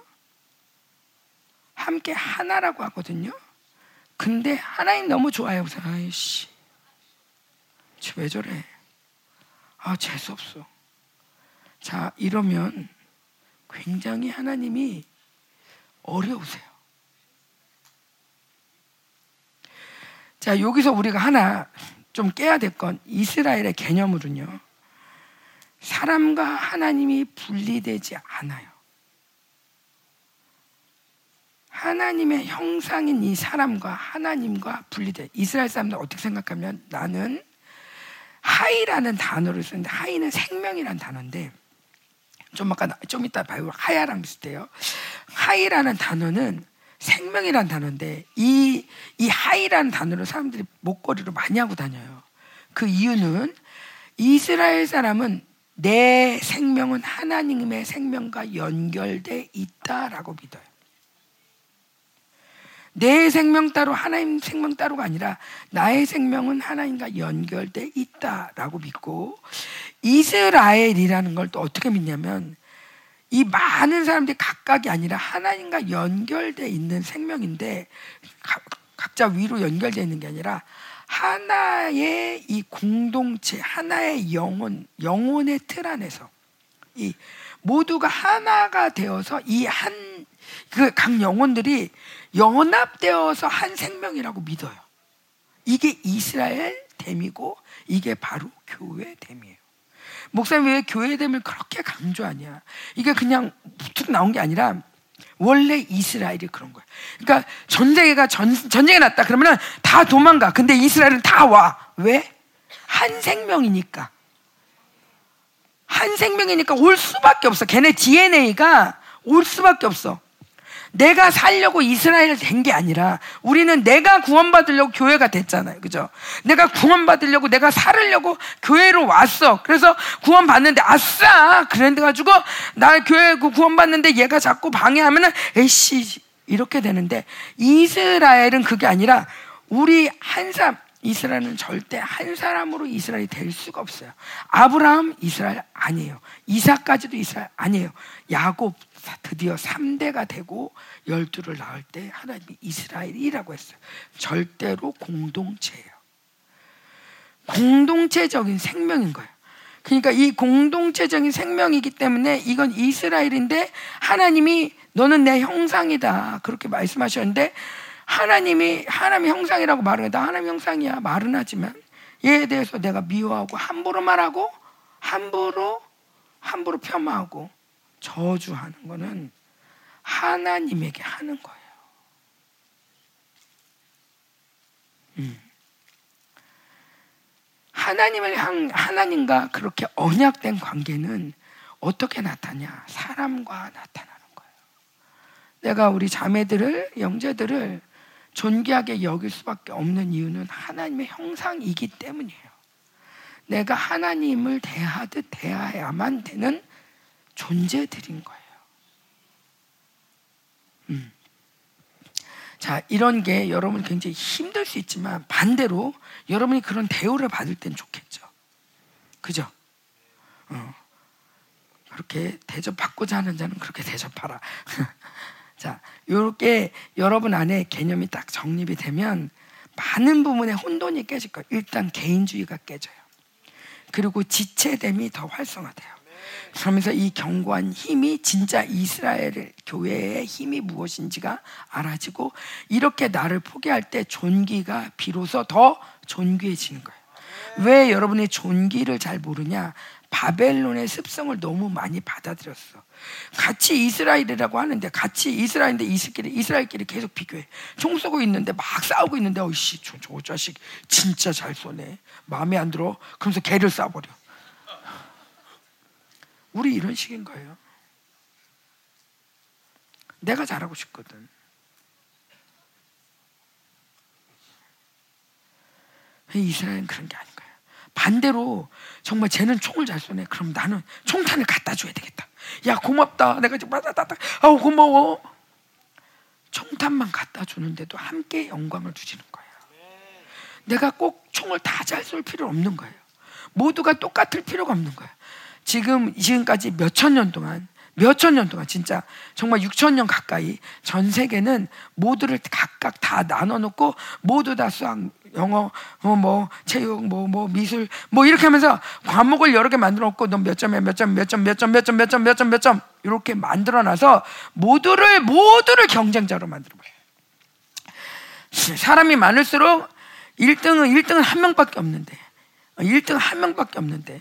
함께 하나라고 하거든요. 근데 하나님 너무 좋아요. 아이씨, 왜 저래? 아 재수 없어. 자 이러면 굉장히 하나님이 어려우세요. 자, 여기서 우리가 하나 좀 깨야 될 건 이스라엘의 개념으로는요. 사람과 하나님이 분리되지 않아요. 하나님의 형상인 이 사람과 하나님과 분리돼. 이스라엘 사람들 어떻게 생각하면 나는 하이라는 단어를 쓰는데 하이는 생명이라는 단어인데 좀 아까 좀 이따 봐요. 하야랑 비슷해요. 하이라는 단어는 생명이란 단어인데 이, 이 하이라는 단어를 사람들이 목걸이로 많이 하고 다녀요. 그 이유는 이스라엘 사람은 내 생명은 하나님의 생명과 연결돼 있다라고 믿어요. 내 생명 따로 하나님 생명 따로가 아니라 나의 생명은 하나님과 연결돼 있다라고 믿고 이스라엘이라는 걸 또 어떻게 믿냐면 이 많은 사람들이 각각이 아니라 하나님과 연결돼 있는 생명인데 각자 위로 연결되어 있는 게 아니라 하나의 이 공동체, 하나의 영혼, 영혼의 틀 안에서 이 모두가 하나가 되어서 이 한 그 각 영혼들이 연합되어서 한 생명이라고 믿어요. 이게 이스라엘 됨이고 이게 바로 교회 됨이에요. 목사님 왜 교회 됨을 그렇게 강조하냐? 이게 그냥 툭 나온 게 아니라 원래 이스라엘이 그런 거야. 그러니까 전쟁이가 전, 전쟁이 났다 그러면은 다 도망가. 근데 이스라엘은 다 와. 왜? 한 생명이니까. 한 생명이니까 올 수밖에 없어. 걔네 DNA가 올 수밖에 없어. 내가 살려고 이스라엘 된게 아니라 우리는 내가 구원받으려고 교회가 됐잖아요. 그죠? 내가 구원받으려고 내가 살으려고 교회로 왔어. 그래서 구원받는데 아싸! 그런데 가지고 나 교회 그 구원받는데 얘가 자꾸 방해하면은 에이씨 이렇게 되는데 이스라엘은 그게 아니라 우리 한 사람 이스라엘은 절대 한 사람으로 이스라엘이 될 수가 없어요. 아브라함 이스라엘 아니에요. 이삭까지도 이스라엘 아니에요. 야곱 드디어 3대가 되고 열두를 낳을 때 하나님이 이스라엘이라고 했어요. 절대로 공동체예요. 공동체적인 생명인 거예요. 그러니까 이 공동체적인 생명이기 때문에 이건 이스라엘인데 하나님이 너는 내 형상이다. 그렇게 말씀하셨는데 하나님이 하나님 형상이라고 말을 해. 나 하나님 형상이야. 말은 하지만 얘에 대해서 내가 미워하고 함부로 말하고 함부로 함부로 폄하하고 저주하는 거는 하나님에게 하는 거예요. 음. 하나님을 향 하나님과 그렇게 언약된 관계는 어떻게 나타냐? 사람과 나타나는 거예요. 내가 우리 자매들을 영재들을 존귀하게 여길 수밖에 없는 이유는 하나님의 형상이기 때문이에요. 내가 하나님을 대하듯 대해야만 되는 존재들인 거예요. 음. 자, 이런 게 여러분 굉장히 힘들 수 있지만 반대로 여러분이 그런 대우를 받을 땐 좋겠죠. 그죠? 어. 그렇게 대접받고자 하는 자는 그렇게 대접하라. 자, 이렇게 여러분 안에 개념이 딱 정립이 되면 많은 부분에 혼돈이 깨질 거예요. 일단 개인주의가 깨져요. 그리고 지체됨이 더 활성화돼요. 그러면서 이 견고한 힘이 진짜 이스라엘 교회의 힘이 무엇인지가 알아지고 이렇게 나를 포기할 때 존귀가 비로소 더 존귀해지는 거예요. 왜 여러분이 존귀를 잘 모르냐? 바벨론의 습성을 너무 많이 받아들였어. 같이 이스라엘이라고 하는데 같이 이스라엘인데 이스라엘 이스라엘끼리 계속 비교해. 총 쏘고 있는데 막 싸우고 있는데 어이씨 저, 저 자식 진짜 잘 쏘네. 마음에 안 들어. 그러면서 개를 쏴버려. 우리 이런 식인 거예요. 내가 잘하고 싶거든. 이스라엘은 그런 게 아닌 거예요. 반대로 정말 쟤는 총을 잘 쏘네. 그럼 나는 총탄을 갖다 줘야 되겠다. 야 고맙다. 내가 지금 받았다. 아우 고마워. 총탄만 갖다 주는데도 함께 영광을 주시는 거예요. 내가 꼭 총을 다 잘 쏠 필요 없는 거예요. 모두가 똑같을 필요가 없는 거예요. 지금 지금까지 몇 천 년 동안 몇 천 년 동안 진짜 정말 6천 년 가까이 전 세계는 모두를 각각 다 나눠 놓고 모두 다 수학, 영어, 뭐, 뭐 체육, 뭐, 뭐 미술, 뭐 이렇게 하면서 과목을 여러 개 만들어 놓고 넌 몇 점에 몇 점, 몇 점, 몇 점, 몇 점, 몇 점, 몇 점, 몇 점 이렇게 만들어 놔서 모두를 모두를 경쟁자로 만들어 버려요. 사람이 많을수록 1등은 1등은 한 명밖에 없는데 1등 한 명밖에 없는데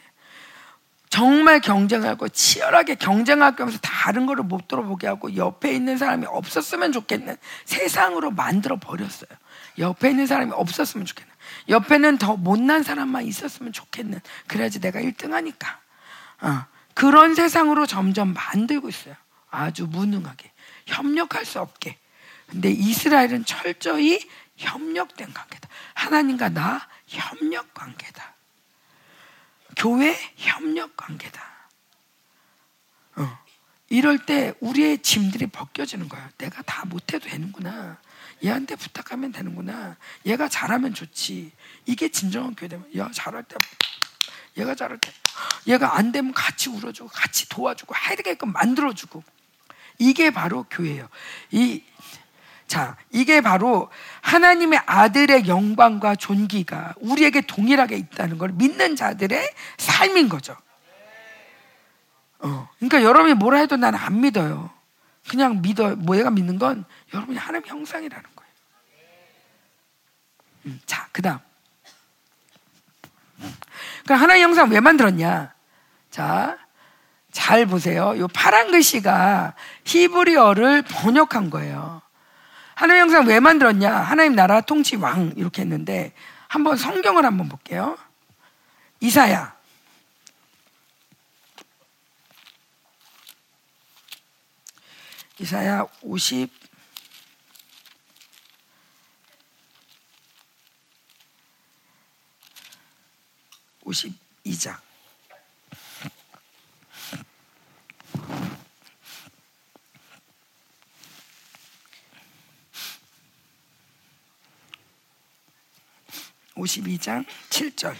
정말 경쟁하고 치열하게 경쟁하기 위해서 다른 거를 못 들어보게 하고 옆에 있는 사람이 없었으면 좋겠는 세상으로 만들어 버렸어요. 옆에 있는 사람이 없었으면 좋겠는. 옆에는 더 못난 사람만 있었으면 좋겠는. 그래야지 내가 1등 하니까. 어, 그런 세상으로 점점 만들고 있어요. 아주 무능하게. 협력할 수 없게. 근데 이스라엘은 철저히 협력된 관계다. 하나님과 나 협력 관계다. 교회 협력 관계다. 어. 이럴 때 우리의 짐들이 벗겨지는 거야. 내가 다 못해도 되는구나. 얘한테 부탁하면 되는구나. 얘가 잘하면 좋지. 이게 진정한 교회되면, 야, 잘할 때, 얘가 잘할 때, 얘가 안 되면 같이 울어주고, 같이 도와주고, 되게끔 만들어주고. 이게 바로 교회예요. 이 자, 이게 바로 하나님의 아들의 영광과 존귀가 우리에게 동일하게 있다는 걸 믿는 자들의 삶인 거죠. 어, 그러니까 여러분이 뭐라 해도 나는 안 믿어요. 그냥 믿어. 뭐가 믿는 건 여러분이 하나님 형상이라는 거예요. 음, 자, 그 다음. 그 하나님 형상 왜 만들었냐? 자, 잘 보세요. 이 파란 글씨가 히브리어를 번역한 거예요. 하나님 영상 왜 만들었냐? 하나님 나라 통치 왕 이렇게 했는데 한번 성경을 한번 볼게요. 이사야 이사야 50 52장 52장 7절.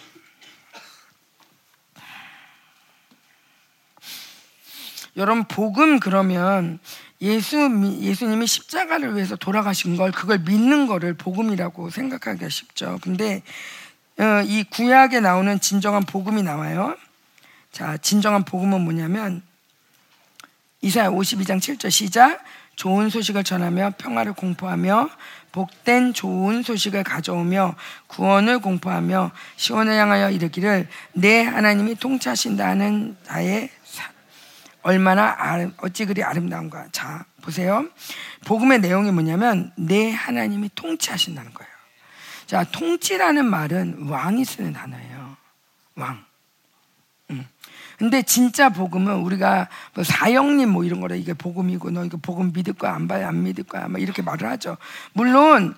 여러분 복음 그러면 예수 예수님이 십자가를 위해서 돌아가신 걸 그걸 믿는 거를 복음이라고 생각하기가 쉽죠. 근데 어, 이 구약에 나오는 진정한 복음이 나와요. 자, 진정한 복음은 뭐냐면 이사야 52장 7절 시작 좋은 소식을 전하며 평화를 공포하며 복된 좋은 소식을 가져오며 구원을 공포하며 시원을 향하여 이르기를 내 하나님이 통치하신다는 나의 얼마나 어찌 그리 아름다운가. 자, 보세요. 복음의 내용이 뭐냐면 내 하나님이 통치하신다는 거예요. 자, 통치라는 말은 왕이 쓰는 단어예요. 왕. 근데 진짜 복음은 우리가 뭐 사형님 뭐 이런 거라 이게 복음이고 너 이거 복음 믿을 거야 안 봐야 안 믿을 거야 막 이렇게 말을 하죠. 물론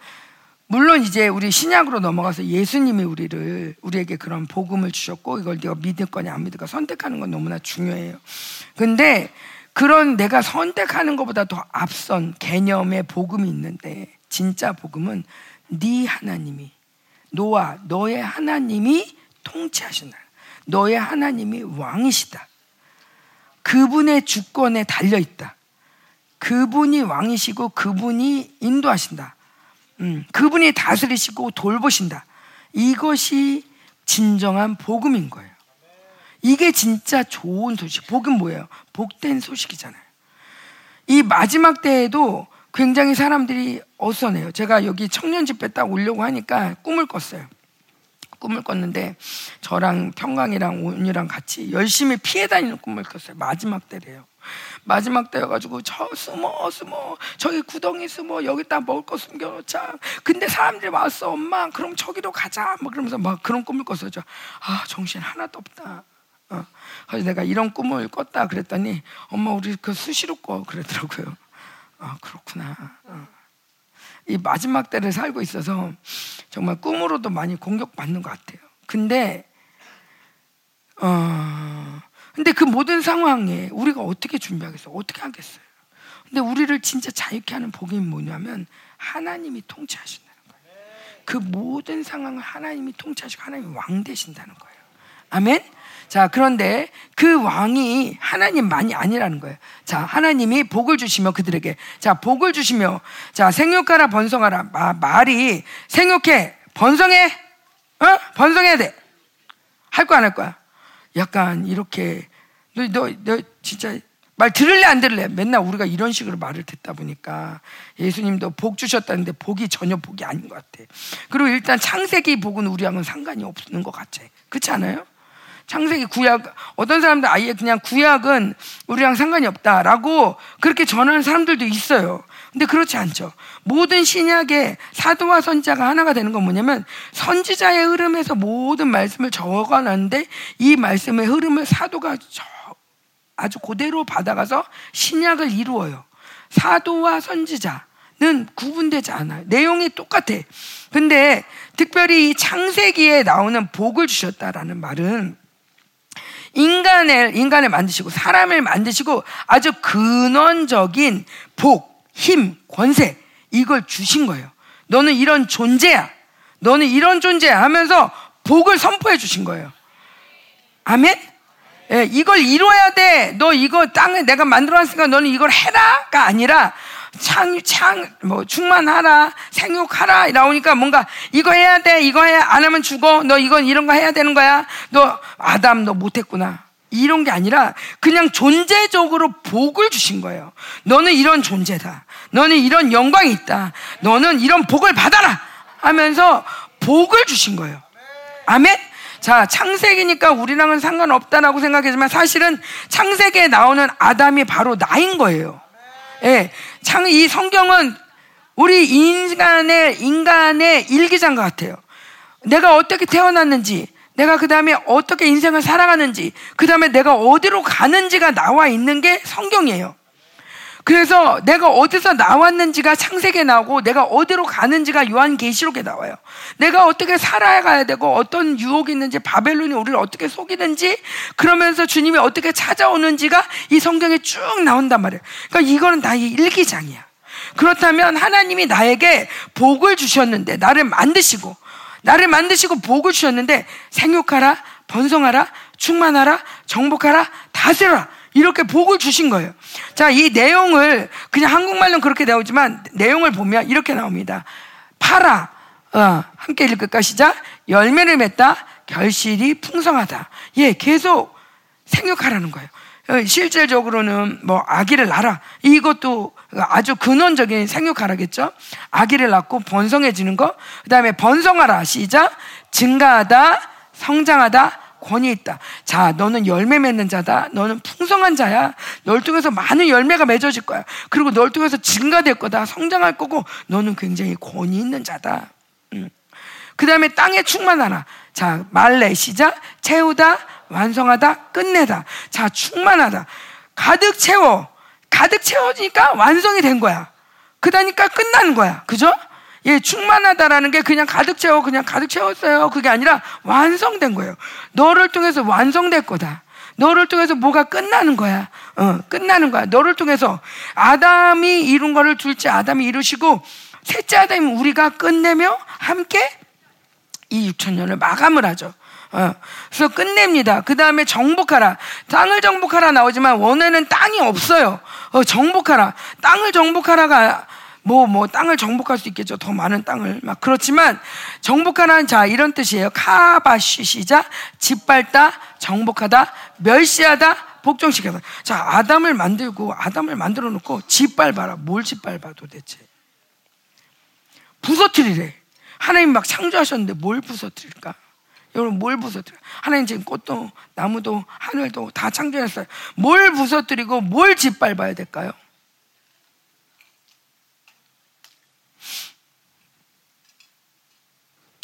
물론 이제 우리 신약으로 넘어가서 예수님이 우리를 우리에게 그런 복음을 주셨고 이걸 네가 믿을 거냐 안 믿을 까 선택하는 건 너무나 중요해요. 근데 그런 내가 선택하는 것보다 더 앞선 개념의 복음이 있는데 진짜 복음은 네 하나님이 너와 너의 하나님이 통치하신다. 너의 하나님이 왕이시다. 그분의 주권에 달려 있다. 그분이 왕이시고 그분이 인도하신다. 음, 그분이 다스리시고 돌보신다. 이것이 진정한 복음인 거예요. 이게 진짜 좋은 소식. 복은 뭐예요? 복된 소식이잖아요. 이 마지막 때에도 굉장히 사람들이 어선해요. 제가 여기 청년 집회 딱 오려고 하니까 꿈을 꿨어요. 꿈을 꿨는데 저랑 평강이랑 온이랑 같이 열심히 피해 다니는 꿈을 꿨어요. 마지막 때래요. 마지막 때여가지고 저 숨어 숨어 저기 구덩이 숨어 여기다 먹을 거 숨겨놓자. 근데 사람들이 왔어 엄마 그럼 저기로 가자. 뭐 그러면서 막 그런 꿈을 꿨어요. 아 정신 하나도 없다. 어. 그래서 내가 이런 꿈을 꿨다 그랬더니 엄마 우리 그 수시로 꿔 그러더라고요. 아 그렇구나. 어. 이 마지막 때를 살고 있어서 정말 꿈으로도 많이 공격받는 것 같아요. 근데 어 근데 그 모든 상황에 우리가 어떻게 준비하겠어요? 어떻게 하겠어요? 근데 우리를 진짜 자유케 하는 복이 뭐냐면 하나님이 통치하신다는 거예요. 그 모든 상황을 하나님이 통치하시고 하나님이 왕 되신다는 거예요. 아멘? 자, 그런데 그 왕이 하나님만이 아니라는 거예요. 자, 하나님이 복을 주시며 그들에게 자, 복을 주시며 자, 생육하라 번성하라. 마, 말이 생육해 번성해 어? 번성해야 돼. 할거안할 거야? 약간 이렇게 너, 너, 너 진짜 말 들을래 안 들을래? 맨날 우리가 이런 식으로 말을 듣다 보니까 예수님도 복 주셨다는데 복이 전혀 복이 아닌 것 같아. 그리고 일단 창세기 복은 우리하고는 상관이 없는 것 같아. 그렇지 않아요? 창세기 구약 어떤 사람들 아예 그냥 구약은 우리랑 상관이 없다라고 그렇게 전하는 사람들도 있어요. 근데 그렇지 않죠. 모든 신약의 사도와 선자가 하나가 되는 건 뭐냐면 선지자의 흐름에서 모든 말씀을 적어놨는데 이 말씀의 흐름을 사도가 아주 그대로 받아가서 신약을 이루어요. 사도와 선지자는 구분되지 않아요. 내용이 똑같아. 근데 특별히 이 창세기에 나오는 복을 주셨다라는 말은 인간을 인간을 만드시고 사람을 만드시고 아주 근원적인 복, 힘, 권세 이걸 주신 거예요. 너는 이런 존재야. 너는 이런 존재야 하면서 복을 선포해 주신 거예요. 아멘? 예, 이걸 이루어야 돼. 너 이거 땅에 내가 만들어 놨으니까 너는 이걸 해라가 아니라 창, 창, 뭐, 충만하라, 생육하라, 나오니까 뭔가, 이거 해야 돼, 이거 해, 안 하면 죽어, 너 이건 이런 거 해야 되는 거야, 너, 아담, 너 못했구나. 이런 게 아니라, 그냥 존재적으로 복을 주신 거예요. 너는 이런 존재다. 너는 이런 영광이 있다. 너는 이런 복을 받아라! 하면서 복을 주신 거예요. 아멘? 자, 창세기니까 우리랑은 상관없다라고 생각하지만 사실은 창세기에 나오는 아담이 바로 나인 거예요. 예. 참, 이 성경은 우리 인간의, 인간의 일기장 같아요. 내가 어떻게 태어났는지, 내가 그 다음에 어떻게 인생을 살아가는지, 그 다음에 내가 어디로 가는지가 나와 있는 게 성경이에요. 그래서 내가 어디서 나왔는지가 창세기에 나오고 내가 어디로 가는지가 요한계시록에 나와요. 내가 어떻게 살아가야 되고 어떤 유혹이 있는지 바벨론이 우리를 어떻게 속이는지 그러면서 주님이 어떻게 찾아오는지가 이 성경에 쭉 나온단 말이에요. 그러니까 이거는 나의 일기장이야. 그렇다면 하나님이 나에게 복을 주셨는데 나를 만드시고 나를 만드시고 복을 주셨는데 생육하라 번성하라 충만하라 정복하라 다스려라 이렇게 복을 주신 거예요. 자, 이 내용을 그냥 한국말로는 그렇게 나오지만 내용을 보면 이렇게 나옵니다. 팔아. 어, 함께 읽을까 시작. 열매를 맺다. 결실이 풍성하다. 예, 계속 생육하라는 거예요. 어, 실질적으로는 뭐 아기를 낳아. 이것도 아주 근원적인 생육하라겠죠. 아기를 낳고 번성해지는 거. 그다음에 번성하라. 시작. 증가하다. 성장하다. 권위 있다. 자, 너는 열매 맺는 자다. 너는 풍성한 자야. 널 통해서 많은 열매가 맺어질 거야. 그리고 널 통해서 증가될 거다. 성장할 거고, 너는 굉장히 권위 있는 자다. 음. 그 다음에 땅에 충만하라. 자, 말레 시작. 채우다, 완성하다, 끝내다. 자, 충만하다. 가득 채워. 가득 채워지니까 완성이 된 거야. 그다니까 끝나는 거야. 그죠? 예, 충만하다라는 게 그냥 가득 채워, 그냥 가득 채웠어요. 그게 아니라 완성된 거예요. 너를 통해서 완성될 거다. 너를 통해서 뭐가 끝나는 거야. 어, 끝나는 거야. 너를 통해서 아담이 이룬 거를 둘째 아담이 이루시고 셋째 아담이 우리가 끝내며 함께 이 6천 년을 마감을 하죠. 어, 그래서 끝냅니다. 그 다음에 정복하라. 땅을 정복하라 나오지만 원에는 땅이 없어요. 어, 정복하라. 땅을 정복하라가 뭐, 뭐, 땅을 정복할 수 있겠죠. 더 많은 땅을. 막, 그렇지만, 정복하는 자, 이런 뜻이에요. 카바시, 시작. 짓밟다, 정복하다, 멸시하다, 복종시켜서 자 아담을 만들고 아담을 만들어 놓고 짓밟아라 뭘 짓밟아 도대체 부서뜨리래 하나님 막 창조하셨는데 뭘 부서뜨릴까 여러분 뭘 부서뜨려 하나님 지금 꽃도 나무도 하늘도 다 창조했어요 뭘 부서뜨리고 뭘 짓밟아야 될까요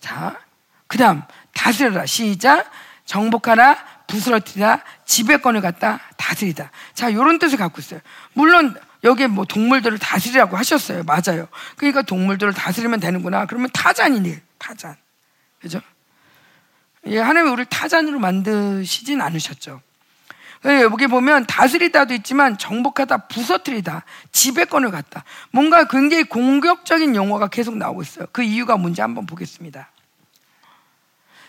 자 그 다음 다스려라 시작 정복하라 부스러뜨리다, 지배권을 갖다 다스리다. 자, 요런 뜻을 갖고 있어요. 물론 여기에 뭐 동물들을 다스리라고 하셨어요. 맞아요. 그러니까 동물들을 다스리면 되는구나. 그러면 타잔이네. 타잔. 그죠? 예, 하나님이 우리를 타잔으로 만드시진 않으셨죠. 예, 여기 보면 다스리다도 있지만 정복하다, 부서뜨리다, 지배권을 갖다. 뭔가 굉장히 공격적인 용어가 계속 나오고 있어요. 그 이유가 뭔지 한번 보겠습니다.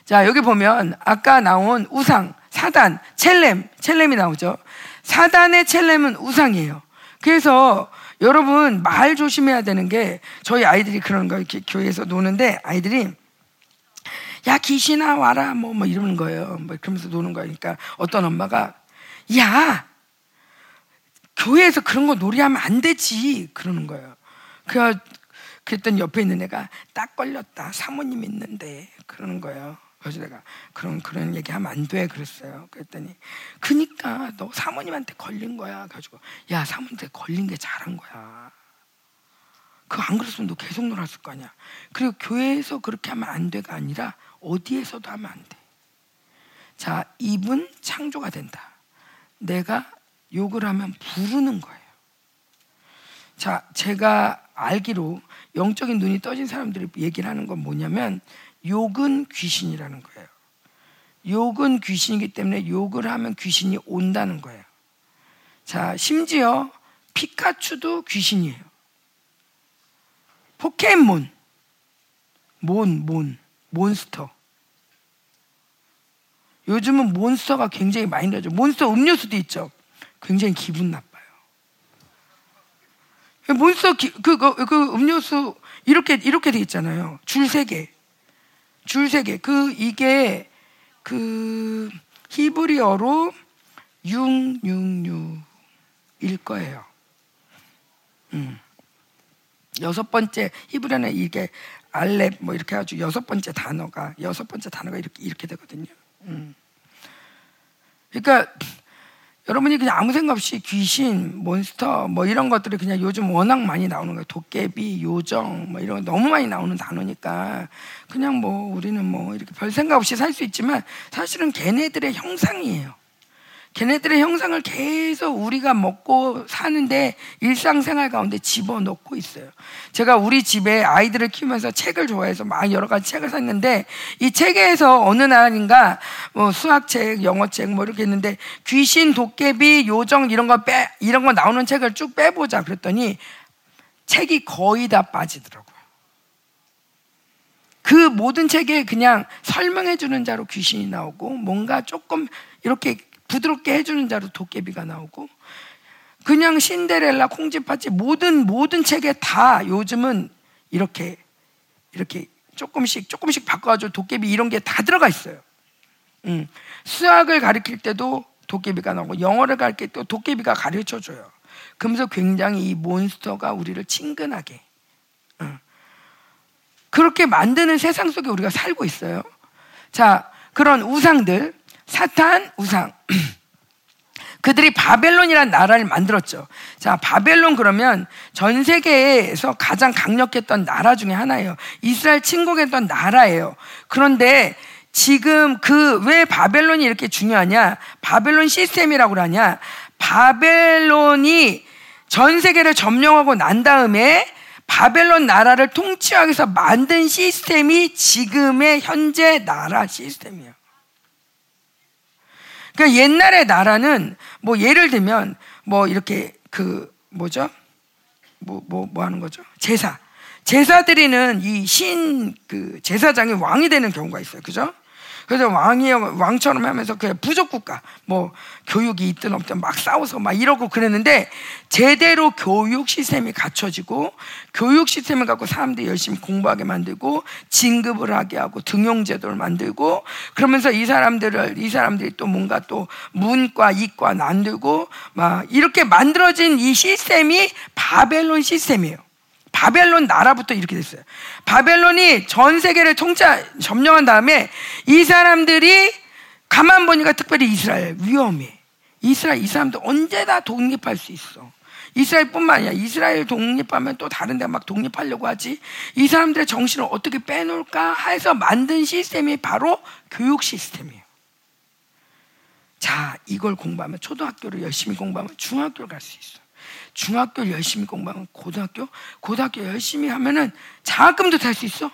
자, 여기 보면 아까 나온 우상, 사단, 첼렘, 첼렘이 나오죠. 사단의 첼렘은 우상이에요. 그래서 여러분 말 조심해야 되는 게 저희 아이들이 그런 거 이렇게 교회에서 노는데 아이들이 야 귀신아 와라 뭐, 뭐 이러는 거예요. 뭐 그러면서 노는 거니까 어떤 엄마가 야 교회에서 그런 거 놀이하면 안 되지 그러는 거예요. 그 그랬더니 옆에 있는 애가 딱 걸렸다 사모님 있는데 그러는 거예요. 그래서 내가 그런 그런 얘기하면 안 돼 그랬어요. 그랬더니 그니까 너 사모님한테 걸린 거야. 가지고 야 사모님한테 걸린 게 잘한 거야. 그거 안 그랬으면 너 계속 놀았을 거 아니야. 그리고 교회에서 그렇게 하면 안 돼가 아니라 어디에서도 하면 안 돼. 자, 입은 창조가 된다. 내가 욕을 하면 부르는 거예요. 자, 제가 알기로 영적인 눈이 떠진 사람들이 얘기를 하는 건 뭐냐면 욕은 귀신이라는 거예요. 욕은 귀신이기 때문에 욕을 하면 귀신이 온다는 거예요. 자, 심지어 피카츄도 귀신이에요. 포켓몬, 몬, 몬, 몬스터. 요즘은 몬스터가 굉장히 많이 나죠. 몬스터 음료수도 있죠. 굉장히 기분 나빠요. 몬스터 기, 그, 그, 그 음료수 이렇게 이렇게 돼 있잖아요. 줄 세 개. 줄 세 개. 그 이게 그 히브리어로 666일 거예요. 음. 여섯 번째 히브리어는 이게 알렙 뭐 이렇게 해가지고 여섯 번째 단어가 여섯 번째 단어가 이렇게 이렇게 되거든요. 음. 그러니까 여러분이 그냥 아무 생각 없이 귀신, 몬스터 뭐 이런 것들이 그냥 요즘 워낙 많이 나오는 거예요. 도깨비, 요정 뭐 이런 거 너무 많이 나오는 단어니까 그냥 뭐 우리는 뭐 이렇게 별 생각 없이 살 수 있지만 사실은 걔네들의 형상이에요. 걔네들의 형상을 계속 우리가 먹고 사는데 일상생활 가운데 집어넣고 있어요. 제가 우리 집에 아이들을 키우면서 책을 좋아해서 막 여러 가지 책을 샀는데 이 책에서 어느 날인가 뭐 수학책, 영어책 뭐 이렇게 있는데 귀신, 도깨비, 요정 이런 거 빼, 이런 거 나오는 책을 쭉 빼보자 그랬더니 책이 거의 다 빠지더라고요. 그 모든 책에 그냥 설명해 주는 자로 귀신이 나오고 뭔가 조금 이렇게 부드럽게 해주는 자로 도깨비가 나오고 그냥 신데렐라, 콩쥐팥쥐 모든 모든 책에 다 요즘은 이렇게 이렇게 조금씩 조금씩 바꿔가지고 도깨비 이런 게 다 들어가 있어요. 음. 수학을 가르칠 때도 도깨비가 나오고 영어를 가르칠 때도 도깨비가 가르쳐 줘요. 그러면서 굉장히 이 몬스터가 우리를 친근하게 음. 그렇게 만드는 세상 속에 우리가 살고 있어요. 자, 그런 우상들 사탄 우상. 그들이 바벨론이라는 나라를 만들었죠. 자, 바벨론 그러면 전 세계에서 가장 강력했던 나라 중에 하나예요. 이스라엘 침공했던 나라예요. 그런데 지금 그 왜 바벨론이 이렇게 중요하냐? 바벨론 시스템이라고 하냐? 바벨론이 전 세계를 점령하고 난 다음에 바벨론 나라를 통치하기 위해서 만든 시스템이 지금의 현재 나라 시스템이에요. 그러니까 옛날의 나라는 뭐 예를 들면 뭐 이렇게 그 뭐죠? 뭐, 뭐, 뭐 하는 거죠? 제사. 제사 드리는 이 신 그 제사장이 왕이 되는 경우가 있어요. 그죠? 그래서 왕이 왕처럼 하면서 그냥 부족 국가 뭐 교육이 있든 없든 막 싸워서 막 이러고 그랬는데 제대로 교육 시스템이 갖춰지고 교육 시스템을 갖고 사람들이 열심히 공부하게 만들고 진급을 하게 하고 등용 제도를 만들고 그러면서 이 사람들을 이 사람들이 또 뭔가 또 문과 이과 만들고 막 이렇게 만들어진 이 시스템이 바벨론 시스템이에요. 바벨론 나라부터 이렇게 됐어요. 바벨론이 전 세계를 통짜 점령한 다음에 이 사람들이 가만 보니까 특별히 이스라엘 위험해. 이스라엘 이 사람들 언제 다 독립할 수 있어. 이스라엘뿐만 아니라 이스라엘 독립하면 또 다른 데 막 독립하려고 하지. 이 사람들의 정신을 어떻게 빼놓을까 해서 만든 시스템이 바로 교육 시스템이에요. 자, 이걸 공부하면 초등학교를 열심히 공부하면 중학교를 갈 수 있어. 중학교 열심히 공부하면 고등학교, 고등학교 열심히 하면은 장학금도 탈 수 있어.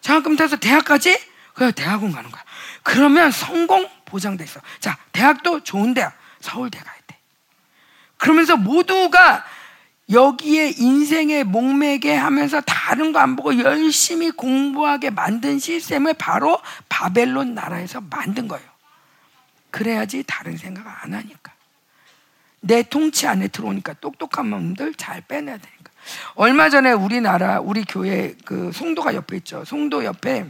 장학금 타서 대학까지 그래 대학원 가는 거야. 그러면 성공 보장돼 있어. 자, 대학도 좋은 대학, 서울대 가야 돼. 그러면서 모두가 여기에 인생의 목매게 하면서 다른 거 안 보고 열심히 공부하게 만든 시스템을 바로 바벨론 나라에서 만든 거예요. 그래야지 다른 생각 안 하니까. 내 통치 안에 들어오니까 똑똑한 놈들 잘 빼내야 되니까. 얼마 전에 우리나라 우리 교회 그 송도가 옆에 있죠. 송도 옆에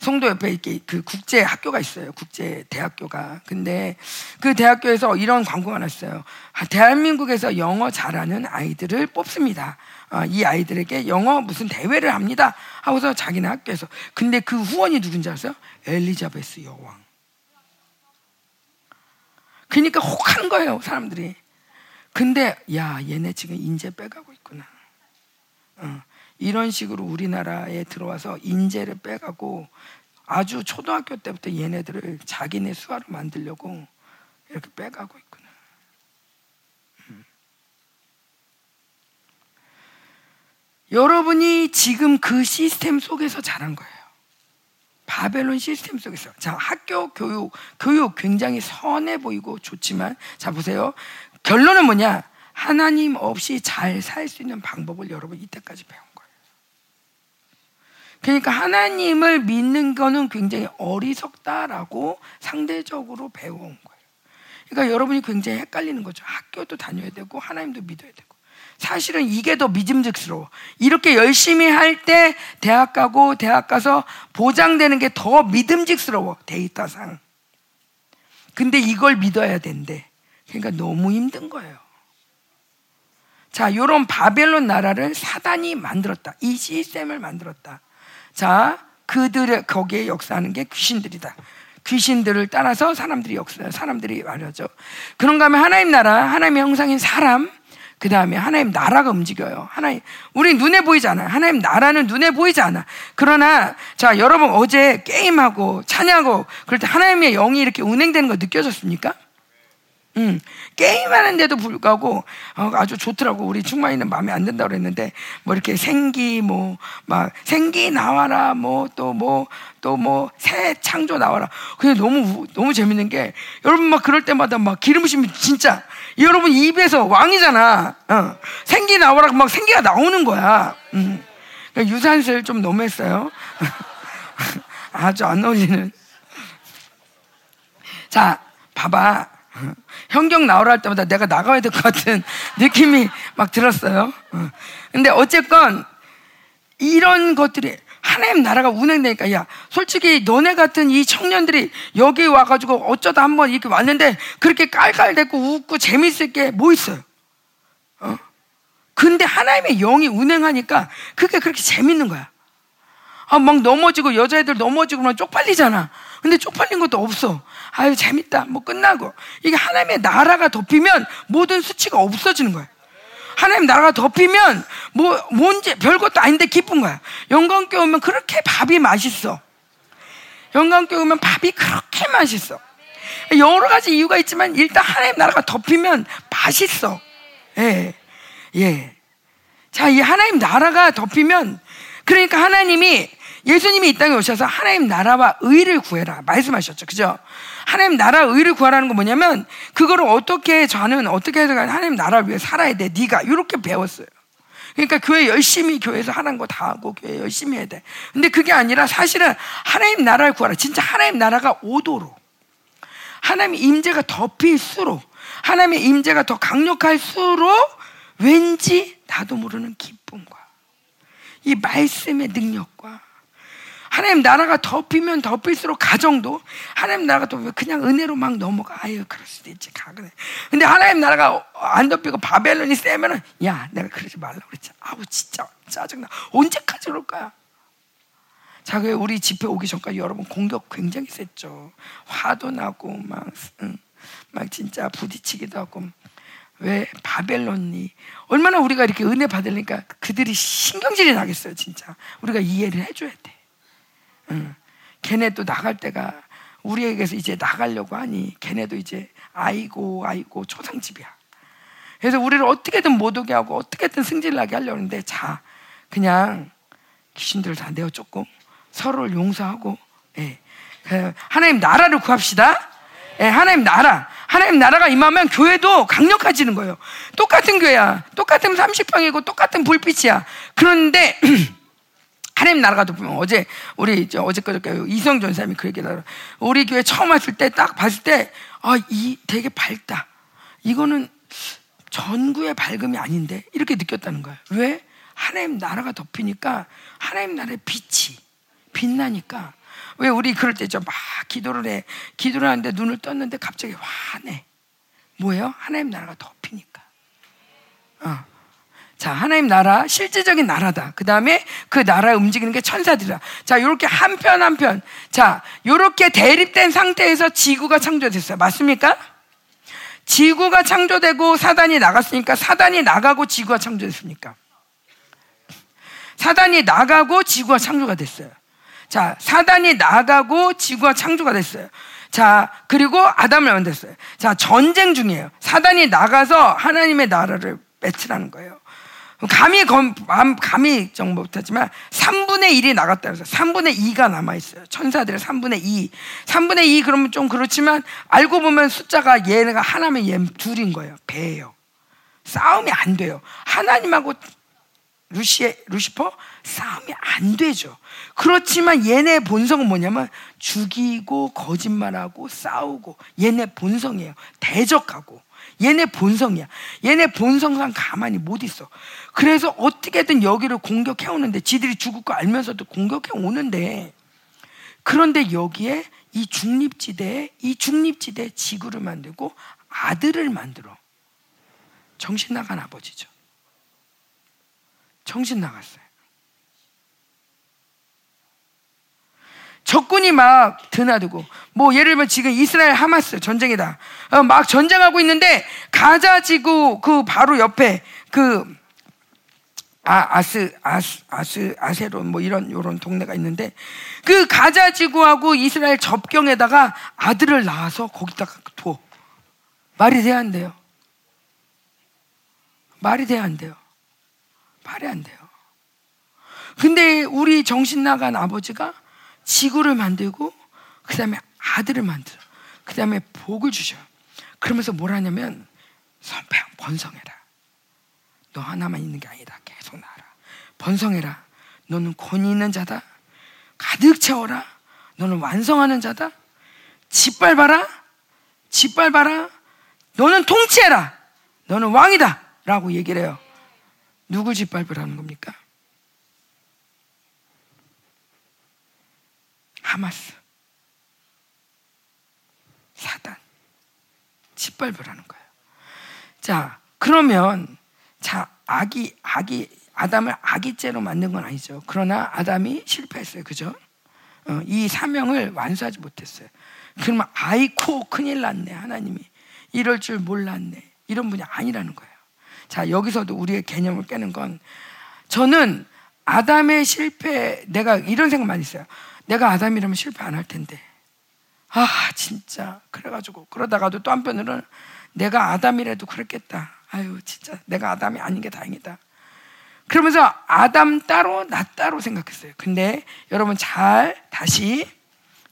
송도 옆에 이렇게 그 국제 학교가 있어요. 국제 대학교가. 근데 그 대학교에서 이런 광고가 났어요. 대한민국에서 영어 잘하는 아이들을 뽑습니다. 아, 이 아이들에게 영어 무슨 대회를 합니다. 하고서 자기네 학교에서. 근데 그 후원이 누군지 아세요? 엘리자베스 여왕. 그러니까 혹한 거예요, 사람들이. 근데 야, 얘네 지금 인재 빼가고 있구나. 어, 이런 식으로 우리나라에 들어와서 인재를 빼가고 아주 초등학교 때부터 얘네들을 자기네 수하로 만들려고 이렇게 빼가고 있구나. 음. 여러분이 지금 그 시스템 속에서 자란 거예요. 바벨론 시스템 속에서 자 학교 교육 교육 굉장히 선해 보이고 좋지만 자 보세요 결론은 뭐냐 하나님 없이 잘 살 수 있는 방법을 여러분 이때까지 배운 거예요. 그러니까 하나님을 믿는 거는 굉장히 어리석다라고 상대적으로 배워온 거예요. 그러니까 여러분이 굉장히 헷갈리는 거죠. 학교도 다녀야 되고 하나님도 믿어야 되고. 사실은 이게 더 믿음직스러워. 이렇게 열심히 할 때 대학 가고 대학 가서 보장되는 게 더 믿음직스러워. 데이터상. 근데 이걸 믿어야 된대. 그러니까 너무 힘든 거예요. 자, 요런 바벨론 나라를 사단이 만들었다. 이 시스템을 만들었다. 자, 그들의 거기에 역사하는 게 귀신들이다. 귀신들을 따라서 사람들이 역사, 사람들이 말하죠. 그런가 하면 하나님 나라, 하나님의 형상인 사람, 그 다음에 하나님 나라가 움직여요. 하나님, 우리 눈에 보이지 않아요. 하나님 나라는 눈에 보이지 않아. 그러나, 자, 여러분 어제 게임하고 찬양하고 그럴 때 하나님의 영이 이렇게 운행되는 거 느껴졌습니까? 음, 게임하는데도 불구하고 어, 아주 좋더라고. 우리 충만이는 마음에 안 든다고 그랬는데 뭐 이렇게 생기 뭐 막 생기 나와라 뭐 또 뭐 또 뭐 새 창조 나와라. 그냥 너무 너무 재밌는 게 여러분 막 그럴 때마다 막 기름부심이 진짜 여러분 입에서 왕이잖아. 어. 생기 나와라 막 생기가 나오는 거야. 음. 그러니까 유산슬 좀 너무했어요. 아주 안 어울리는. 자, 봐봐. 현경 나오라 할 때마다 내가 나가야 될 것 같은 느낌이 막 들었어요. 어. 근데 어쨌건 이런 것들이 하나님 나라가 운행되니까 야 솔직히 너네 같은 이 청년들이 여기 와가지고 어쩌다 한번 이렇게 왔는데 그렇게 깔깔대고 웃고 재밌을 게 뭐 있어요? 어? 근데 하나님의 영이 운행하니까 그게 그렇게 재밌는 거야. 아, 막 넘어지고 여자애들 넘어지고 막 쪽팔리잖아. 근데 쪽팔린 것도 없어. 아유 재밌다. 뭐 끝나고 이게 하나님의 나라가 덮이면 모든 수치가 없어지는 거야. 하나님 나라가 덮이면 뭐 뭔지 별것도 아닌데 기쁜 거야. 영광께 오면 그렇게 밥이 맛있어. 영광께 오면 밥이 그렇게 맛있어. 여러 가지 이유가 있지만 일단 하나님 나라가 덮이면 맛있어. 예. 예. 자, 이 하나님 나라가 덮이면 그러니까 하나님이 예수님이 이 땅에 오셔서 하나님 나라와 의를 구해라 말씀하셨죠. 그죠? 하나님 나라 의를 구하라는 건 뭐냐면 그거를 어떻게 저는 어떻게 해서 하나님 나라를 위해 살아야 돼. 네가 이렇게 배웠어요. 그러니까 교회 열심히 교회에서 하는 거 다 하고 교회 열심히 해야 돼. 근데 그게 아니라 사실은 하나님 나라를 구하라. 진짜 하나님 나라가 오도록 하나님의 임재가 덮일수록 하나님의 임재가 더 강력할수록 왠지 나도 모르는 기쁨과 이 말씀의 능력과 하나님 나라가 덮이면 덮일수록 가정도 하나님 나라가 또 그냥 은혜로 막 넘어가. 아유, 그럴 수도 있지. 가그네. 근데 하나님 나라가 안 덮이고 바벨론이 세면은 야, 내가 그러지 말라고 그랬지. 아우, 진짜 짜증나. 언제까지 그럴 거야? 자, 그 우리 집회 오기 전까지 여러분 공격 굉장히 셌죠. 화도 나고 막, 응, 막 진짜 부딪히기도 하고. 왜 바벨론이 얼마나 우리가 이렇게 은혜 받으니까 그들이 신경질이 나겠어요, 진짜. 우리가 이해를 해줘야 돼. 응. 걔네도 나갈 때가 우리에게서 이제 나가려고 하니 걔네도 이제 아이고 아이고 초상집이야. 그래서 우리를 어떻게든 못 오게 하고 어떻게든 승질나게 하려고 하는데 자 그냥 귀신들을 다 내어 쫓고 서로를 용서하고 예. 그 하나님 나라를 구합시다. 예, 하나님 나라. 하나님 나라가 임하면 교회도 강력해지는 거예요. 똑같은 교회야. 똑같은 30평이고 똑같은 불빛이야. 그런데 하나님 나라가 덮으면 어제 우리 어제 그저께 이성 전사님이 그 얘기를 우리 교회 처음 왔을 때 딱 봤을 때 아 이 되게 밝다. 이거는 전구의 밝음이 아닌데 이렇게 느꼈다는 거예요. 왜? 하나님 나라가 덮이니까 하나님 나라의 빛이 빛나니까 왜 우리 그럴 때죠 막 기도를 해 기도를 하는데 눈을 떴는데 갑자기 화내 뭐예요? 하나님 나라가 덮이니까 어. 자, 하나님 나라, 실제적인 나라다. 그 다음에 그 나라 움직이는 게 천사들이다. 자, 요렇게 한 편 한 편. 자, 요렇게 대립된 상태에서 지구가 창조됐어요. 맞습니까? 지구가 창조되고 사단이 나갔으니까 사단이 나가고 지구가 창조됐습니까? 사단이 나가고 지구가 창조가 됐어요. 자, 사단이 나가고 지구가 창조가 됐어요. 자, 그리고 아담을 만들었어요. 자, 전쟁 중이에요. 사단이 나가서 하나님의 나라를 맺으라는 거예요. 감히 감히 정보 못하지만 3분의 1이 나갔다 그래서 3분의 2가 남아 있어요. 천사들의 3분의 2. 3분의 2 그러면 좀 그렇지만 알고 보면 숫자가 얘네가 하나면 얘 둘인 거예요. 배예요. 싸움이 안 돼요. 하나님하고 루시 루시퍼 싸움이 안 되죠. 그렇지만 얘네 본성은 뭐냐면 죽이고 거짓말하고 싸우고 얘네 본성이에요. 대적하고 얘네 본성이야. 얘네 본성상 가만히 못 있어. 그래서 어떻게든 여기를 공격해 오는데 지들이 죽을 거 알면서도 공격해 오는데 그런데 여기에 이 중립지대에 이 중립지대에 지구를 만들고 아들을 만들어. 정신 나간 아버지죠. 정신 나갔어요. 적군이 막 드나들고 뭐 예를 들면 지금 이스라엘 하마스 전쟁이다. 어, 막 전쟁하고 있는데 가자 지구 그 바로 옆에 그 아, 아스, 아스, 아스, 아세론 뭐 이런, 요런 동네가 있는데 그 가자 지구하고 이스라엘 접경에다가 아들을 낳아서 거기다가 둬. 말이 돼야 안 돼요. 말이 돼야 안 돼요. 말이 안 돼요. 근데 우리 정신 나간 아버지가 지구를 만들고 그 다음에 아들을 만들어. 그 다음에 복을 주셔. 그러면서 뭘 하냐면 선평 번성해라. 너 하나만 있는 게 아니다. 번성해라. 너는 권위 있는 자다. 가득 채워라. 너는 완성하는 자다. 짓밟아라. 짓밟아라. 너는 통치해라. 너는 왕이다. 라고 얘기를 해요. 누굴 짓밟으라는 겁니까? 하마스. 사단. 짓밟으라는 거예요. 자, 그러면, 자, 아기, 아기, 아담을 아기죄로 만든 건 아니죠. 그러나 아담이 실패했어요. 그죠? 어, 이 사명을 완수하지 못했어요. 그러면 아이코 큰일 났네. 하나님이. 이럴 줄 몰랐네. 이런 분이 아니라는 거예요. 자, 여기서도 우리의 개념을 깨는 건 저는 아담의 실패, 내가 이런 생각 많이 했어요. 내가 아담이라면 실패 안 할 텐데. 아, 진짜. 그래 가지고. 그러다가도 또 한편으로는 내가 아담이라도 그랬겠다. 아유, 진짜. 내가 아담이 아닌 게 다행이다. 그러면서 아담 따로, 나 따로 생각했어요. 근데 여러분 잘 다시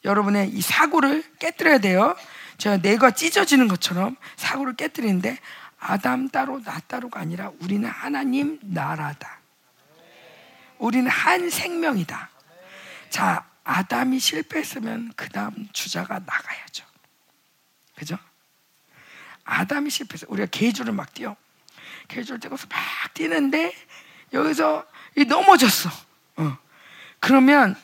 여러분의 이 사고를 깨뜨려야 돼요. 저 뇌가 찢어지는 것처럼 사고를 깨뜨리는데 아담 따로 나 따로가 아니라 우리는 하나님 나라다. 우리는 한 생명이다. 자, 아담이 실패했으면 그 다음 주자가 나가야죠. 그죠? 아담이 실패해서 우리가 계주를 막 뛰어. 계주를 뛰고서 막 뛰는데 여기서 넘어졌어. 어. 그러면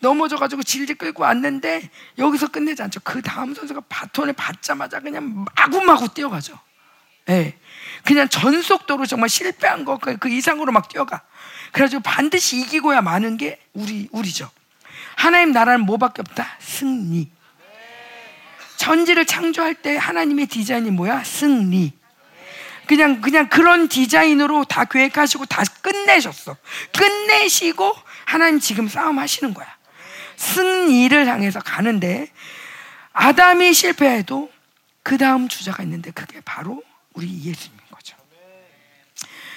넘어져가지고 질질 끌고 왔는데 여기서 끝내지 않죠. 그 다음 선수가 바톤을 받자마자 그냥 마구마구 뛰어가죠. 예. 네. 그냥 전속도로 정말 실패한 거그 그 이상으로 막 뛰어가. 그래가지고 반드시 이기고야 마는 게 우리 우리죠. 하나님 나라는 뭐밖에 없다? 승리. 천지를 창조할 때 하나님의 디자인이 뭐야? 승리. 그냥 그냥 그런 디자인으로 다 계획하시고 다 끝내셨어. 끝내시고 하나님 지금 싸움하시는 거야. 승리를 향해서 가는데 아담이 실패해도 그 다음 주자가 있는데 그게 바로 우리 예수님인 거죠.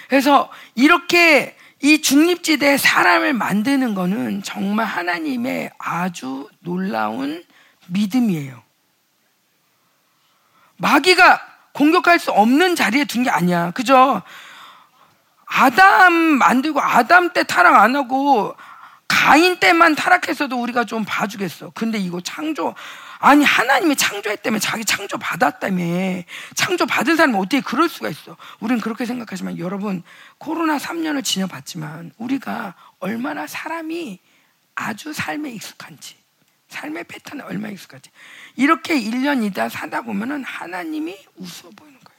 그래서 이렇게 이 중립지대에 사람을 만드는 거는 정말 하나님의 아주 놀라운 믿음이에요. 마귀가 공격할 수 없는 자리에 둔 게 아니야. 그죠? 아담 만들고 아담 때 타락 안 하고 가인 때만 타락했어도 우리가 좀 봐주겠어. 근데 이거 창조, 아니, 하나님이 창조했다며, 자기 창조 받았다며. 창조 받은 사람이 어떻게 그럴 수가 있어. 우리는 그렇게 생각하지만 여러분, 코로나 3년을 지녀봤지만 우리가 얼마나 사람이 아주 삶에 익숙한지, 삶의 패턴에 얼마나 익숙한지. 이렇게 1년이다 사다 보면은 하나님이 우스워 보이는 거예요.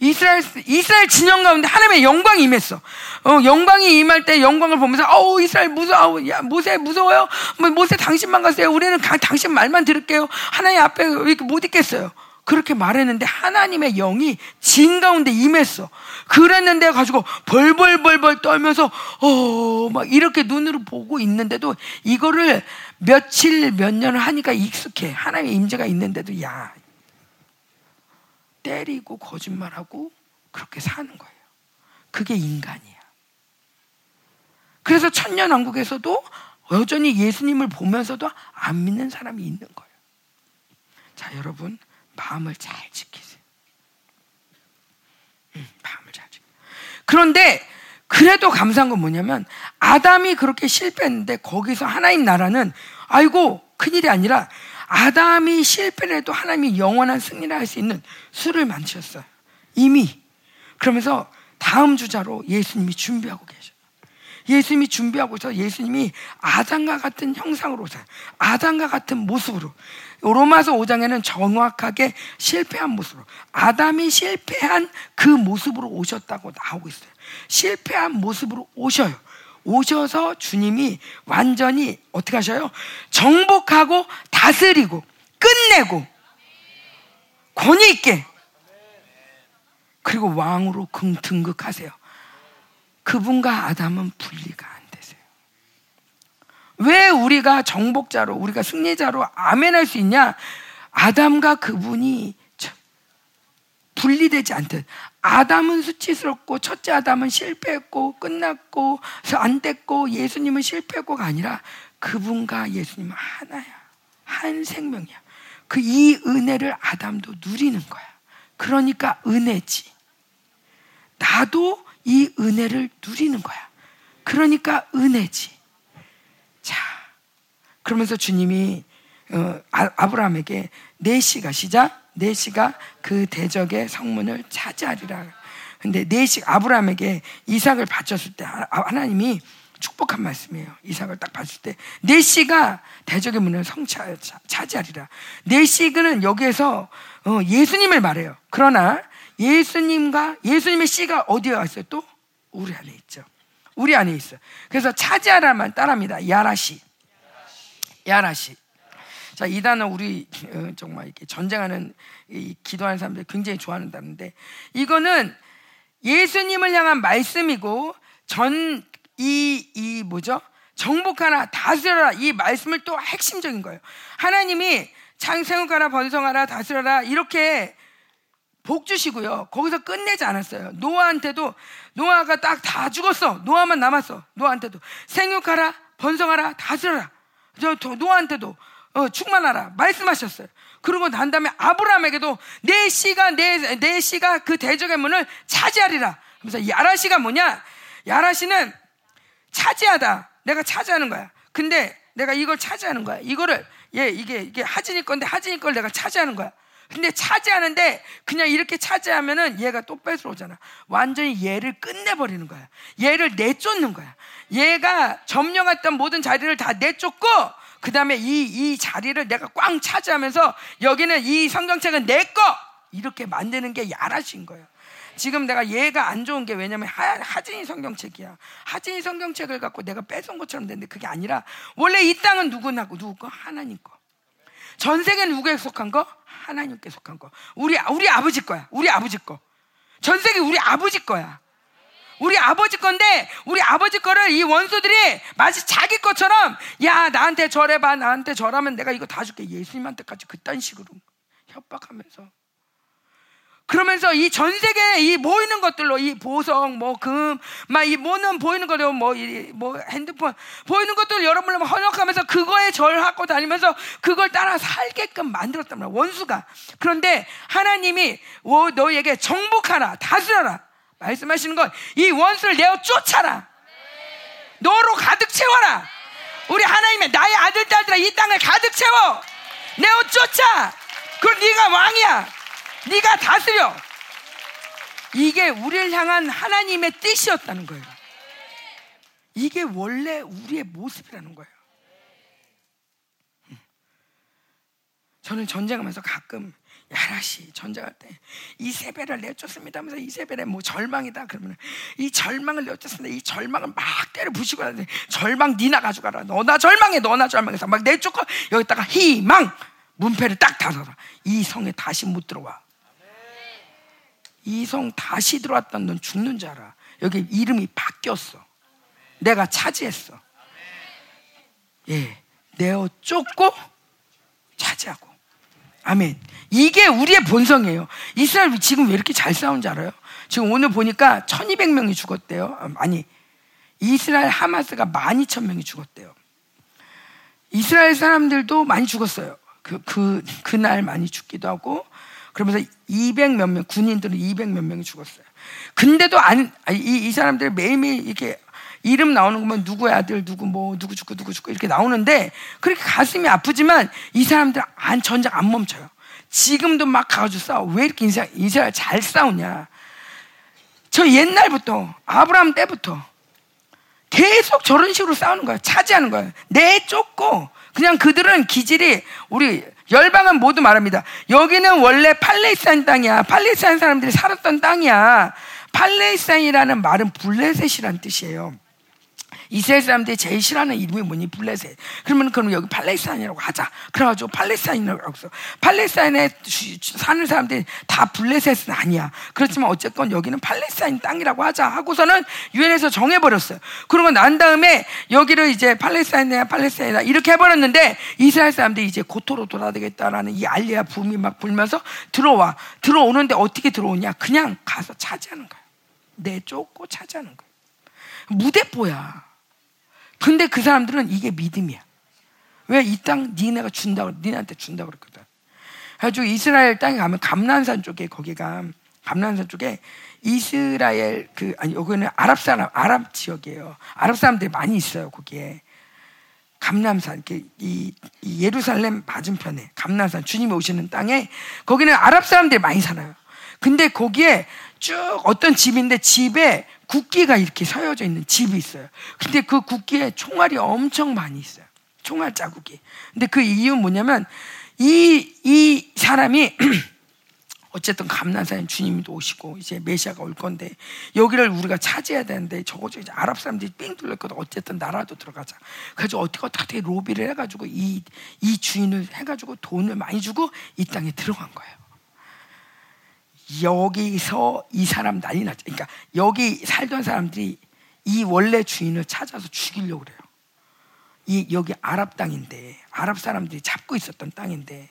이스라엘, 이스라엘 진영 가운데 하나님의 영광이 임했어. 어, 영광이 임할 때 영광을 보면서, 어우, 이스라엘 무서워. 야, 모세 무서워요? 뭐, 모세 당신만 가세요. 우리는 가, 당신 말만 들을게요. 하나님 앞에 이렇게 못 있겠어요. 그렇게 말했는데 하나님의 영이 진 가운데 임했어. 그랬는데 가지고 벌벌벌벌 떨면서 어 막 이렇게 눈으로 보고 있는데도 이거를 며칠 몇 년을 하니까 익숙해. 하나님의 임재가 있는데도 야 때리고 거짓말하고 그렇게 사는 거예요. 그게 인간이야. 그래서 천년 왕국에서도 여전히 예수님을 보면서도 안 믿는 사람이 있는 거예요. 자, 여러분, 마음을 잘 지키세요. 음, 마음을 잘 지키. 그런데 그래도 감사한 건 뭐냐면 아담이 그렇게 실패했는데 거기서 하나님 나라는 아이고 큰일이 아니라 아담이 실패를 해도 하나님이 영원한 승리를 할 수 있는 수를 만드셨어요. 이미. 그러면서 다음 주자로 예수님이 준비하고 계셔요. 예수님이 준비하고 있어 예수님이 아담과 같은 형상으로 오세요. 아담과 같은 모습으로. 로마서 5장에는 정확하게 실패한 모습으로. 아담이 실패한 그 모습으로 오셨다고 나오고 있어요. 실패한 모습으로 오셔요. 오셔서 주님이 완전히 어떻게 하셔요? 정복하고 다스리고 끝내고 권위 있게 그리고 왕으로 등극하세요. 그분과 아담은 분리가. 왜 우리가 정복자로 우리가 승리자로 아멘할 수 있냐? 아담과 그분이 분리되지 않듯 아담은 수치스럽고 첫째 아담은 실패했고 끝났고 안 됐고 예수님은 실패했고가 아니라 그분과 예수님은 하나야. 한 생명이야. 그 이 은혜를 아담도 누리는 거야. 그러니까 은혜지. 나도 이 은혜를 누리는 거야. 그러니까 은혜지. 자, 그러면서 주님이 어, 아, 브라함에게 네시가 시작 네시가 그 대적의 성문을 차지하리라. 근데 네시 아브라함에게 이삭을 바쳤을 때 하나님이 축복한 말씀이에요. 이삭을 딱 봤을 때 네시가 대적의 문을 성차 차지하리라. 네시그는 여기에서 어, 예수님을 말해요. 그러나 예수님과 예수님의 씨가 어디에 왔어요? 또 우리 안에 있죠. 우리 안에 있어. 그래서 차지하라만 따라합니다. 야라시. 야라시. 자, 이 단어 우리 어, 정말 이렇게 전쟁하는 기도하는 사람들 굉장히 좋아한다는데 이거는 예수님을 향한 말씀이고 전 이 이 뭐죠? 정복하라 다스려라 이 말씀을 또 핵심적인 거예요. 하나님이 창생하라 번성하라 다스려라 이렇게 복 주시고요. 거기서 끝내지 않았어요. 노아한테도 노아가 딱 다 죽었어. 노아만 남았어. 노아한테도 생육하라 번성하라 다스려라. 저 노아한테도 어, 충만하라 말씀하셨어요. 그리고 난 다음에 아브라함에게도 내 씨가 내, 내 씨가 그 대적의 문을 차지하리라. 그래서 야라시가 뭐냐? 야라시는 차지하다. 내가 차지하는 거야. 근데 내가 이걸 차지하는 거야. 이거를 예 이게 이게 하진이 건데 하진이 걸 내가 차지하는 거야. 근데 차지하는데 그냥 이렇게 차지하면은 얘가 또 뺏어오잖아. 완전히 얘를 끝내버리는 거야. 얘를 내쫓는 거야. 얘가 점령했던 모든 자리를 다 내쫓고 그 다음에 이, 이 자리를 내가 꽝 차지하면서 여기는 이 성경책은 내 거! 이렇게 만드는 게 야라신 거예요. 지금 내가 얘가 안 좋은 게 왜냐면 하, 진이 성경책이야. 하진이 성경책을 갖고 내가 뺏은 것처럼 되는데 그게 아니라 원래 이 땅은 누구나고 누구 거? 하나님 거. 전 세계 누구에 속한 거? 하나님께 속한 거. 우리 우리 아버지 거야. 우리 아버지 거. 전 세계 우리 아버지 거야. 우리 아버지 건데 우리 아버지 거를 이 원수들이 마치 자기 것처럼 야 나한테 절해봐 나한테 절하면 내가 이거 다 줄게 예수님한테까지 그딴 식으로 협박하면서 그러면서 이 전 세계 이 모이는 것들로 이 보석 뭐 금 막이 뭐는 보이는 거로 뭐뭐 뭐 핸드폰 보이는 것들 여러분을 헌역하면서 그거에 절하고 다니면서 그걸 따라 살게끔 만들었단 말이야 원수가 그런데 하나님이 너에게 정복하라 다스려라 말씀하시는 건 이 원수를 내어 쫓아라. 너로 가득 채워라. 우리 하나님의 나의 아들 딸들아 이 땅을 가득 채워. 내어 쫓아. 그럼 네가 왕이야. 네가 다스려. 이게 우리를 향한 하나님의 뜻이었다는 거예요. 이게 원래 우리의 모습이라는 거예요. 저는 전쟁하면서 가끔 야라시 전쟁할 때 이 세배를 내쫓습니다 하면서 이세벨의 뭐 절망이다 그러면 이 절망을 내쫓습니다 이 절망을 막 때려 부시고 하는데 절망 니나 가져가라 너나 절망해 너나 절망해서 막 내쫓고 여기다가 희망 문패를 딱 닫아라 이 성에 다시 못 들어와 이 성 다시 들어왔던 넌 죽는 줄 알아 여기 이름이 바뀌었어 내가 차지했어 예 내어 쫓고 차지하고 아멘. 이게 우리의 본성이에요. 이스라엘 지금 왜 이렇게 잘 싸운지 알아요? 지금 오늘 보니까 1200명이 죽었대요. 아, 아니, 이스라엘 하마스가 12,000명이 죽었대요. 이스라엘 사람들도 많이 죽었어요. 그, 그, 그날 많이 죽기도 하고, 그러면서 200 몇 명, 군인들은 200 몇 명이 죽었어요. 근데도 안, 이, 이 사람들 매일매일 이렇게 이름 나오는 거면 누구의 아들, 누구 뭐, 누구 죽고, 누구 죽고 이렇게 나오는데 그렇게 가슴이 아프지만 이 사람들 안, 전쟁 안 멈춰요. 지금도 막 가가지고 싸워. 왜 이렇게 이스라엘, 이스라엘 잘 싸우냐. 저 옛날부터, 아브라함 때부터 계속 저런 식으로 싸우는 거야. 차지하는 거야. 내쫓고 그냥 그들은 기질이 우리 열방은 모두 말합니다. 여기는 원래 팔레스타인 땅이야. 팔레스타인 사람들이 살았던 땅이야. 팔레스타인이라는 말은 블레셋이란 뜻이에요. 이스라엘 사람들이 제일 싫어하는 이름이 뭐니? 블레셋. 그러면 그럼 여기 팔레스타인이라고 하자. 그래가지고 팔레스타인이라고 써. 팔레스타인에 사는 사람들이 다 블레셋은 아니야. 그렇지만 어쨌건 여기는 팔레스타인 땅이라고 하자 하고서는 유엔에서 정해버렸어요. 그러고 난 다음에 여기를 이제 팔레스타인이야 팔레스타인이다 이렇게 해버렸는데 이스라엘 사람들이 이제 고토로 돌아되겠다라는 이 알리아 붐이 막 불면서 들어와. 들어오는데 어떻게 들어오냐? 그냥 가서 차지하는 거야. 내쫓고 차지하는 거야. 무대뽀야. 근데 그 사람들은 이게 믿음이야. 왜 이 땅 니네가 준다고 니네한테 준다고 그랬거든. 그래가지고 이스라엘 땅에 가면 감난산 쪽에 거기가 감난산 쪽에 이스라엘 그 아니 여기는 아랍 사람 아랍 지역이에요. 아랍 사람들이 많이 있어요 거기에. 감남산, 이, 이 예루살렘 맞은편에 감남산 주님이 오시는 땅에 거기는 아랍 사람들이 많이 살아요. 근데 거기에 쭉 어떤 집인데 집에 국기가 이렇게 서여져 있는 집이 있어요. 근데 그 국기에 총알이 엄청 많이 있어요. 총알 자국이. 근데 그 이유는 뭐냐면 이, 이 사람이 어쨌든 감난사님 주님도 오시고 이제 메시아가 올 건데 여기를 우리가 차지해야 되는데 저거 이제 아랍 사람들이 삥 둘렀거든 어쨌든 나라도 들어가자. 그래서 어떻게 어떻게 로비를 해가지고 이, 이 주인을 해가지고 돈을 많이 주고 이 땅에 들어간 거예요. 여기서 이 사람 난리 났죠. 그러니까 여기 살던 사람들이 이 원래 주인을 찾아서 죽이려고 그래요. 이 여기 아랍 땅인데 아랍 사람들이 잡고 있었던 땅인데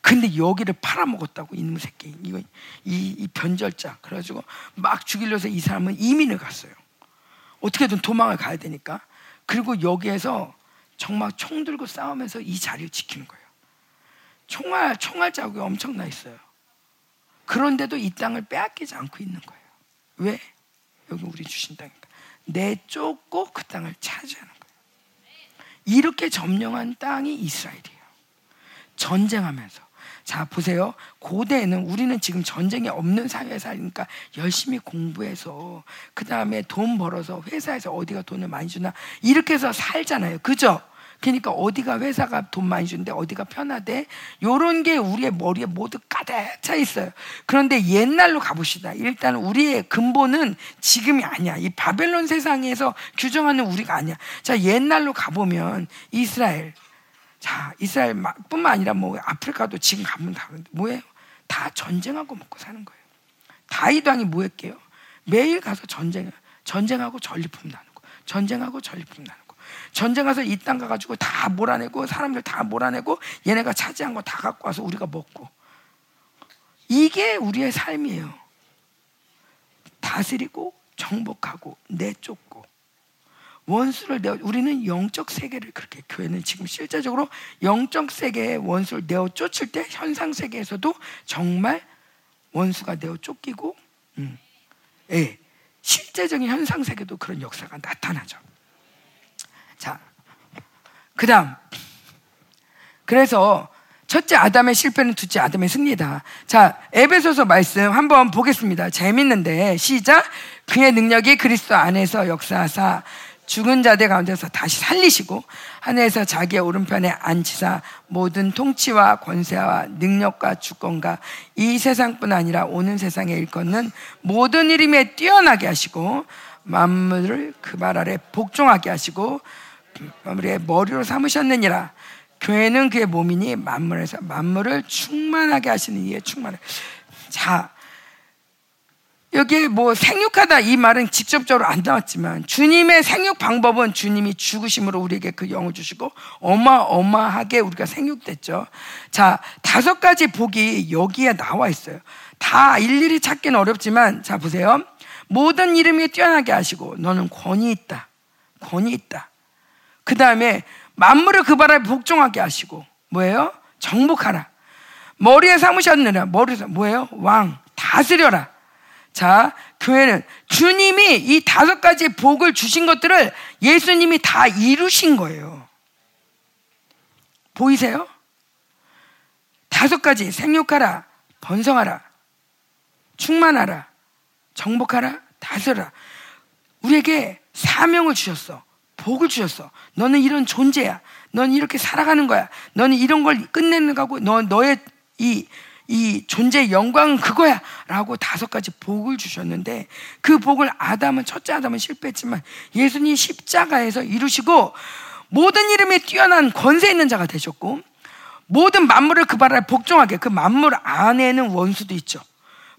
근데 여기를 팔아먹었다고 이놈 새끼 이거 이, 이 변절자 그래가지고 막 죽이려서 이 사람은 이민을 갔어요. 어떻게든 도망을 가야 되니까 그리고 여기에서 정말 총 들고 싸우면서 이 자리를 지키는 거예요. 총알 총알 자국이 엄청나 있어요. 그런데도 이 땅을 빼앗기지 않고 있는 거예요. 왜? 여기 우리 주신 땅이니까. 내쫓고 그 땅을 차지하는 거예요. 이렇게 점령한 땅이 이스라엘이에요. 전쟁하면서. 자, 보세요. 고대에는 우리는 지금 전쟁이 없는 사회에 사니까 열심히 공부해서 그 다음에 돈 벌어서 회사에서 어디가 돈을 많이 주나 이렇게 해서 살잖아요. 그죠? 그러니까 어디가 회사가 돈 많이 주는데 어디가 편하대? 요런 게 우리의 머리에 모두 가득 차 있어요. 그런데 옛날로 가봅시다. 일단 우리의 근본은 지금이 아니야. 이 바벨론 세상에서 규정하는 우리가 아니야. 자, 옛날로 가보면 이스라엘. 자, 이스라엘 뿐만 아니라 뭐 아프리카도 지금 가면 다 뭐예요? 다 전쟁하고 먹고 사는 거예요. 다이도 왕이 뭐 했게요? 매일 가서 전쟁, 전쟁하고 전리품 나누고, 전쟁하고 전리품 나누고. 전쟁 가서 이 땅 가가지고 다 몰아내고 사람들 다 몰아내고 얘네가 차지한 거 다 갖고 와서 우리가 먹고 이게 우리의 삶이에요. 다스리고 정복하고 내쫓고 원수를 내어 우리는 영적 세계를 그렇게 교회는 지금 실제적으로 영적 세계의 원수를 내어 쫓을 때 현상 세계에서도 정말 원수가 내어 쫓기고 음, 예, 실제적인 현상 세계도 그런 역사가 나타나죠. 자, 그 다음. 그래서 첫째 아담의 실패는 둘째 아담의 승리다. 자, 에베소서 말씀 한번 보겠습니다. 재밌는데 시작. 그의 능력이 그리스도 안에서 역사하사 죽은 자들 가운데서 다시 살리시고 하늘에서 자기의 오른편에 앉히사 모든 통치와 권세와 능력과 주권과 이 세상뿐 아니라 오는 세상에 일컫는 모든 이름에 뛰어나게 하시고 만물을 그 말 아래 복종하게 하시고 우리의 머리로 삼으셨느니라. 교회는 그의 몸이니 만물에서 만물을 충만하게 하시는 이에 충만해. 자, 여기 뭐 생육하다 이 말은 직접적으로 안 나왔지만 주님의 생육 방법은 주님이 죽으심으로 우리에게 그 영을 주시고 어마어마하게 우리가 생육됐죠. 자, 다섯 가지 복이 여기에 나와 있어요. 다 일일이 찾기는 어렵지만 자 보세요. 모든 이름이 뛰어나게 하시고 너는 권위 있다. 권위 있다. 그 다음에 만물을 그 바람에 복종하게 하시고 뭐예요? 정복하라. 머리에 삼으셨느라 머리에서 뭐예요? 왕 다스려라. 자, 교회는 주님이 이 다섯 가지 복을 주신 것들을 예수님이 다 이루신 거예요. 보이세요? 다섯 가지 생육하라, 번성하라, 충만하라, 정복하라, 다스려라. 우리에게 사명을 주셨어. 복을 주셨어. 너는 이런 존재야. 너는 이렇게 살아가는 거야. 너는 이런 걸 끝내는 거고, 너, 너의 이, 이 존재의 영광은 그거야. 라고 다섯 가지 복을 주셨는데, 그 복을 아담은, 첫째 아담은 실패했지만, 예수님 십자가에서 이루시고, 모든 이름에 뛰어난 권세 있는 자가 되셨고, 모든 만물을 그 발에 복종하게, 그 만물 안에는 원수도 있죠.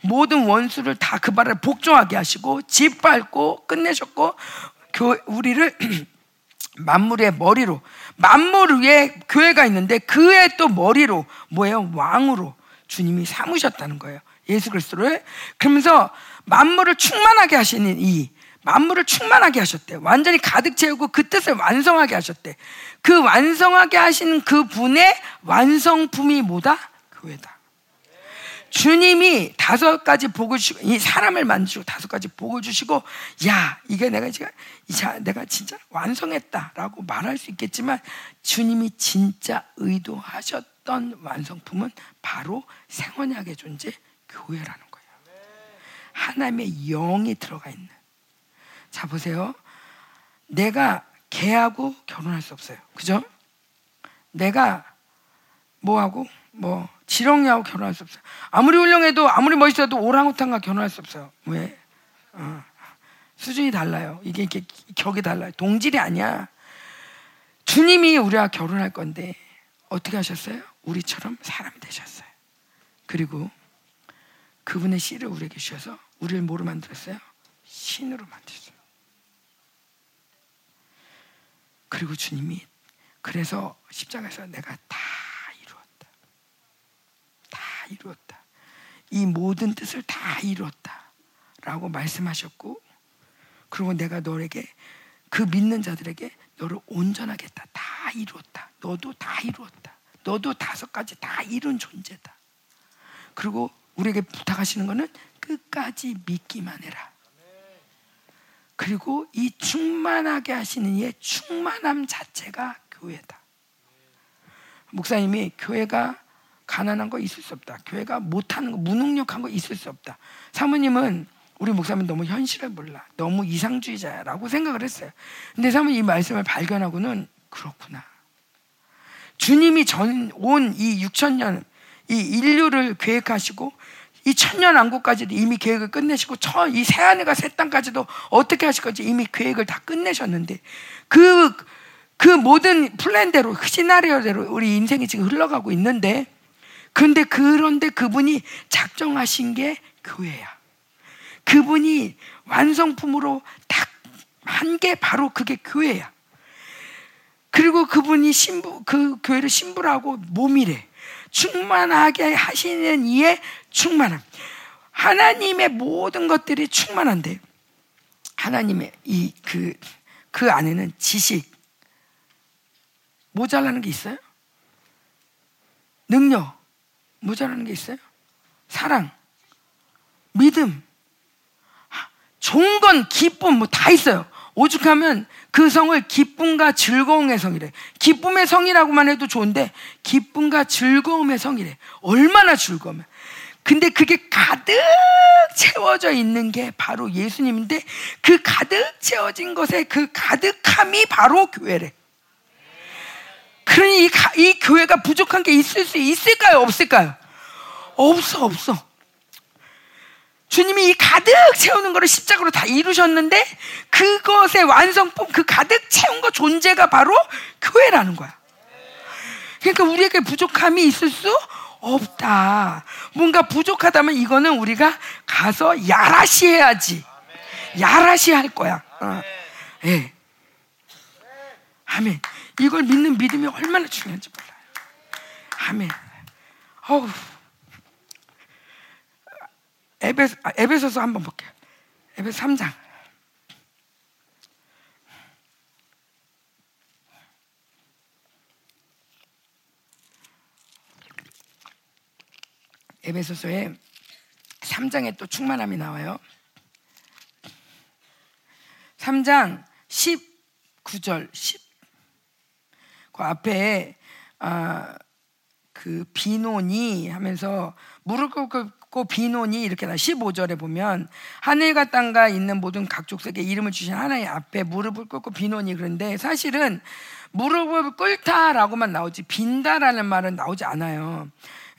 모든 원수를 다 그 발에 복종하게 하시고, 짓밟고, 끝내셨고, 우리를 만물의 머리로 만물 위에 교회가 있는데 그의 또 머리로 뭐예요? 왕으로 주님이 삼으셨다는 거예요. 예수 그리스도를 그러면서 만물을 충만하게 하시는 이 만물을 충만하게 하셨대. 완전히 가득 채우고 그 뜻을 완성하게 하셨대. 그 완성하게 하시는 그 분의 완성품이 뭐다? 교회다. 주님이 다섯 가지 복을 주시고 이 사람을 만드시고 다섯 가지 복을 주시고 야 이게 내가 지금 자 내가 진짜 완성했다라고 말할 수 있겠지만 주님이 진짜 의도하셨던 완성품은 바로 생원약의 존재 교회라는 거예요. 하나님의 영이 들어가 있는. 자 보세요. 내가 개하고 결혼할 수 없어요. 그죠? 내가 뭐하고 뭐 지렁이하고 결혼할 수 없어요. 아무리 훌륭해도 아무리 멋있어도 오랑우탄과 결혼할 수 없어요. 왜? 어. 수준이 달라요. 이게 이렇게 격이 달라요. 동질이 아니야. 주님이 우리와 결혼할 건데 어떻게 하셨어요? 우리처럼 사람이 되셨어요. 그리고 그분의 씨를 우리에게 주셔서 우리를 뭐로 만들었어요? 신으로 만드셨어요. 그리고 주님이 그래서 십자가에서 내가 다 이루었다. 이 모든 뜻을 다 이루었다. 라고 말씀하셨고, 그리고 내가 너에게 그 믿는 자들에게 너를 온전하겠다. 다다 이루었다. 너도 다 이루었다. 너도 다섯 가지 다 이룬 존재다. 그리고 우리에게 부탁하시는 것은 끝까지 믿기만 해라. 그리고 이 충만하게 하시는 이의 충만함 자체가 교회다. 목사님이 교회가 가난한 거 있을 수 없다. 교회가 못하는 거, 무능력한 거 있을 수 없다. 사모님은 우리 목사님 너무 현실을 몰라. 너무 이상주의자라고 생각을 했어요. 근데 사모님 이 말씀을 발견하고는 그렇구나. 주님이 전 온 이 6천 년, 이 인류를 계획하시고 이 천년 왕국까지도 이미 계획을 끝내시고 이 새 하늘과 새 땅까지도 어떻게 하실 건지 이미 계획을 다 끝내셨는데 그, 그 모든 플랜대로 시나리오대로 우리 인생이 지금 흘러가고 있는데 그런데 그런데 그분이 작정하신 게 교회야. 그분이 완성품으로 딱 한 게 바로 그게 교회야. 그리고 그분이 신부 그 교회를 신부라고 몸이래. 충만하게 하시는 이의 충만함. 하나님의 모든 것들이 충만한데 하나님의 이 그그 그 안에는 지식 모자라는 게 있어요? 능력 모자라는 게 있어요? 사랑, 믿음, 좋은 건 기쁨 뭐 다 있어요. 오죽하면 그 성을 기쁨과 즐거움의 성이래. 기쁨의 성이라고만 해도 좋은데 기쁨과 즐거움의 성이래. 얼마나 즐거우면. 근데 그게 가득 채워져 있는 게 바로 예수님인데 그 가득 채워진 것에 그 가득함이 바로 교회래. 그러니 이, 이 교회가 부족한 게 있을 수 있을까요? 없을까요? 없어, 없어. 주님이 이 가득 채우는 것을 십자가로 다 이루셨는데 그것의 완성품, 그 가득 채운 것 존재가 바로 교회라는 거야. 그러니까 우리에게 부족함이 있을 수 없다. 뭔가 부족하다면 이거는 우리가 가서 야라시 해야지. 야라시 할 거야. 어. 예. 아멘. 이걸 믿는 믿음이 얼마나 중요한지 몰라요. 아멘. 어우. 에베, 아, 에베소서 한번 볼게요. 에베소 3장. 에베소서에 3장에 또 충만함이 나와요. 3장 19절 10. 그 앞에 아, 그 비논이 하면서 무릎 꿇고 비논이 이렇게 나 15절에 보면 하늘과 땅과 있는 모든 각 족속에 이름을 주신 하나님 앞에 무릎을 꿇고 비논이 그런데 사실은 무릎을 꿇다라고만 나오지 빈다라는 말은 나오지 않아요.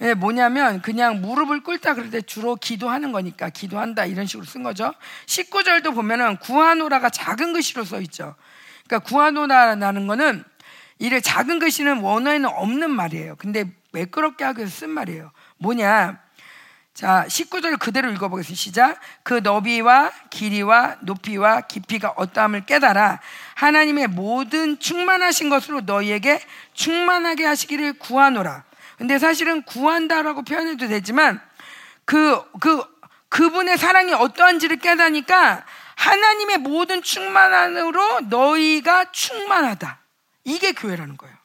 예, 뭐냐면 그냥 무릎을 꿇다 그럴 때 주로 기도하는 거니까 기도한다 이런 식으로 쓴 거죠. 19절도 보면은 구하노라가 작은 글씨로 써 있죠. 그러니까 구하노라라는 거는 이를 작은 글씨는 원어에는 없는 말이에요. 근데 매끄럽게 하기 위해서 쓴 말이에요. 뭐냐? 자, 19절 그대로 읽어보겠습니다. 시작. 그 너비와 길이와 높이와 깊이가 어떠함을 깨달아 하나님의 모든 충만하신 것으로 너희에게 충만하게 하시기를 구하노라. 근데 사실은 구한다라고 표현해도 되지만 그, 그, 그분의 사랑이 어떠한지를 깨닫니까 하나님의 모든 충만함으로 너희가 충만하다. 이게 교회라는 거예요.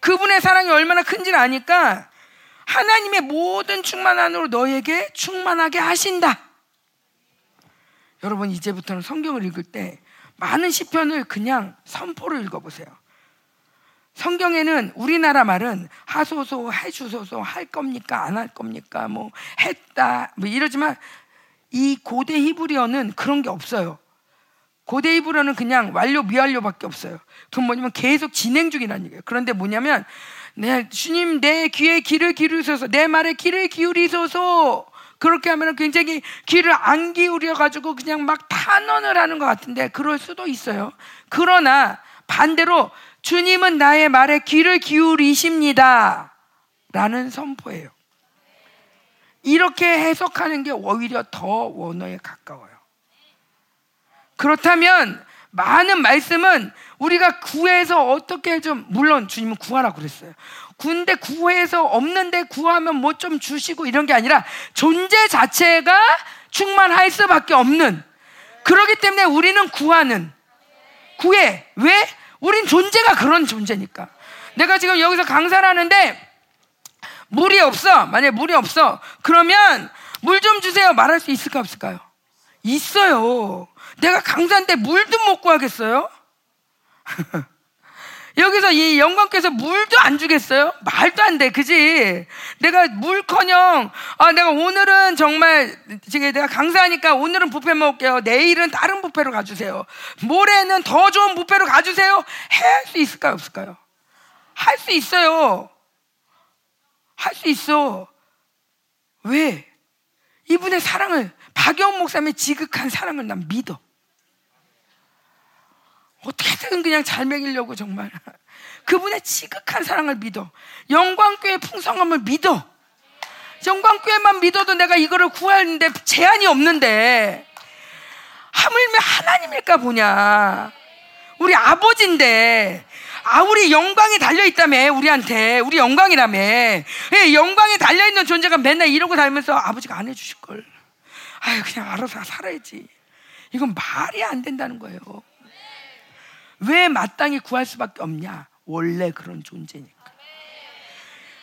그분의 사랑이 얼마나 큰지를 아니까 하나님의 모든 충만함으로 너에게 충만하게 하신다. 여러분 이제부터는 성경을 읽을 때 많은 시편을 그냥 선포를 읽어보세요. 성경에는 우리나라 말은 하소서, 해주소서, 할 겁니까, 안 할 겁니까, 뭐 했다, 뭐 이러지만 이 고대 히브리어는 그런 게 없어요. 고대 히브리어는 그냥 완료, 미완료밖에 없어요. 그건 뭐냐면 계속 진행 중이라는 얘기예요. 그런데 뭐냐면 네, 주님 내 귀에 귀를 기울이소서, 내 말에 귀를 기울이소서. 그렇게 하면 굉장히 귀를 안 기울여 가지고 그냥 막 탄원을 하는 것 같은데 그럴 수도 있어요. 그러나 반대로 주님은 나의 말에 귀를 기울이십니다. 라는 선포예요. 이렇게 해석하는 게 오히려 더 원어에 가까워요. 그렇다면 많은 말씀은 우리가 구해서 어떻게 좀 물론 주님은 구하라고 그랬어요. 군데 구해서 없는데 구하면 뭐 좀 주시고 이런 게 아니라 존재 자체가 충만할 수밖에 없는 그렇기 때문에 우리는 구하는 구해 왜 우린 존재가 그런 존재니까. 내가 지금 여기서 강사를 하는데 물이 없어. 만약에 물이 없어. 그러면 물 좀 주세요. 말할 수 있을까 없을까요? 있어요. 내가 강사인데 물도 못 구하겠어요? 여기서 이 영광께서 물도 안 주겠어요? 말도 안 돼, 그지? 내가 물커녕, 아, 내가 오늘은 정말, 지금 내가 강사하니까 오늘은 부페 먹을게요. 내일은 다른 부페로 가주세요. 모레는 더 좋은 부페로 가주세요. 할 수 있을까요? 없을까요? 할 수 있어요. 할 수 있어. 왜? 이분의 사랑을, 박영 목사님의 지극한 사랑을 난 믿어. 어떻게든 그냥 잘 먹이려고 정말. 그분의 지극한 사랑을 믿어. 영광교회 풍성함을 믿어. 영광교회만 믿어도 내가 이거를 구하는데 제한이 없는데. 하물며 하나님일까 보냐. 우리 아버지인데. 아, 우리 영광이 달려있다며, 우리한테. 우리 영광이라며. 예, 영광이 달려있는 존재가 맨날 이러고 다니면서 아버지가 안 해주실걸. 아유, 그냥 알아서 살아야지. 이건 말이 안 된다는 거예요. 왜 마땅히 구할 수밖에 없냐? 원래 그런 존재니까.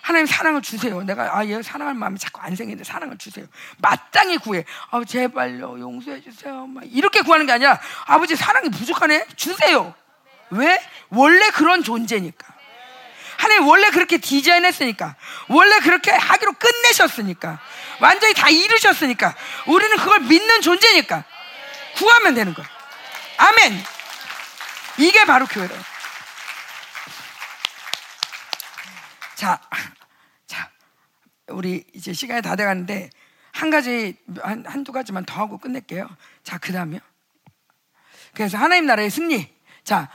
하나님 사랑을 주세요. 내가 아 얘 사랑할 마음이 자꾸 안 생기는데 사랑을 주세요. 마땅히 구해. 아 제발요 용서해 주세요. 막 이렇게 구하는 게 아니라 아버지 사랑이 부족하네. 주세요. 왜? 원래 그런 존재니까. 하나님 원래 그렇게 디자인했으니까. 원래 그렇게 하기로 끝내셨으니까. 완전히 다 이루셨으니까. 우리는 그걸 믿는 존재니까. 구하면 되는 거야. 아멘. 이게 바로 교회다. 자, 자, 우리 이제 시간이 다 돼가는데 한 가지 한 한두 가지만 더 하고 끝낼게요. 자, 그 다음에요. 그래서 하나님 나라의 승리. 자,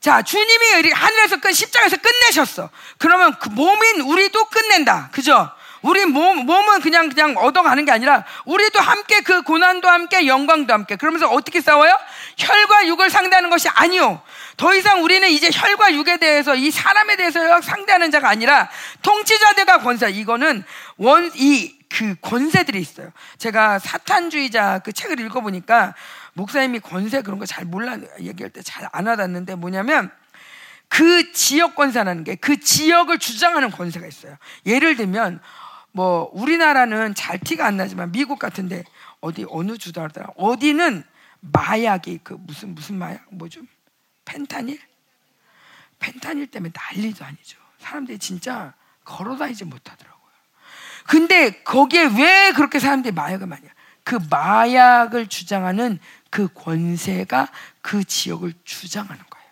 자, 주님이 하늘에서 끝 십자가에서 끝내셨어. 그러면 그 몸인 우리도 끝낸다. 그죠? 우리 몸, 몸은 그냥, 그냥 얻어가는 게 아니라, 우리도 함께 그 고난도 함께 영광도 함께. 그러면서 어떻게 싸워요? 혈과 육을 상대하는 것이 아니요. 더 이상 우리는 이제 혈과 육에 대해서 이 사람에 대해서 상대하는 자가 아니라 통치자들과 권세. 이거는 원, 이, 그 권세들이 있어요. 제가 사탄주의자 그 책을 읽어보니까 목사님이 권세 그런 거 잘 몰라 얘기할 때 잘 안 와닿는데 뭐냐면 그 지역 권세라는 게 그 지역을 주장하는 권세가 있어요. 예를 들면 뭐 우리나라는 잘 티가 안 나지만 미국 같은데 어디 어느 주도 하더라 어디는 마약이 그 무슨 무슨 마약? 뭐죠 펜타닐? 펜타닐 때문에 난리도 아니죠. 사람들이 진짜 걸어다니지 못하더라고요. 근데 거기에 왜 그렇게 사람들이 마약을 많이 그 마약을 주장하는 그 권세가 그 지역을 주장하는 거예요.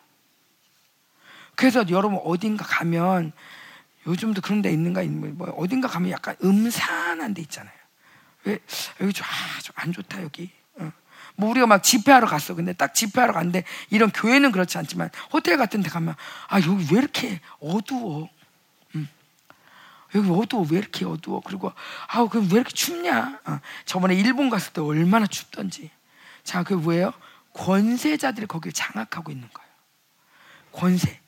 그래서 여러분 어딘가 가면 요즘도 그런 데 있는가 있는 뭐 어딘가 가면 약간 음산한 데 있잖아요. 왜 여기 좀안 아, 좋다 여기. 어. 뭐 우리가 막 집회하러 갔어. 근데 딱 집회하러 갔는데 이런 교회는 그렇지 않지만 호텔 같은 데 가면 아 여기 왜 이렇게 어두워? 음. 여기 어두워 왜 이렇게 어두워? 그리고 아우 그왜 이렇게 춥냐? 어. 저번에 일본 갔을 때 얼마나 춥던지. 자, 그 뭐예요? 권세자들이 거기를 장악하고 있는 거예요. 권세.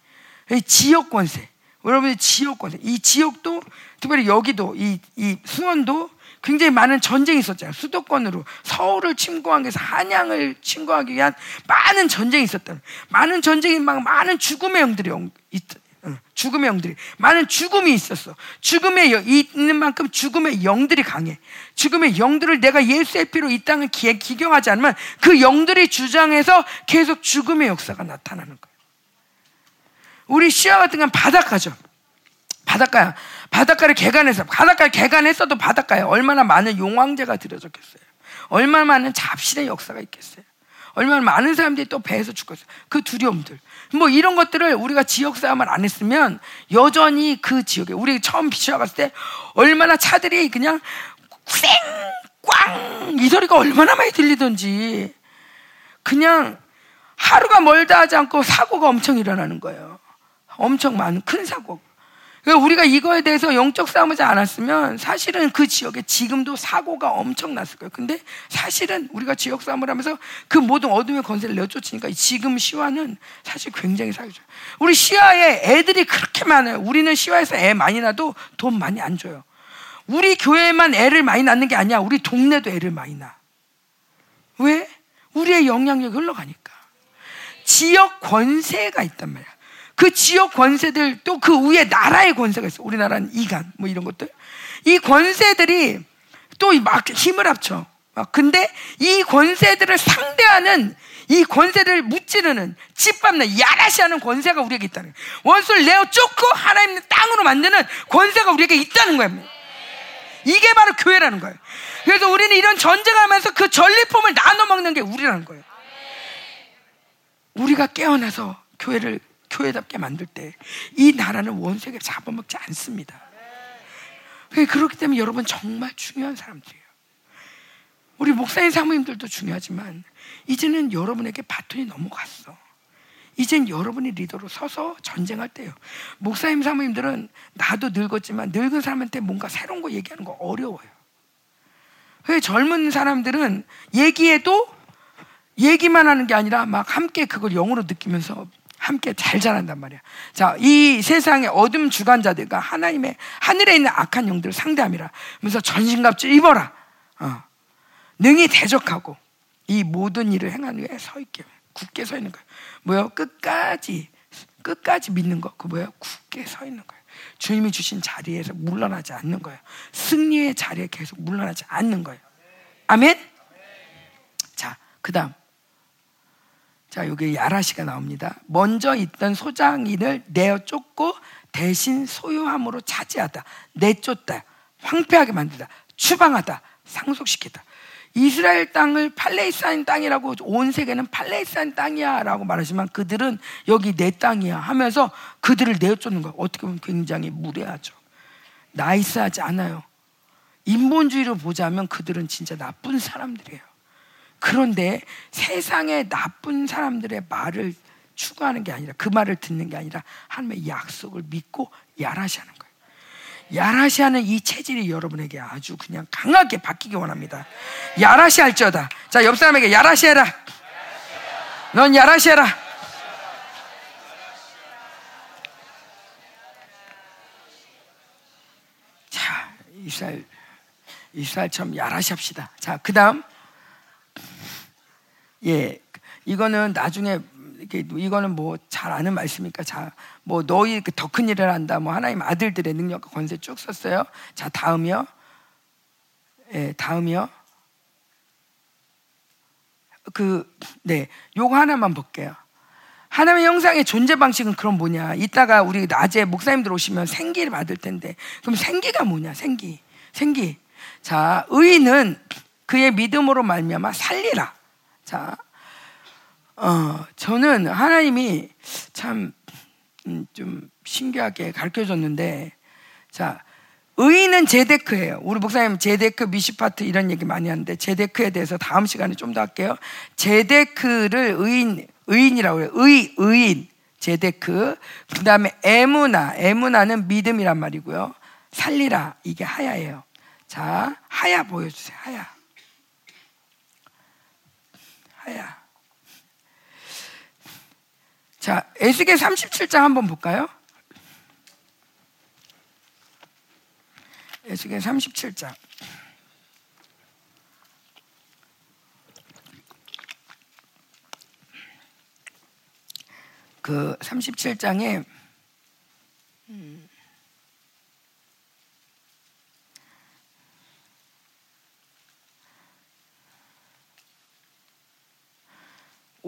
지역 권세. 여러분의 지역 권세. 이 지역도 특별히 여기도 이, 이 수원도 굉장히 많은 전쟁이 있었잖아요. 수도권으로 서울을 침공하기 위해서 한양을 침공하기 위한 많은 전쟁이 있었다. 많은 전쟁이 막 많은 죽음의 영들이 있, 어, 죽음의 영들이 많은 죽음이 있었어. 죽음의 영, 있는 만큼 죽음의 영들이 강해. 죽음의 영들을 내가 예수의 피로 이 땅을 기, 기경하지 않으면 그 영들이 주장해서 계속 죽음의 역사가 나타나는 거야. 우리 시야 같은 건 바닷가죠. 바닷가야. 바닷가를 개간해서, 바닷가를 개간했어도 바닷가에 얼마나 많은 용왕제가 들여졌겠어요. 얼마나 많은 잡신의 역사가 있겠어요. 얼마나 많은 사람들이 또 배에서 죽었어요. 그 두려움들. 뭐 이런 것들을 우리가 지역 싸움을 안 했으면 여전히 그 지역에, 우리 처음 비추어 갔을 때 얼마나 차들이 그냥 쌩! 꽝! 이 소리가 얼마나 많이 들리던지 그냥 하루가 멀다 하지 않고 사고가 엄청 일어나는 거예요. 엄청 많은 큰 사고. 그러니까 우리가 이거에 대해서 영적 싸움을 하지 않았으면 사실은 그 지역에 지금도 사고가 엄청 났을 거예요. 근데 사실은 우리가 지역 싸움을 하면서 그 모든 어둠의 권세를 내쫓으니까 지금 시화는 사실 굉장히 사기죠. 우리 시화에 애들이 그렇게 많아요. 우리는 시화에서 애 많이 낳도 돈 많이 안 줘요. 우리 교회만 애를 많이 낳는 게 아니야. 우리 동네도 애를 많이 낳아. 왜? 우리의 영향력이 흘러가니까. 지역 권세가 있단 말이야. 그 지역 권세들 또 그 위에 나라의 권세가 있어. 우리나라는 이간 뭐 이런 것들. 이 권세들이 또 막 힘을 합쳐. 근데 이 권세들을 상대하는 이 권세를 무찌르는 짓밟는 야라시하는 권세가 우리에게 있다는 거예요. 원수를 내어 쫓고 하나님의 땅으로 만드는 권세가 우리에게 있다는 거예요. 이게 바로 교회라는 거예요. 그래서 우리는 이런 전쟁하면서 그 전리품을 나눠 먹는 게 우리라는 거예요. 우리가 깨어나서 교회를 교회답게 만들 때 이 나라는 원수에게 잡아먹지 않습니다. 그렇기 때문에 여러분 정말 중요한 사람들이에요. 우리 목사님 사모님들도 중요하지만 이제는 여러분에게 바톤이 넘어갔어. 이젠 여러분이 리더로 서서 전쟁할 때요. 목사님 사모님들은 나도 늙었지만 늙은 사람한테 뭔가 새로운 거 얘기하는 거 어려워요. 그 젊은 사람들은 얘기해도 얘기만 하는 게 아니라 막 함께 그걸 영으로 느끼면서 함께 잘 자란단 말이야. 자, 이 세상의 어둠 주관자들과 하나님의 하늘에 있는 악한 영들을 상대함이라. 그래서 전신갑주 입어라. 어. 능히 대적하고 이 모든 일을 행하는 위에 서 있게 굳게 서 있는 거예요. 뭐요? 끝까지 끝까지 믿는 거. 그 뭐예요? 굳게 서 있는 거예요. 주님이 주신 자리에서 물러나지 않는 거예요. 승리의 자리에 계속 물러나지 않는 거예요. 아멘. 자, 그다음 자, 여기 야라시가 나옵니다. 먼저 있던 소장인을 내어 쫓고 대신 소유함으로 차지하다, 내쫓다, 황폐하게 만들다, 추방하다, 상속시키다. 이스라엘 땅을 팔레스타인 땅이라고 온 세계는 팔레스타인 땅이야라고 말하지만 그들은 여기 내 땅이야 하면서 그들을 내쫓는 거 어떻게 보면 굉장히 무례하죠. 나이스하지 않아요. 인본주의로 보자면 그들은 진짜 나쁜 사람들이에요. 그런데 세상의 나쁜 사람들의 말을 추구하는 게 아니라 그 말을 듣는 게 아니라 하나님의 약속을 믿고 야라시하는 거예요. 야라시하는 이 체질이 여러분에게 아주 그냥 강하게 바뀌기 원합니다. 야라시 할지어다. 자, 옆 사람에게 야라시 해라. 넌 야라시 해라. 자, 이스라엘, 이스라엘처럼 야라시 합시다. 자, 그 다음. 예, 이거는 나중에 이거는 뭐 잘 아는 말씀이니까 자, 뭐 너희 그 더큰 일을 한다. 뭐 하나님 아들들의 능력과 권세 쭉 썼어요. 자, 다음이요. 예, 다음이요. 그, 네, 요거 하나만 볼게요. 하나님의 형상의 존재 방식은 그럼 뭐냐? 이따가 우리 낮에 목사님들 오시면 생기를 받을 텐데, 그럼 생기가 뭐냐? 생기, 생기. 자, 의인은 그의 믿음으로 말미암아 살리라. 자, 어, 저는 하나님이 참좀 음, 신기하게 가르쳐 줬는데, 자, 의인은 제데크예요. 우리 목사님 제데크 미시파트 이런 얘기 많이 하는데 제데크에 대해서 다음 시간에 좀 더 할게요. 제데크를 의인 의인이라고 해요. 의 의인 제데크. 그다음에 에무나 에무나는 믿음이란 말이고요. 살리라 이게 하야예요. 자 하야 보여주세요. 하야. 하야. 자, 에스겔 37장 한번 볼까요? 에스겔 37장. 그 37장에 음,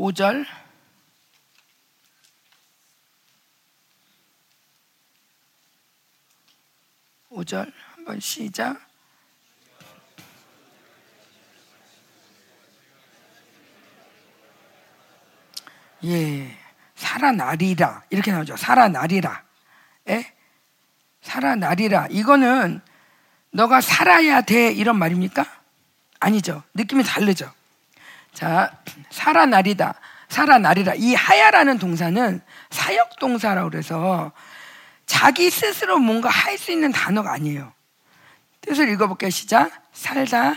5절 5절 한번 시작. 예, 살아나리라 이렇게 나오죠. 살아나리라. 예? 살아나리라. 이거는 너가 살아야 돼 이런 말입니까? 아니죠. 느낌이 다르죠. 자, 살아나리다. 살아나리라. 이 하야라는 동사는 사역 동사라고 그래서 자기 스스로 뭔가 할 수 있는 단어가 아니에요. 뜻을 읽어볼게요. 시작. 살다,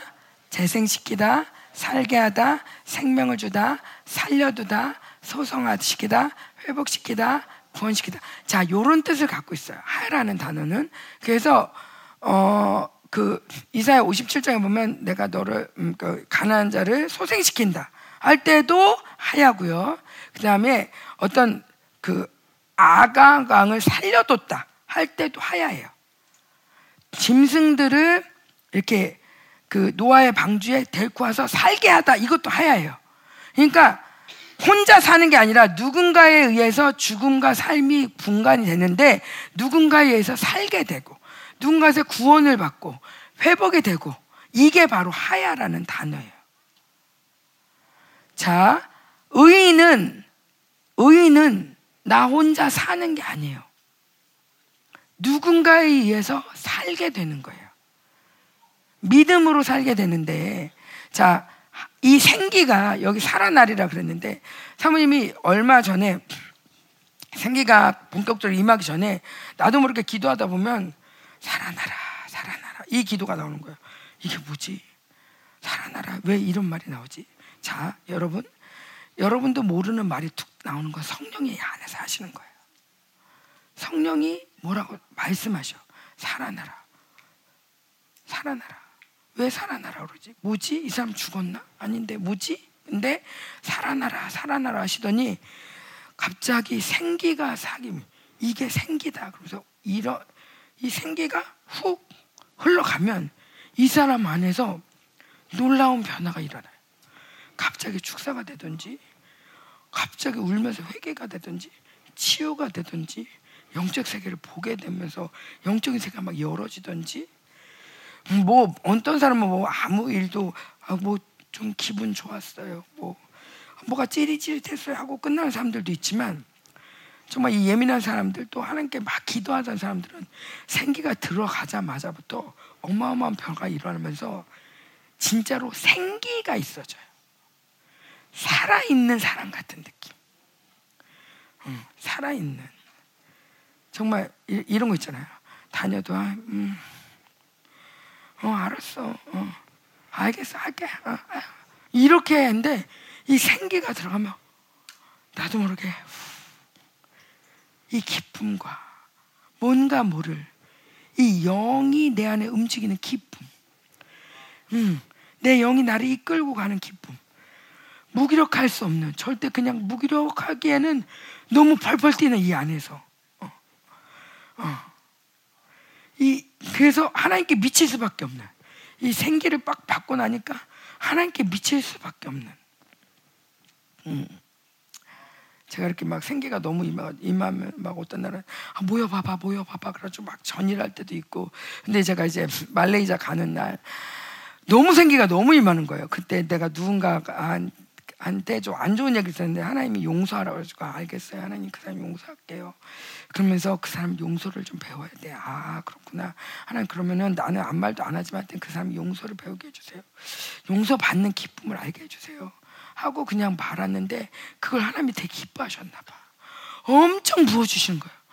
재생시키다, 살게 하다, 생명을 주다, 살려두다, 소성화시키다, 회복시키다, 구원시키다. 자, 요런 뜻을 갖고 있어요. 하야라는 단어는. 그래서, 어, 그 이사야 57장에 보면 내가 너를 음, 그 가난한 자를 소생시킨다 할 때도 하야고요. 그 다음에 어떤 그 아가강을 살려뒀다 할 때도 하야예요. 짐승들을 이렇게 그 노아의 방주에 데리고 와서 살게 하다 이것도 하야예요. 그러니까 혼자 사는 게 아니라 누군가에 의해서 죽음과 삶이 분간이 되는데 누군가에 의해서 살게 되고 누군가에서 구원을 받고 회복이 되고 이게 바로 하야라는 단어예요. 자, 의인은 의인은 나 혼자 사는 게 아니에요. 누군가에 의해서 살게 되는 거예요. 믿음으로 살게 되는데, 자, 이 생기가 여기 살아나리라 그랬는데, 사모님이 얼마 전에 생기가 본격적으로 임하기 전에 나도 모르게 기도하다 보면 살아나라, 살아나라. 이 기도가 나오는 거예요. 이게 뭐지? 살아나라. 왜 이런 말이 나오지? 자, 여러분. 여러분도 모르는 말이 툭 나오는 건 성령이 안에서 하시는 거예요. 성령이 뭐라고 말씀하셔? 살아나라. 살아나라. 왜 살아나라 그러지? 뭐지? 이 사람 죽었나? 아닌데 뭐지? 근데 살아나라, 살아나라 하시더니 갑자기 생기가 사김. 이게 생기다. 그래서 이런 이 생기가 훅 흘러가면 이 사람 안에서 놀라운 변화가 일어나요. 갑자기 축사가 되든지, 갑자기 울면서 회개가 되든지, 치유가 되든지, 영적 세계를 보게 되면서 영적인 세계가 막 열어지든지, 뭐 어떤 사람은 뭐 아무 일도 아, 뭐 좀 기분 좋았어요. 뭐 뭐가 찌릿찌릿했어요 하고 끝나는 사람들도 있지만 정말 이 예민한 사람들 또 하나님께 막 기도하던 사람들은 생기가 들어가자마자부터 어마어마한 변화가 일어나면서 진짜로 생기가 있어져요. 살아있는 사람 같은 느낌. 응, 살아있는. 정말 이, 런거 있잖아요. 다녀도, 아, 음, 어, 알았어. 어, 알겠어, 할게. 어, 어. 이렇게 했는데 이 생기가 들어가면 나도 모르게 이 기쁨과 뭔가 모를 이 영이 내 안에 움직이는 기쁨. 음, 내 영이 나를 이끌고 가는 기쁨. 무기력할 수 없는 절대 그냥 무기력하기에는 너무 펄펄 뛰는 이 안에서 어. 어. 이 그래서 하나님께 미칠 수밖에 없는 이 생기를 빡 받고 나니까 하나님께 미칠 수밖에 없는 음. 제가 이렇게 막 생기가 너무 임하, 임하면 막 어떤 날은 아, 모여봐봐 모여봐봐 그래가지고 막 전일할 때도 있고. 근데 제가 이제 말레이시아 가는 날 너무 생기가 너무 임하는 거예요. 그때 내가 누군가가 한테 좀 안 좋은 얘기 있었는데 하나님이 용서하라고 해가지고 아, 알겠어요. 하나님 그 사람 용서할게요. 그러면서 그 사람 용서를 좀 배워야 돼아 그렇구나. 하나님 그러면은 나는 아무 말도 안 하지만 그 사람 용서를 배우게 해주세요. 용서 받는 기쁨을 알게 해주세요 하고 그냥 말았는데 그걸 하나님이 되게 기뻐하셨나 봐 엄청 부어주시는 거예요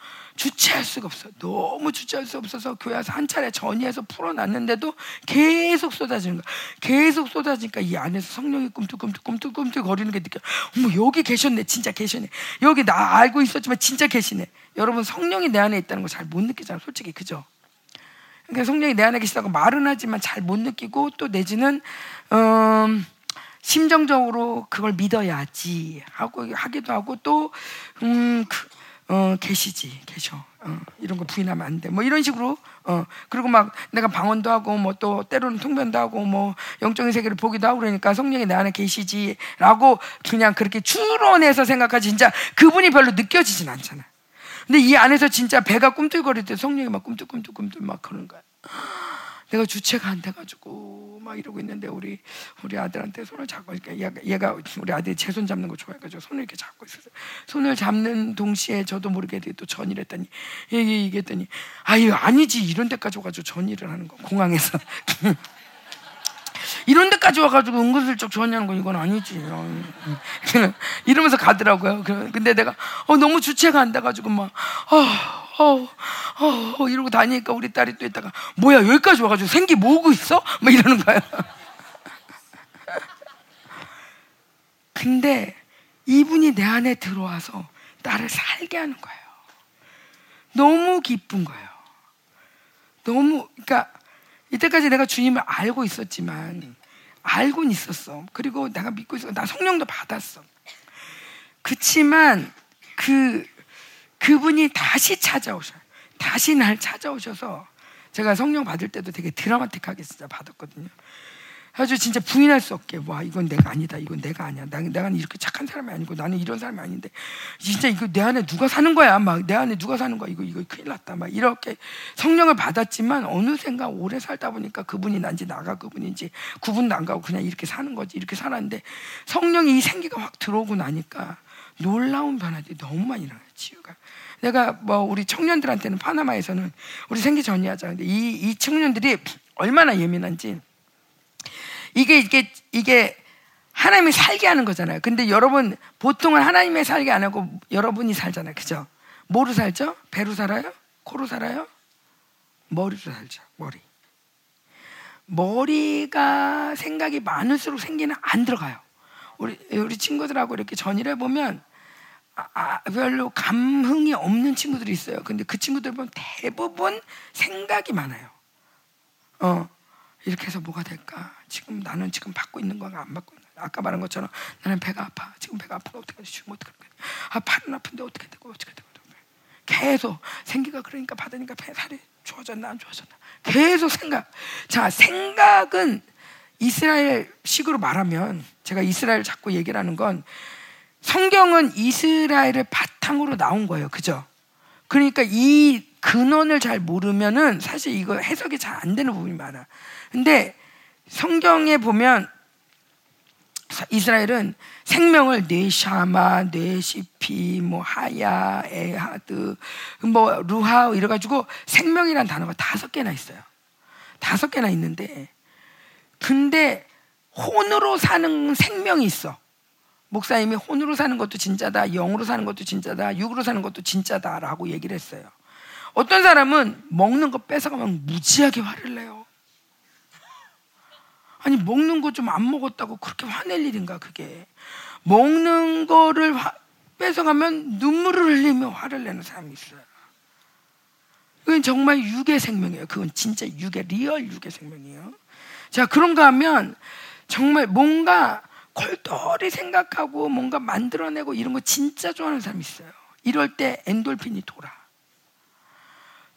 주체할 수가 없어. 너무 주체할 수 없어서 교회에서 한 차례 전이해서 풀어놨는데도 계속 쏟아지는 거야. 계속 쏟아지니까 이 안에서 성령이 꿈틀꿈틀 꿈틀꿈틀 거리는 게 느껴. 어머 여기 계셨네. 진짜 계셨네. 여기 나 알고 있었지만 진짜 계시네. 여러분 성령이 내 안에 있다는 거잘못 느끼잖아. 솔직히 그죠? 그러니까 성령이 내 안에 계시다고 말은 하지만 잘 못 느끼고 또 내지는 음, 심정적으로 그걸 믿어야지 하고 하기도 하고 또 음, 그, 어, 계시지, 계셔. 어, 이런 거 부인하면 안 돼. 뭐 이런 식으로, 어, 그리고 막 내가 방언도 하고, 뭐 또 때로는 통변도 하고, 뭐 영적인 세계를 보기도 하고 그러니까 성령이 내 안에 계시지라고 그냥 그렇게 추론해서 생각하지, 진짜 그분이 별로 느껴지진 않잖아. 근데 이 안에서 진짜 배가 꿈틀거릴 때 성령이 막 꿈틀꿈틀꿈틀 막 그러는 거야. 내가 주체가 안 돼가지고 막 이러고 있는데 우리 우리 아들한테 손을 잡고 이렇게 얘가, 얘가 우리 아들이 제 손 잡는 거 좋아해가지고 손을 이렇게 잡고 있었어요. 손을 잡는 동시에 저도 모르게 또 전일했더니 얘기 얘기했더니 아유 아니지 이런 데까지 와가지고 전일을 하는 거 공항에서 이런 데까지 와가지고 은근슬쩍 전이하는 거 이건 아니지. 어, 이러면서 가더라고요. 근데 내가 어, 너무 주체가 안 돼가지고 막 어, 어, 어, 이러고 다니니까 우리 딸이 또 있다가 뭐야 여기까지 와가지고 생기 모으고 있어? 막 이러는 거야. 근데 이분이 내 안에 들어와서 나를 살게 하는 거예요. 너무 기쁜 거예요. 너무 그러니까 이때까지 내가 주님을 알고 있었지만 알고는 있었어. 그리고 내가 믿고 있어. 나 성령도 받았어. 그치만 그 그분이 다시 찾아오셔요. 다시 날 찾아오셔서 제가 성령 받을 때도 되게 드라마틱하게 진짜 받았거든요. 아주 진짜 부인할 수 없게 와 이건 내가 아니다 이건 내가 아니야. 나, 내가 이렇게 착한 사람이 아니고 나는 이런 사람이 아닌데 진짜 이거 내 안에 누가 사는 거야? 막 내 안에 누가 사는 거야? 이거 이거 큰일 났다. 막 이렇게 성령을 받았지만 어느샌가 오래 살다 보니까 그분이 난지 나가 그분인지 구분도 안 가고 그냥 이렇게 사는 거지 이렇게 살았는데 성령이 이 생기가 확 들어오고 나니까 놀라운 변화들이 너무 많이 일어나요 치유가 내가 뭐 우리 청년들한테는 파나마에서는 우리 생기 전이하자 근데 이, 이 청년들이 얼마나 예민한지 이게 이게 이게 하나님이 살게 하는 거잖아요. 근데 여러분 보통은 하나님의 살게 안 하고 여러분이 살잖아요. 그죠? 뭐로 살죠? 배로 살아요? 코로 살아요? 머리로 살죠. 머리. 머리가 생각이 많을수록 생기는 안 들어가요. 우리 우리 친구들하고 이렇게 전일해 보면 아, 아, 별로 감흥이 없는 친구들이 있어요. 근데 그 친구들 보면 대부분 생각이 많아요. 어. 이렇게 해서 뭐가 될까? 지금 나는 지금 받고 있는 거가 안 받고 있는 거야. 아까 말한 것처럼 나는 배가 아파. 지금 배가 아픈데 어떻게 하지? 지금 어떻게 할까? 아 팔은 아픈데 어떻게 되고 어떻게 되고 계속 생기가 그러니까 받으니까 배 살이 좋아졌나 안 좋아졌나 계속 생각. 자 생각은 이스라엘 식으로 말하면 제가 이스라엘 자꾸 얘기를 하는 건 성경은 이스라엘을 바탕으로 나온 거예요. 그죠? 그러니까 이 근원을 잘 모르면은 사실 이거 해석이 잘 안 되는 부분이 많아. 근데 성경에 보면 이스라엘은 생명을 네샤마, 네시피, 뭐 하야, 에하드, 뭐 루하 이래 가지고 생명이란 단어가 다섯 개나 있어요. 다섯 개나 있는데, 근데 혼으로 사는 생명이 있어. 목사님이 혼으로 사는 것도 진짜다, 영으로 사는 것도 진짜다, 육으로 사는 것도 진짜다라고 얘기를 했어요. 어떤 사람은 먹는 거 뺏어가면 무지하게 화를 내요. 아니 먹는 거 좀 안 먹었다고 그렇게 화낼 일인가 그게 먹는 거를 화, 뺏어가면 눈물을 흘리며 화를 내는 사람이 있어요. 그건 정말 육의 생명이에요. 그건 진짜 육의 real 육의 생명이에요. 자 그런가 하면 정말 뭔가 골똘히 생각하고 뭔가 만들어내고 이런 거 진짜 좋아하는 사람이 있어요. 이럴 때 엔돌핀이 돌아.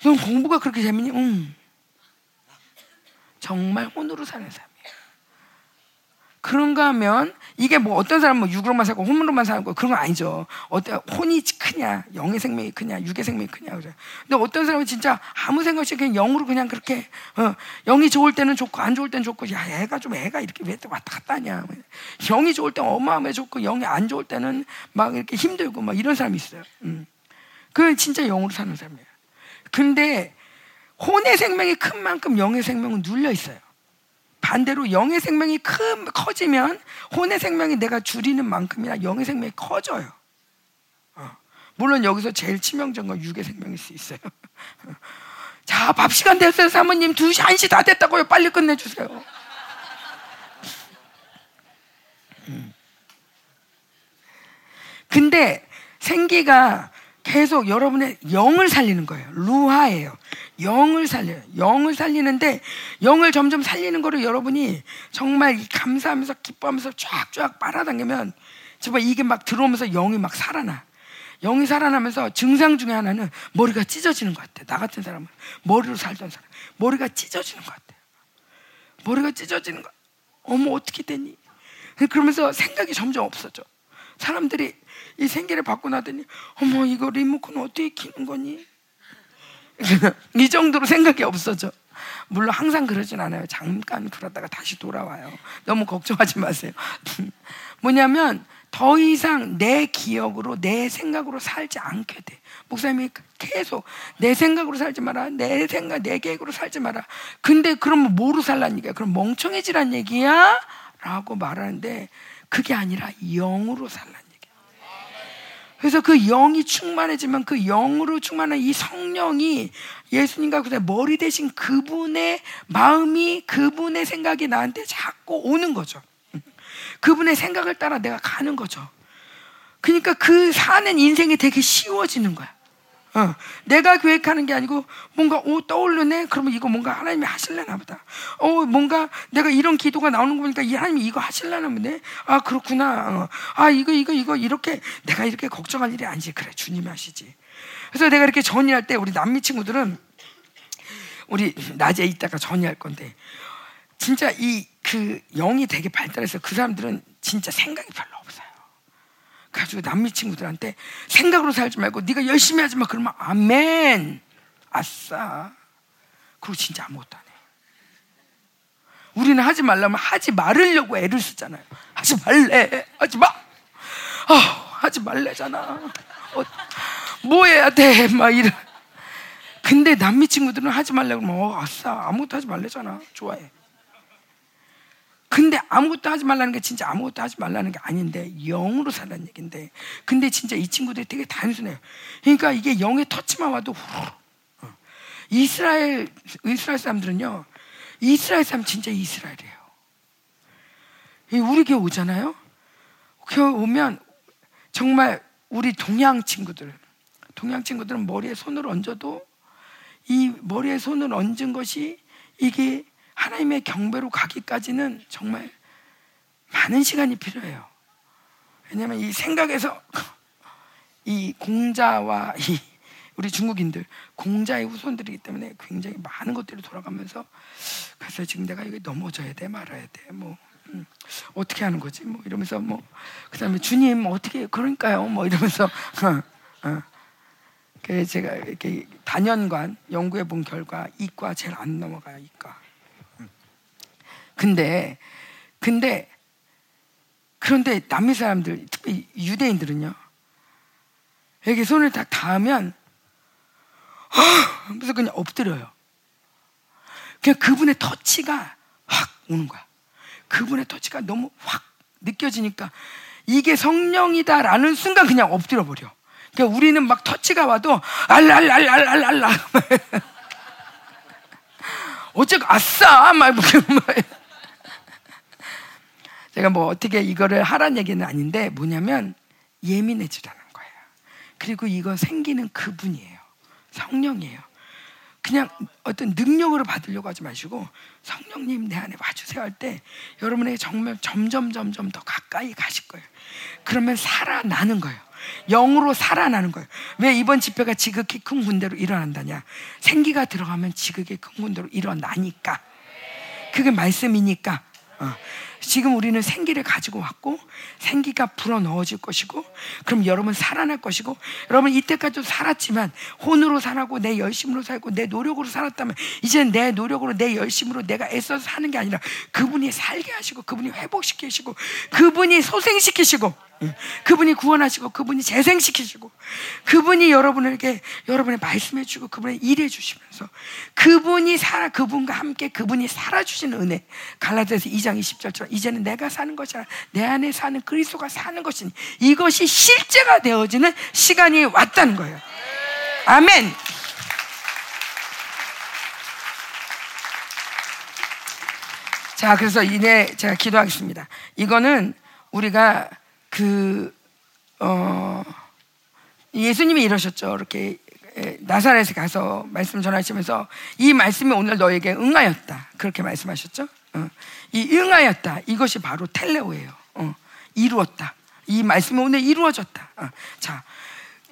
넌 공부가 그렇게 재밌니? 응. 정말 혼으로 사는 사람. 그런가 하면 이게 뭐 어떤 사람은 뭐 육으로만 살고 혼으로만 거 그런 거 아니죠. 어떤 혼이 크냐, 영의 생명이 크냐, 육의 생명이 크냐 그래. 근데 어떤 사람은 진짜 아무 생각 없이 그냥 영으로 그냥 그렇게 어, 영이 좋을 때는 좋고 안 좋을 때는 좋고 야 애가 좀 애가 이렇게 왜 왔다 갔다 하냐. 영이 좋을 때는 어마어마해 좋고 영이 안 좋을 때는 막 이렇게 힘들고 막 이런 사람이 있어요. 음. 그건 진짜 영으로 사는 사람이에요. 근데 혼의 생명이 큰 만큼 영의 생명은 눌려 있어요. 반대로 영의 생명이 큰, 커지면 혼의 생명이 내가 줄이는 만큼이나 영의 생명이 커져요. 어. 물론 여기서 제일 치명적인 건 육의 생명일 수 있어요. 자, 밥 시간 됐어요, 사모님. 2시, 1시 다 됐다고요. 빨리 끝내주세요. 음. 근데 생기가 계속 여러분의 영을 살리는 거예요. 루하예요. 영을 살려요. 영을 살리는데 영을 점점 살리는 거를 여러분이 정말 감사하면서 기뻐하면서 쫙쫙 빨아당기면 정말 이게 막 들어오면서 영이 막 살아나. 영이 살아나면서 증상 중에 하나는 머리가 찢어지는 것 같아. 나 같은 사람은 머리로 살던 사람 머리가 찢어지는 것 같아요. 머리가 찢어지는 거. 어머 어떻게 됐니? 그러면서 생각이 점점 없어져. 사람들이 이 생기를 받고 나더니 어머 이거 리모컨 어떻게 키는 거니? 이 정도로 생각이 없어져. 물론 항상 그러진 않아요. 잠깐 그러다가 다시 돌아와요. 너무 걱정하지 마세요. 뭐냐면 더 이상 내 기억으로 내 생각으로 살지 않게 돼. 목사님이 계속 내 생각으로 살지 마라. 내 생각, 내 계획으로 살지 마라. 근데 그럼 뭐로 얘기야? 그럼 멍청해지란 얘기야? 라고 말하는데 그게 아니라 영으로 살란 그래서 그 영이 충만해지면 그 영으로 충만한 이 성령이 예수님과 그대 머리 대신 그분의 마음이 그분의 생각이 나한테 자꾸 오는 거죠. 그분의 생각을 따라 내가 가는 거죠. 그러니까 그 사는 인생이 되게 쉬워지는 거야. 어, 내가 계획하는 게 아니고 뭔가 오 떠오르네. 그러면 이거 뭔가 하나님이 하실려나 보다. 어 뭔가 내가 이런 기도가 나오는 거 보니까 이 하나님이 이거 하실려나 보네. 아 그렇구나. 어, 아 이거 이거 이거 이렇게 내가 이렇게 걱정할 일이 아니지. 그래 주님이 하시지. 그래서 내가 이렇게 전이할 때 우리 남미 친구들은 우리 낮에 있다가 전이할 건데 진짜 이 그 영이 되게 발달해서 그 사람들은 진짜 생각이 별로. 가지고 남미 친구들한테 생각으로 살지 말고 네가 열심히 하지 마 그러면 아멘 아싸 그리고 진짜 아무것도 안 해. 우리는 하지 말라면 하지 말으려고 애를 쓰잖아요. 하지 말래 하지 마. 아 하지 말래잖아. 어, 뭐 해야 돼? 막 이런. 근데 남미 친구들은 하지 말라고 그러면 어, 아싸 아무것도 하지 말래잖아. 좋아해. 근데 아무것도 하지 말라는 게 진짜 아무것도 하지 말라는 게 아닌데 영으로 살라는 얘기인데 근데 진짜 이 친구들이 되게 단순해요. 그러니까 이게 영의 터치만 와도 후루. 어. 이스라엘 이스라엘 사람들은요. 이스라엘 사람 진짜 이스라엘이에요. 우리 교회 오잖아요. 교회 오면 정말 우리 동양 친구들 동양 친구들은 머리에 손을 얹어도 이 머리에 손을 얹은 것이 이게 하나님의 경배로 가기까지는 정말 많은 시간이 필요해요. 왜냐하면 이 생각에서 이 공자와 이 우리 중국인들 공자의 후손들이기 때문에 굉장히 많은 것들이 돌아가면서 그래서 지금 내가 이게 넘어져야 돼 말아야 돼뭐 음, 어떻게 하는 거지 뭐 이러면서 뭐 그다음에 주님 어떻게 그러니까요 뭐 이러면서 어, 어. 그 제가 이렇게 단연관 연구해 본 결과 이과 제일 안 넘어가요 이과 근데 근데 그런데 남미 사람들 특히 유대인들은요. 여기 손을 딱 닿으면 그래서 그냥 엎드려요. 그냥 그분의 터치가 확 오는 거야. 그분의 터치가 너무 확 느껴지니까 이게 성령이다라는 순간 그냥 엎드려 버려. 그러니까 우리는 막 터치가 와도 알랄랄랄랄랄라 어째고 아싸 막 제가 뭐 어떻게 이거를 하란 얘기는 아닌데 뭐냐면 예민해지라는 거예요. 그리고 이거 생기는 그분이에요. 성령이에요. 그냥 어떤 능력으로 받으려고 하지 마시고 성령님 내 안에 와주세요 할 때 여러분에게 정말 점점 점점 더 가까이 가실 거예요. 그러면 살아나는 거예요. 영으로 살아나는 거예요. 왜 이번 집회가 지극히 큰 군대로 일어난다냐? 생기가 들어가면 지극히 큰 군대로 일어나니까. 그게 말씀이니까. 어. 지금 우리는 생기를 가지고 왔고 생기가 불어 넣어질 것이고 그럼 여러분 살아날 것이고 여러분 이때까지도 살았지만 혼으로 살았고 내 열심으로 살고 내 노력으로 살았다면 이제는 내 노력으로 내 열심으로 내가 애써서 사는 게 아니라 그분이 살게 하시고 그분이 회복시키시고 그분이 소생시키시고 그분이 구원하시고 그분이 재생시키시고 그분이 여러분에게 여러분의 말씀해 주고 그분의 일해 주시면서 그분이 살아 그분과 함께 그분이 살아 주시는 은혜. 갈라디아서 2장 20절처럼 이제는 내가 사는 것이 아니라 내 안에 사는 그리스도가 사는 것이니 이것이 실제가 되어지는 시간이 왔다는 거예요. 아멘. 자, 그래서 이내 제가 기도하겠습니다. 이거는 우리가 그, 어, 예수님이 이러셨죠. 이렇게 나사렛에 가서 말씀 전하시면서 이 말씀이 오늘 너에게 응하였다. 그렇게 말씀하셨죠. 어. 이 응하였다. 이것이 바로 텔레오예요. 어. 이루었다. 이 말씀이 오늘 이루어졌다. 어. 자,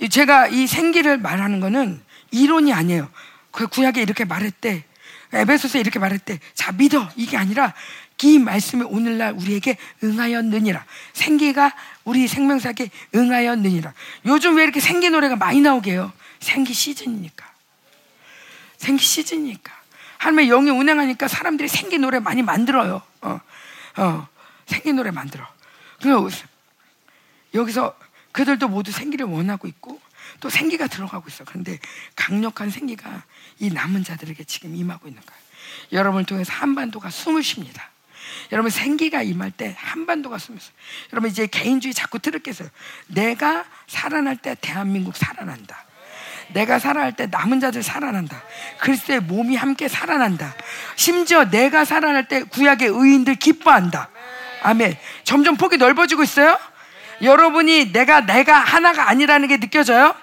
제가 이 생기를 말하는 거는 이론이 아니에요. 그 구약에 이렇게 말했대. 에베소서에 이렇게 말했대. 자, 믿어. 이게 아니라 이 말씀이 오늘날 우리에게 응하였느니라. 생기가 우리 생명사에 응하였느니라. 요즘 왜 이렇게 생기 노래가 많이 나오게 해요? 생기 시즌이니까. 생기 시즌이니까. 하나님의 영이 운행하니까 사람들이 생기 노래 많이 만들어요. 어, 어, 생기 노래 만들어. 그러 여기서 그들도 모두 생기를 원하고 있고 또 생기가 들어가고 있어. 그런데 강력한 생기가 이 남은 자들에게 지금 임하고 있는 거예요. 여러분을 통해서 한반도가 숨을 쉽니다. 여러분 생기가 임할 때 한반도가 숨었어요. 여러분 이제 개인주의 자꾸 들을게요. 내가 살아날 때 대한민국 살아난다. 내가 살아날 때 남은 자들 살아난다. 그리스도의 몸이 함께 살아난다. 심지어 내가 살아날 때 구약의 의인들 기뻐한다. 아멘. 점점 폭이 넓어지고 있어요. 여러분이 내가 내가 하나가 아니라는 게 느껴져요?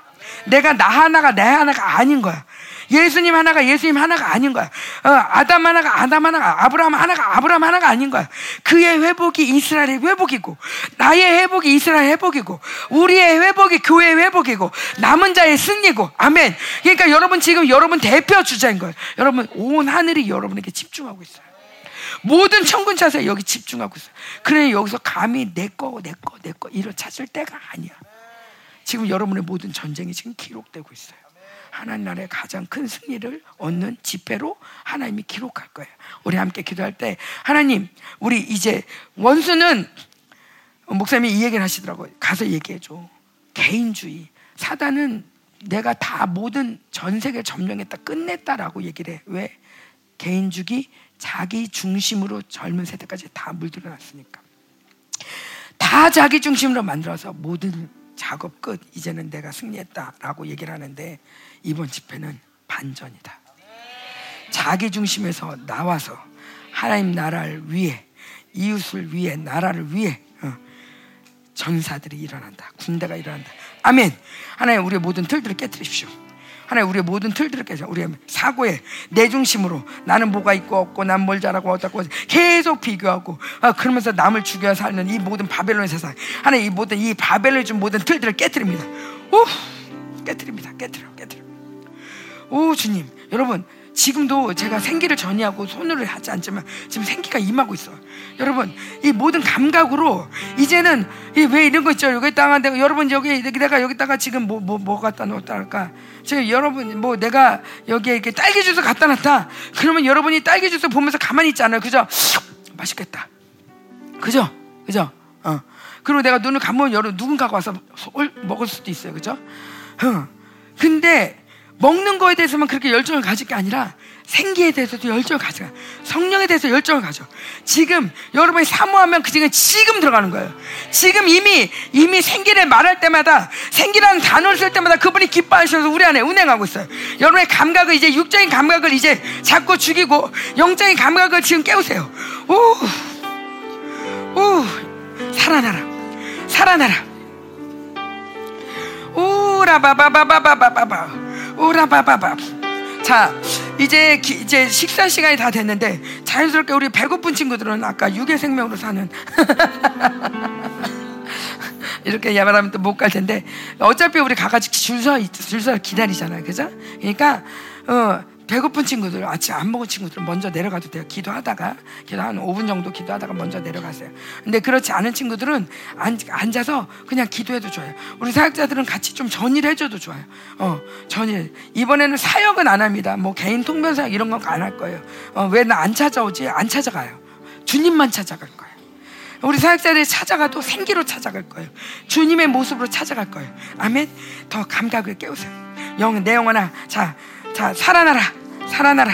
내가 나 하나가 내 하나가 아닌 거야. 예수님 하나가 예수님 하나가 아닌 거야. 어, 아담 하나가 아담 하나가 아브라함 하나가 아브라함 하나가 아닌 거야. 그의 회복이 이스라엘의 회복이고 나의 회복이 이스라엘 회복이고 우리의 회복이 교회의 회복이고 남은 자의 승리고 아멘. 그러니까 여러분 지금 여러분 대표 주자인 거예요. 여러분 온 하늘이 여러분에게 집중하고 있어요. 모든 천군 차세 여기 집중하고 있어요. 그래 여기서 감히 내 거, 내 거, 내 거 이런 찾을 때가 아니야. 지금 여러분의 모든 전쟁이 지금 기록되고 있어요. 하나님 나라의 가장 큰 승리를 얻는 집회로 하나님이 기록할 거예요. 우리 함께 기도할 때 하나님 우리 이제 원수는 목사님이 이 얘기를 하시더라고요. 가서 얘기해 줘. 개인주의. 사단은 내가 다 모든 전 세계 점령했다 끝냈다라고 얘기를 해. 왜? 개인주의 자기 중심으로 젊은 세대까지 다 물들어 놨으니까. 다 자기 중심으로 만들어서 모든 작업 끝. 이제는 내가 승리했다라고 얘기를 하는데 이번 집회는 반전이다. 자기 중심에서 나와서 하나님 나라를 위해 이웃을 위해 나라를 위해 어, 전사들이 일어난다. 군대가 일어난다. 아멘. 하나님 우리의 모든 틀들을 깨뜨리십시오. 하나님 우리의 모든 틀들을 깨져 우리의 사고에 내 중심으로 나는 뭐가 있고 없고 난 뭘 잘하고 어떻고 계속 비교하고 아, 그러면서 남을 죽여 살는 이 모든 바벨론의 세상 하나님 이 모든 이 바벨론의 준 모든 틀들을 깨뜨립니다. 오 깨뜨립니다. 깨뜨려 깨뜨려. 오 주님 여러분 지금도 제가 생기를 전이하고 손으로 하지 않지만 지금 생기가 임하고 있어. 여러분 이 모든 감각으로 이제는 왜 이런 거 있죠? 여기다가 내가 여러분 여기 내가 여기다가 지금 뭐 뭐뭐 뭐 갖다 놓았다 할까? 지금 여러분 뭐 내가 여기에 이렇게 딸기 주스 갖다 놨다. 그러면 여러분이 딸기 주스 보면서 가만히 있잖아요. 그죠? 맛있겠다. 그죠? 그죠? 어. 그리고 내가 눈을 감으면 여러분 누군가가 와서 먹을 수도 있어요. 그죠? 어. 근데 먹는 거에 대해서만 그렇게 열정을 가질 게 아니라 생기에 대해서도 열정을 가져. 성령에 대해서 열정을 가져. 지금 여러분이 사모하면 그 지금 지금 들어가는 거예요. 지금 이미 이미 생기를 말할 때마다 생기라는 단어를 쓸 때마다 그분이 기뻐하셔서 우리 안에 운행하고 있어요. 여러분의 감각을 이제 육적인 감각을 이제 자꾸 죽이고 영적인 감각을 지금 깨우세요. 오, 오, 살아나라, 살아나라. 오라바바바바바바바. 오라바바바. 자, 이제 기, 이제 식사 시간이 다 됐는데 자연스럽게 우리 배고픈 친구들은 아까 유괴 생명으로 사는 이렇게 야말하면 또 못 갈 텐데 어차피 우리 가가지고 줄서 줄서 기다리잖아요, 그죠? 그러니까 어, 배고픈 친구들, 아침 안 먹은 친구들 먼저 내려가도 돼요. 기도하다가, 기도 한 5분 정도 기도하다가 먼저 내려가세요. 근데 그렇지 않은 친구들은 앉 아서 그냥 기도해도 좋아요. 우리 사역자들은 같이 좀 전일 해줘도 좋아요. 어, 전일. 이번에는 사역은 안 합니다. 뭐 개인 통변 사역 이런 건 안 할 거예요. 어, 왜 나 안 찾아오지? 안 찾아가요. 주님만 찾아갈 거예요. 우리 사역자들이 찾아가도 생기로 찾아갈 거예요. 주님의 모습으로 찾아갈 거예요. 아멘. 더 감각을 깨우세요. 영, 내 영혼아, 자, 자, 살아나라. 살아나라.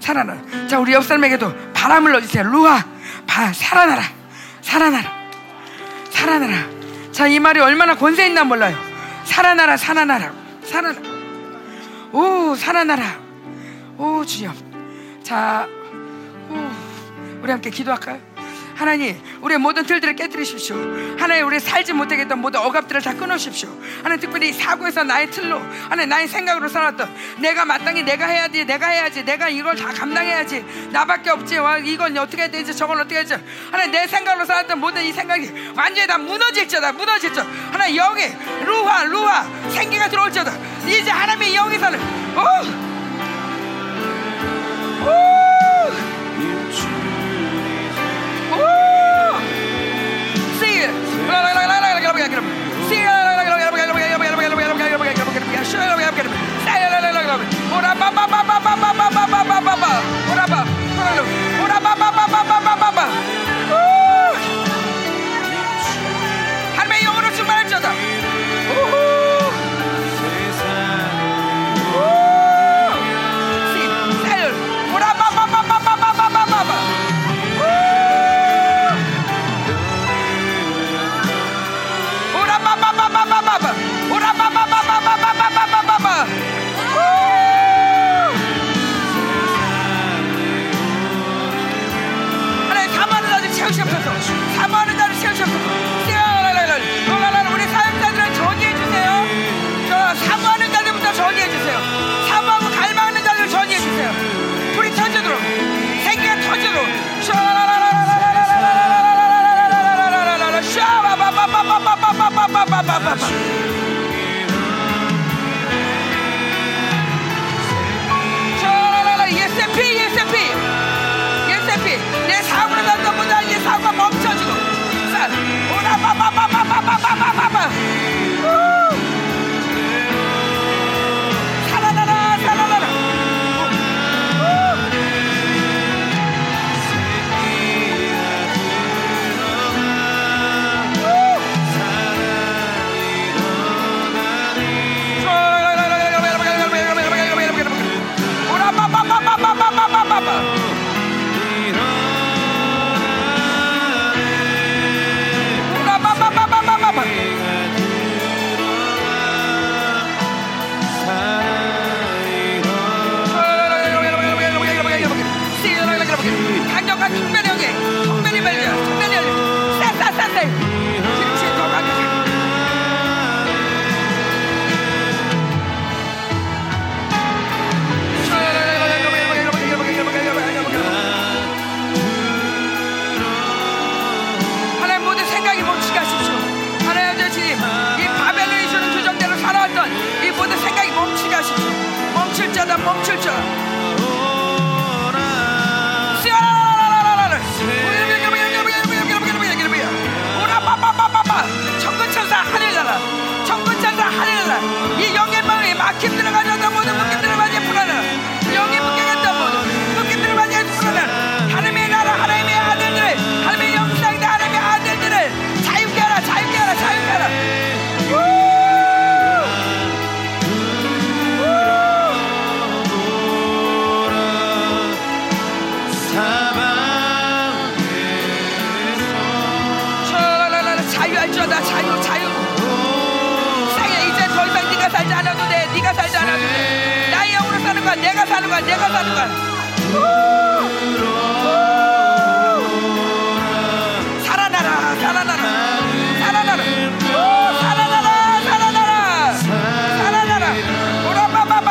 살아나라. 자, 우리 옆 사람에게도 바람을 넣어주세요. 루아, 바, 살아나라. 살아나라. 살아나라. 자, 이 말이 얼마나 권세 있나 몰라요. 살아나라, 살아나라. 살아나. 오, 살아나라. 오, 주여. 자, 오, 우리 함께 기도할까요? 하나님, 우리의 모든 틀들을 깨뜨리십시오. 하나님, 우리 살지 못하게 했던 모든 억압들을 다 끊으십시오. 하나님, 특별히 사고에서 나의 틀로, 하나님, 나의 생각으로 살았던 내가 마땅히 내가 해야지, 내가 해야지, 내가 이걸 다 감당해야지, 나밖에 없지, 와, 이건 어떻게 해야 되지, 저건 어떻게 해야 되지. 하나님, 내 생각으로 살았던 모든 이 생각이 완전히 다 무너질지어다, 무너질지어. 하나님, 영이, 루하, 루하, 생기가 들어올지어다. 이제 하나님의 영에서는, 오! 오! 하 저라라라 예세피 예세피. 예세피. 내 사고를 갖다 보자. 이제 사고가 멈춰지고. 자 오라 빠빠빠빠빠빠빠빠빠 사는 거야. 살아나라 살아나라. 살아나라. 오, 살아나라 살아나라. 살아나라. 오라바바바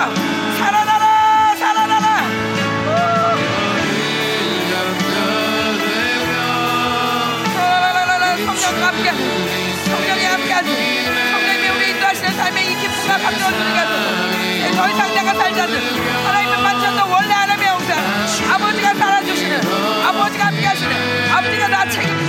살아나라 살아나라. 더 이상 내가 살지 않는 하나님을 만졌던 원래 하나님의 영상 아버지가 살아주시는 아버지가 함께 하시는 아버지가 나 책임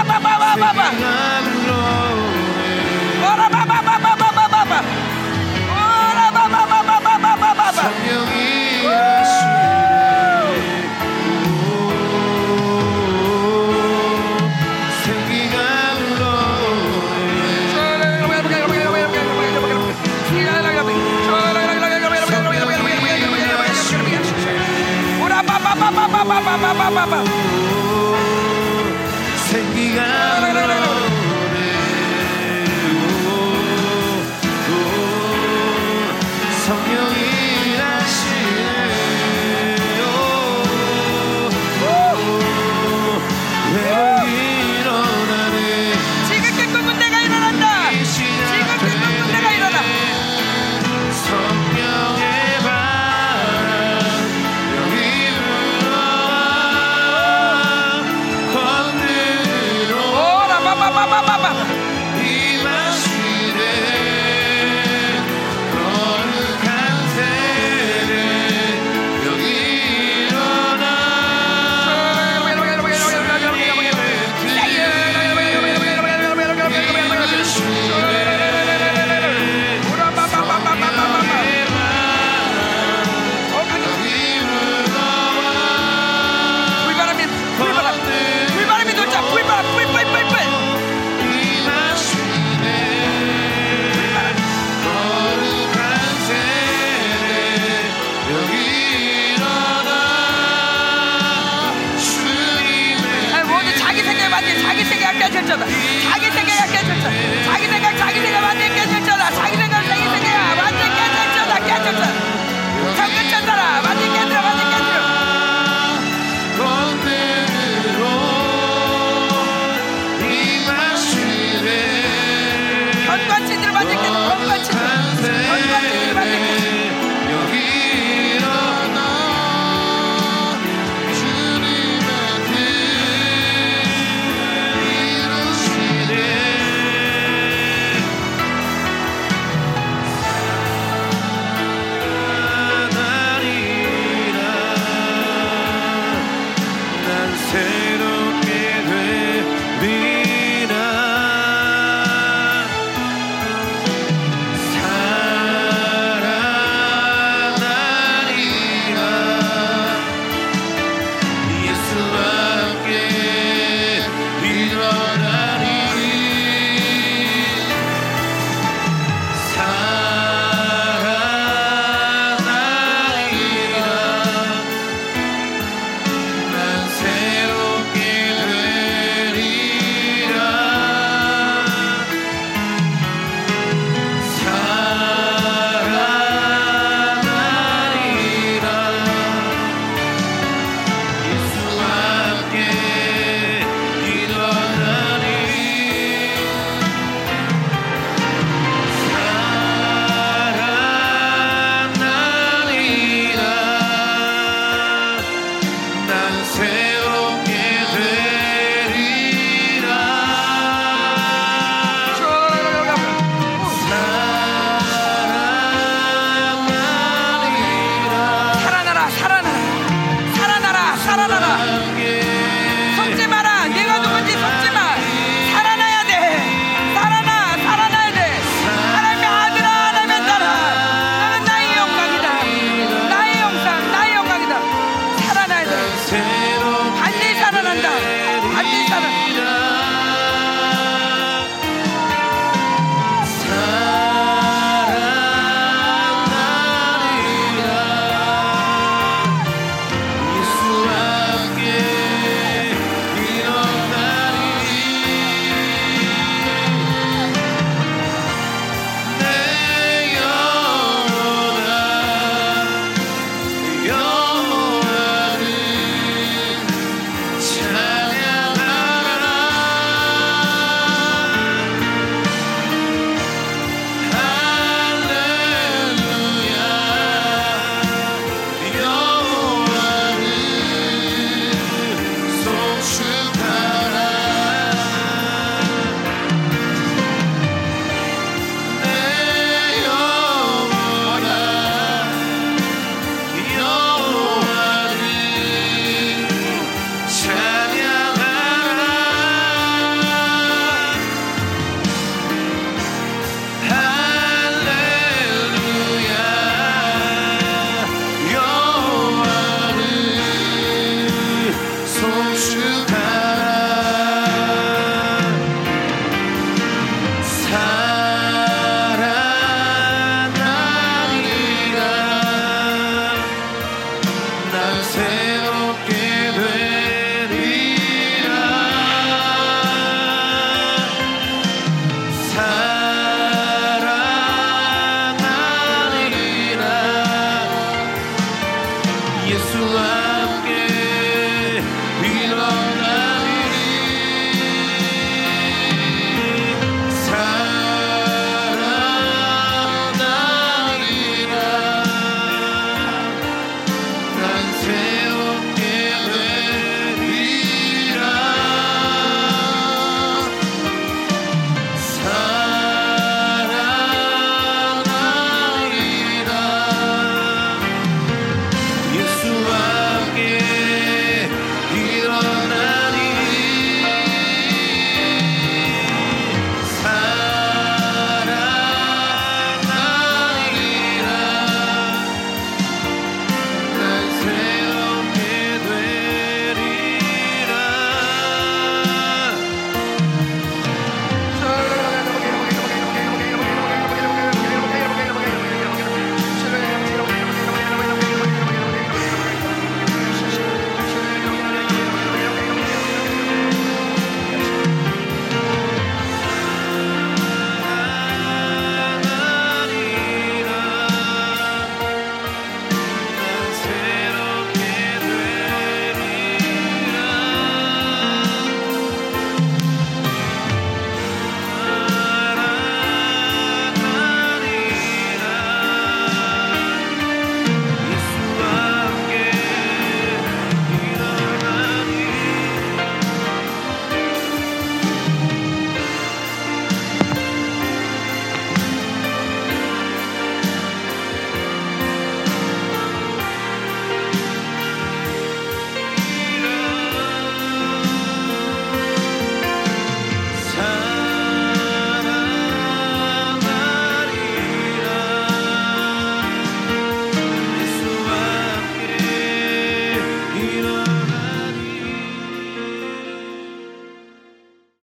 time.